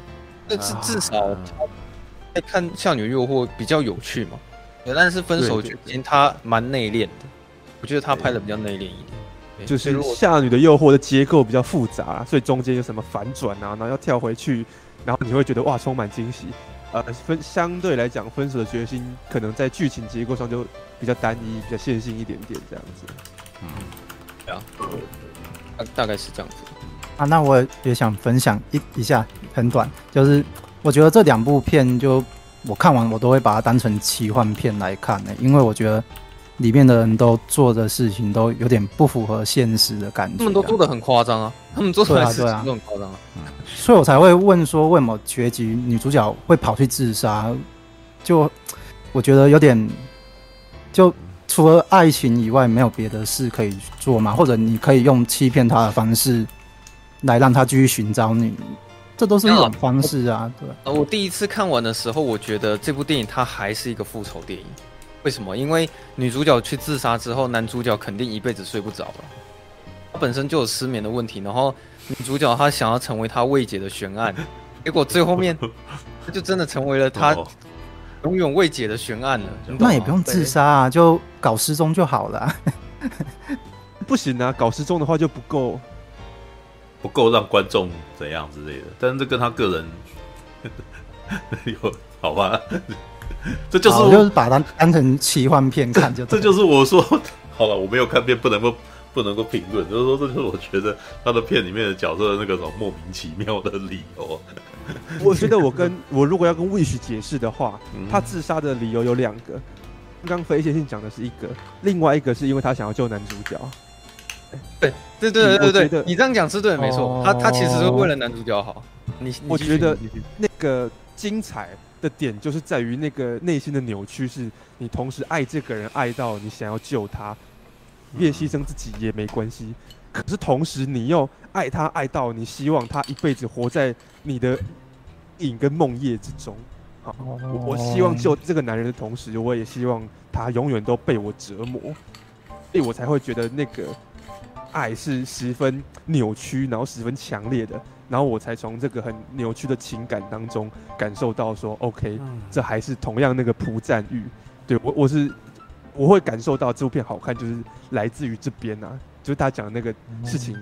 那至至少在看《夏女诱惑》比较有趣嘛。但是分手决心他蛮内敛的，我觉得他拍的比较内敛一点。就是《夏女的诱惑》的结构比较复杂，所以中间有什么反转啊，然后要跳回去，然后你会觉得哇，充满惊喜。呃，分相对来讲，分手的决心可能在剧情结构上就比较单一，比较线性一点点这样子。嗯，对啊，大大概是这样子。啊，那我也想分享一一下，很短，就是我觉得这两部片就我看完，我都会把它当成奇幻片来看呢，因为我觉得。里面的人都做的事情都有点不符合现实的感觉，他们都做的很夸张啊，他们做出来的事情都很夸张啊，所以我才会问说，为什么结局女主角会跑去自杀？就我觉得有点，就除了爱情以外，没有别的事可以做吗？或者你可以用欺骗他的方式来让他继续寻找你，这都是一种方式啊。对，呃我第一次看完的时候，我觉得这部电影它还是一个复仇电影。为什么？因为女主角去自杀之后，男主角肯定一辈子睡不着了。他本身就有失眠的问题，然后女主角她想要成为他未解的悬案，结果最后面他就真的成为了他永远未解的悬案了。那也不用自杀啊，就搞失踪就好了。不行啊，搞失踪的话就不够，不够让观众怎样之类的。但是这跟他个人 有好吧？这就是我就是把它当成奇幻片看就，这就是我说好了，我没有看片，不能够不能够评论，就是说这就是我觉得他的片里面的角色的那个什么莫名其妙的理由。我觉得我跟我如果要跟 Wish 解释的话，他自杀的理由有两个，刚刚非线性讲的是一个，另外一个是因为他想要救男主角。对对对对对对，你这样讲是对的，没错，他他其实是为了男主角好。你我觉得那个精彩。的点就是在于那个内心的扭曲，是你同时爱这个人爱到你想要救他，愿牺牲自己也没关系。可是同时你又爱他爱到你希望他一辈子活在你的影跟梦夜之中。好，我我希望救这个男人的同时，我也希望他永远都被我折磨，所以我才会觉得那个爱是十分扭曲，然后十分强烈的，然后我才从这个很扭曲的情感当中感受到说，OK，这还是同样那个朴赞郁。对我，我是我会感受到这部片好看，就是来自于这边啊，就是他讲的那个事情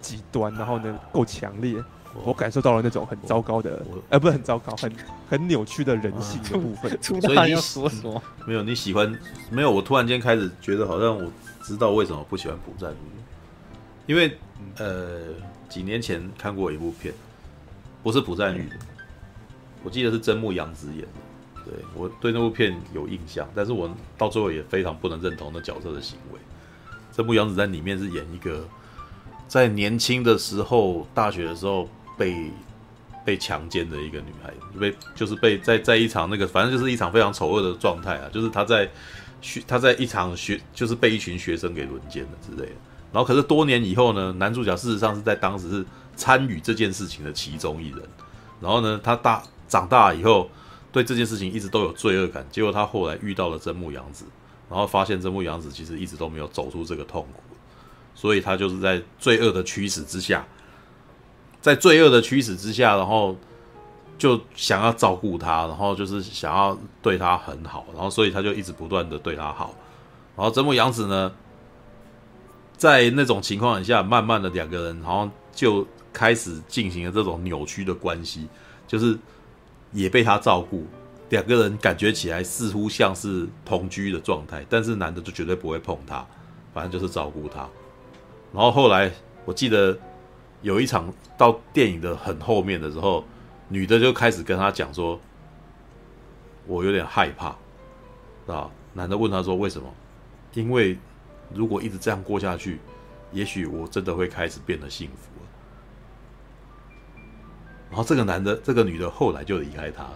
极端，然后呢够强烈。我感受到了那种很糟糕的，呃，不是很糟糕，很很扭曲的人性的部分。所以你说什么？没有你喜欢？没有，我突然间开始觉得好像我知道为什么不喜欢朴赞郁，因为呃几年前看过一部片，不是朴赞郁的，我记得是真木阳子演的。对，我对那部片有印象，但是我到最后也非常不能认同那角色的行为。这部《杨子在里面是演一个在年轻的时候，大学的时候。被被强奸的一个女孩，被就是被在在一场那个，反正就是一场非常丑恶的状态啊，就是她在学，她在一场学，就是被一群学生给轮奸了之类的。然后可是多年以后呢，男主角事实上是在当时是参与这件事情的其中一人。然后呢，他大长大以后对这件事情一直都有罪恶感。结果他后来遇到了真木阳子，然后发现真木阳子其实一直都没有走出这个痛苦，所以他就是在罪恶的驱使之下。在罪恶的驱使之下，然后就想要照顾他，然后就是想要对他很好，然后所以他就一直不断的对他好。然后真木阳子呢，在那种情况下，慢慢的两个人，然后就开始进行了这种扭曲的关系，就是也被他照顾，两个人感觉起来似乎像是同居的状态，但是男的就绝对不会碰她，反正就是照顾她。然后后来我记得。有一场到电影的很后面的时候，女的就开始跟他讲说：“我有点害怕。”啊，男的问他说：“为什么？”因为如果一直这样过下去，也许我真的会开始变得幸福。然后这个男的，这个女的后来就离开他了。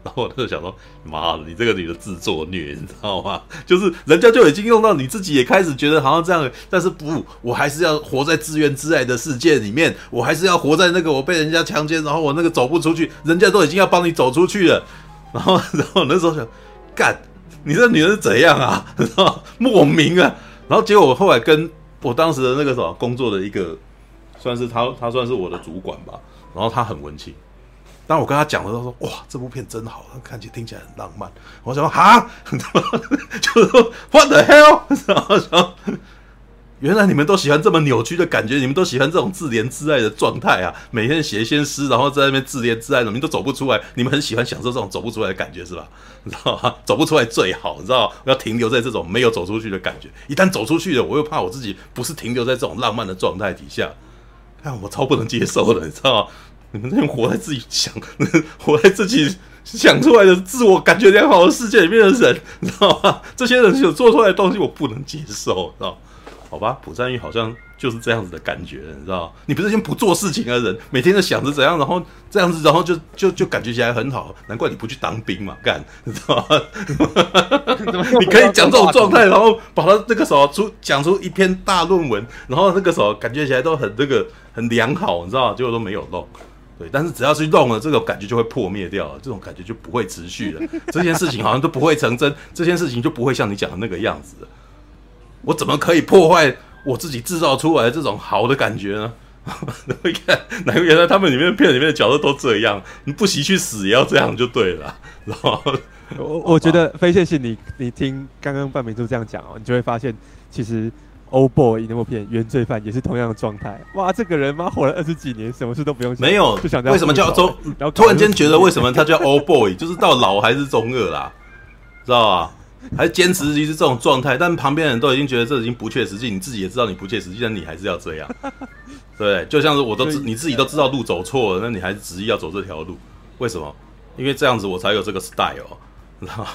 然后我就想说，妈的，你这个女的自作孽，你知道吗？就是人家就已经用到你自己也开始觉得好像这样，但是不，我还是要活在自怨自艾的世界里面，我还是要活在那个我被人家强奸，然后我那个走不出去，人家都已经要帮你走出去了。然后，然后那时候想，干，你这女人是怎样啊？莫名啊。然后结果我后来跟我当时的那个什么工作的一个，算是他，他算是我的主管吧。然后他很文青。当我跟他讲的时候，说：“哇，这部片真好，看起来听起来很浪漫。”我想说：“哈，就是说 What the hell？” 然后：“原来你们都喜欢这么扭曲的感觉，你们都喜欢这种自怜自爱的状态啊！每天写一些诗，然后在那边自怜自爱，你们都走不出来。你们很喜欢享受这种走不出来的感觉，是吧？你知道吗？走不出来最好，你知道？我要停留在这种没有走出去的感觉。一旦走出去了，我又怕我自己不是停留在这种浪漫的状态底下，哎我超不能接受的，你知道吗？”你们这种活在自己想、活在自己想出来的自我感觉良好的世界里面的人，你知道吗？这些人有做出来的东西，我不能接受，知道？好吧，朴赞玉好像就是这样子的感觉，你知道？你不是先不做事情的人，每天都想着怎样，然后这样子，然后就就就感觉起来很好，难怪你不去当兵嘛，干，你知道吗？你可以讲这种状态，然后把他那个时候出讲出一篇大论文，然后那个时候感觉起来都很这个很良好，你知道？结果都没有弄。对，但是只要是弄了，这种感觉就会破灭掉了，这种感觉就不会持续了。这件事情好像都不会成真，这件事情就不会像你讲的那个样子。我怎么可以破坏 我自己制造出来的这种好的感觉呢？你看，哪个原来他们里面片里面的角色都这样，你不惜去死也要这样就对了。然后，我我觉得非线性，你你听刚刚半明珠这样讲哦，你就会发现其实。Old Boy 那部片《原罪犯》也是同样的状态。哇，这个人妈活了二十几年，什么事都不用想，没有就想为什么叫中？突然间觉得为什么他叫 Old Boy，就是到老还是中二啦，知道吧？还坚持一直这种状态，但旁边人都已经觉得这已经不切实际，你自己也知道你不切实际，但你还是要这样。对，就像是我都知你自己都知道路走错了，那你还是执意要走这条路，为什么？因为这样子我才有这个 style，你知道吗？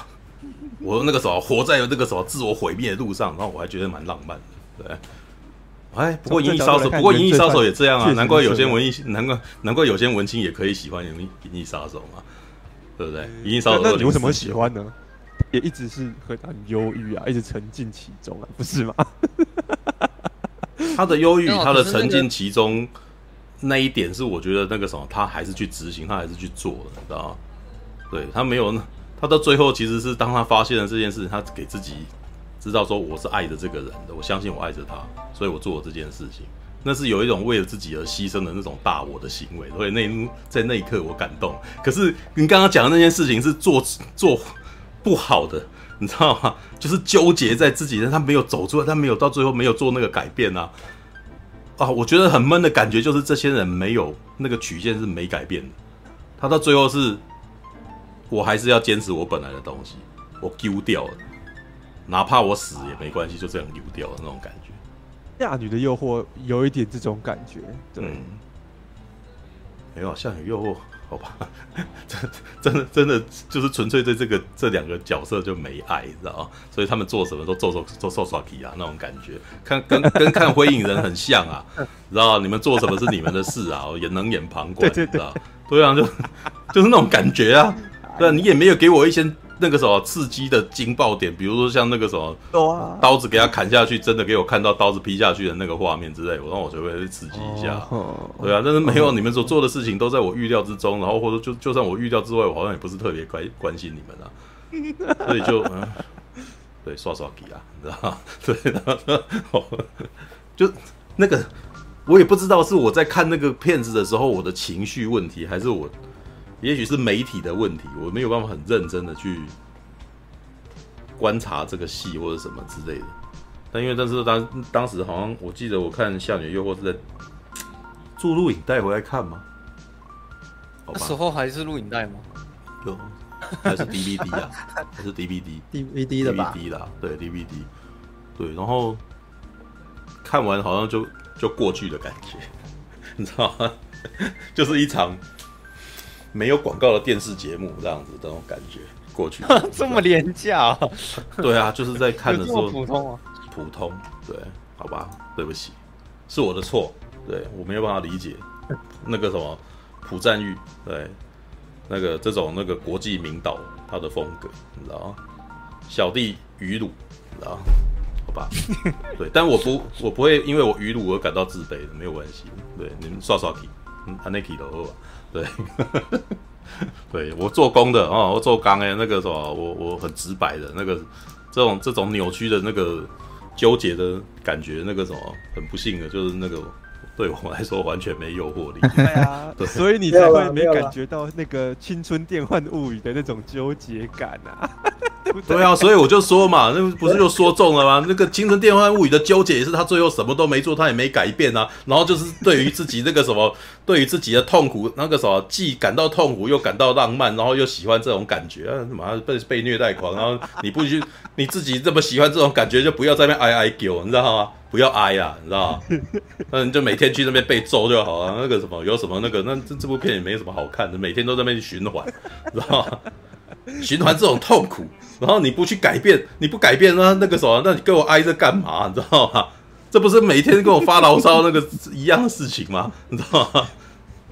我那个时候活在那个什么自我毁灭的路上，然后我还觉得蛮浪漫的。对，哎，不过《银翼杀手》不过《银翼杀手》也这样啊，难怪有些文艺，难怪难怪有些文青也可以喜欢《银银翼杀手》嘛，对不对？《银翼杀手》那你为什么喜欢呢？也一直是很很忧郁啊，一直沉浸其中啊，不是吗？他的忧郁，他的沉浸其中那一点是我觉得那个什么，他还是去执行，他还是去做的，你知道吗？对他没有，他到最后其实是当他发现了这件事，他给自己知道说我是爱着这个人的，我相信我爱着他，所以我做了这件事情。那是有一种为了自己而牺牲的那种大我的行为，所以那在那一刻我感动。可是你刚刚讲的那件事情是做做不好的，你知道吗？就是纠结在自己，但他没有走出来，他没有到最后没有做那个改变啊！啊，我觉得很闷的感觉就是这些人没有那个曲线是没改变的，他到最后是，我还是要坚持我本来的东西，我丢掉了，哪怕我死也没关系，就这样丢掉了那种感觉。夏女的诱惑有一点这种感觉，对，嗯、没有夏女诱惑，好吧，真真的真的就是纯粹对这个这两个角色就没爱，你知道吗？所以他们做什么都做做做做耍皮啊，那种感觉，看跟跟看灰影人很像啊，知道你们做什么是你们的事啊，也能眼旁观，你知道？对啊，就就是那种感觉啊，对啊，你也没有给我一些。那个什么刺激的惊爆点，比如说像那个什么刀子给他砍下去，真的给我看到刀子劈下去的那个画面之类，我让我就会去刺激一下。对啊，但是没有你们所做的事情都在我预料之中，然后或者就就算我预料之外，我好像也不是特别关关心你们啊，所以就嗯，对，刷刷皮啊，你知道吗？对，然后 就那个我也不知道是我在看那个片子的时候我的情绪问题，还是我。也许是媒体的问题，我没有办法很认真的去观察这个戏或者什么之类的。但因为但是当当时好像我记得我看《夏女诱惑》是在做录影带回来看吗？那时候还是录影带吗？有，还是 DVD 啊？还是 DVD？DVD 的吧？DVD 啦，对 DVD，对，然后看完好像就就过去的感觉，你知道吗？就是一场。没有广告的电视节目这样子，这种感觉。过去。这么廉价、啊？对啊，就是在看的时候普通啊，普通对，好吧，对不起，是我的错，对我没有办法理解。那个什么朴赞玉，对那个这种那个国际名导他的风格，你知道吗？小弟愚鲁，你知道好吧，对，但我不我不会因为我愚鲁而感到自卑的，没有关系，对，你们刷刷题，嗯，安内基的吧。对，对我做工的哦，我做钢哎，那个什么，我我很直白的那个，这种这种扭曲的那个纠结的感觉，那个什么，很不幸的就是那个对我来说完全没诱惑力。对啊，对，所以你才会没感觉到那个《青春电幻物语》的那种纠结感啊。对啊，所以我就说嘛，那不是就说中了吗？那个《青春电幻物语》的纠结也是他最后什么都没做，他也没改变啊。然后就是对于自己那个什么，对于自己的痛苦，那个什么，既感到痛苦又感到浪漫，然后又喜欢这种感觉啊，马上被被虐待狂。然后你不去，你自己这么喜欢这种感觉，就不要在那边哀哀叫，你知道吗？不要哀啊，你知道吗？那你就每天去那边被揍就好了。那个什么，有什么那个，那这这部片也没什么好看的，每天都在那边循环，知道吗？循环这种痛苦，然后你不去改变，你不改变，那那个什么，那你跟我挨着干嘛？你知道吗？这不是每天跟我发牢骚那个一样的事情吗？你知道吗？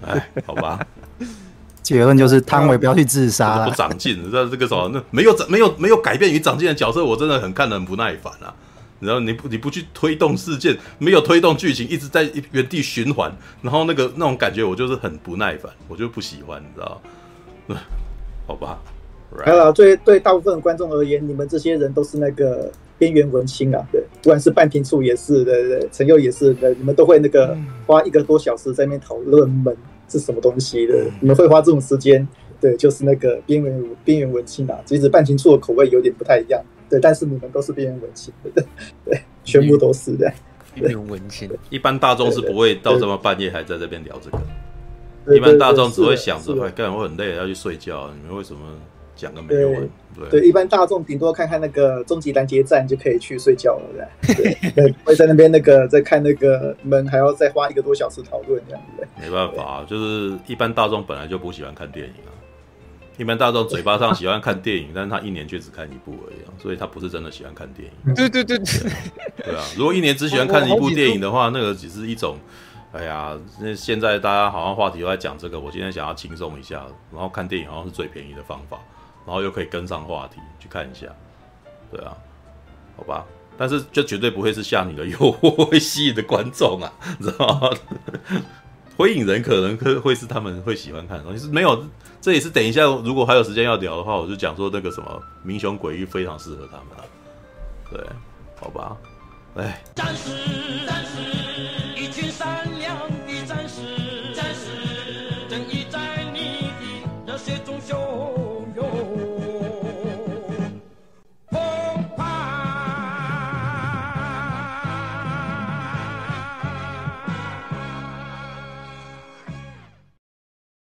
哎，好吧，结论就是汤唯不要去自杀，不长进。这这个什么，那没有长没有没有改变与长进的角色，我真的很看得很不耐烦啊。然后你不你不去推动事件，没有推动剧情，一直在原地循环，然后那个那种感觉，我就是很不耐烦，我就不喜欢，你知道吗？好吧。好了，对对，大部分观众而言，你们这些人都是那个边缘文青啊，对，不管是半瓶醋也是，对对，陈佑也是，对，你们都会那个花一个多小时在那边讨论门是什么东西的，你们会花这种时间，对，就是那个边缘边缘文青啊，即使半瓶醋的口味有点不太一样，对，但是你们都是边缘文青，对 对，全部都是的，边缘文青，一般大众是不会到这么半夜还在这边聊这个，一般大众只会想着，哎，干我很累要去睡觉，你们为什么？讲个没有对，对，一般大众顶多看看那个终极拦截战就可以去睡觉了，对，对，会在那边那个在看那个门，还要再花一个多小时讨论这样子。没办法，就是一般大众本来就不喜欢看电影啊。一般大众嘴巴上喜欢看电影，但是他一年却只看一部而已啊，所以他不是真的喜欢看电影。对对对对，对啊，如果一年只喜欢看一部电影的话，那个只是一种，哎呀，那现在大家好像话题都在讲这个，我今天想要轻松一下，然后看电影好像是最便宜的方法。然后又可以跟上话题，去看一下，对啊，好吧，但是这绝对不会是吓你的诱惑会吸引的观众啊，知道吗？灰影人可能会是他们会喜欢看的东西，是没有，这也是等一下如果还有时间要聊的话，我就讲说那个什么明雄鬼域非常适合他们啊，对，好吧，哎。暂时一群善良的战士，战士，正义在你的热血中修。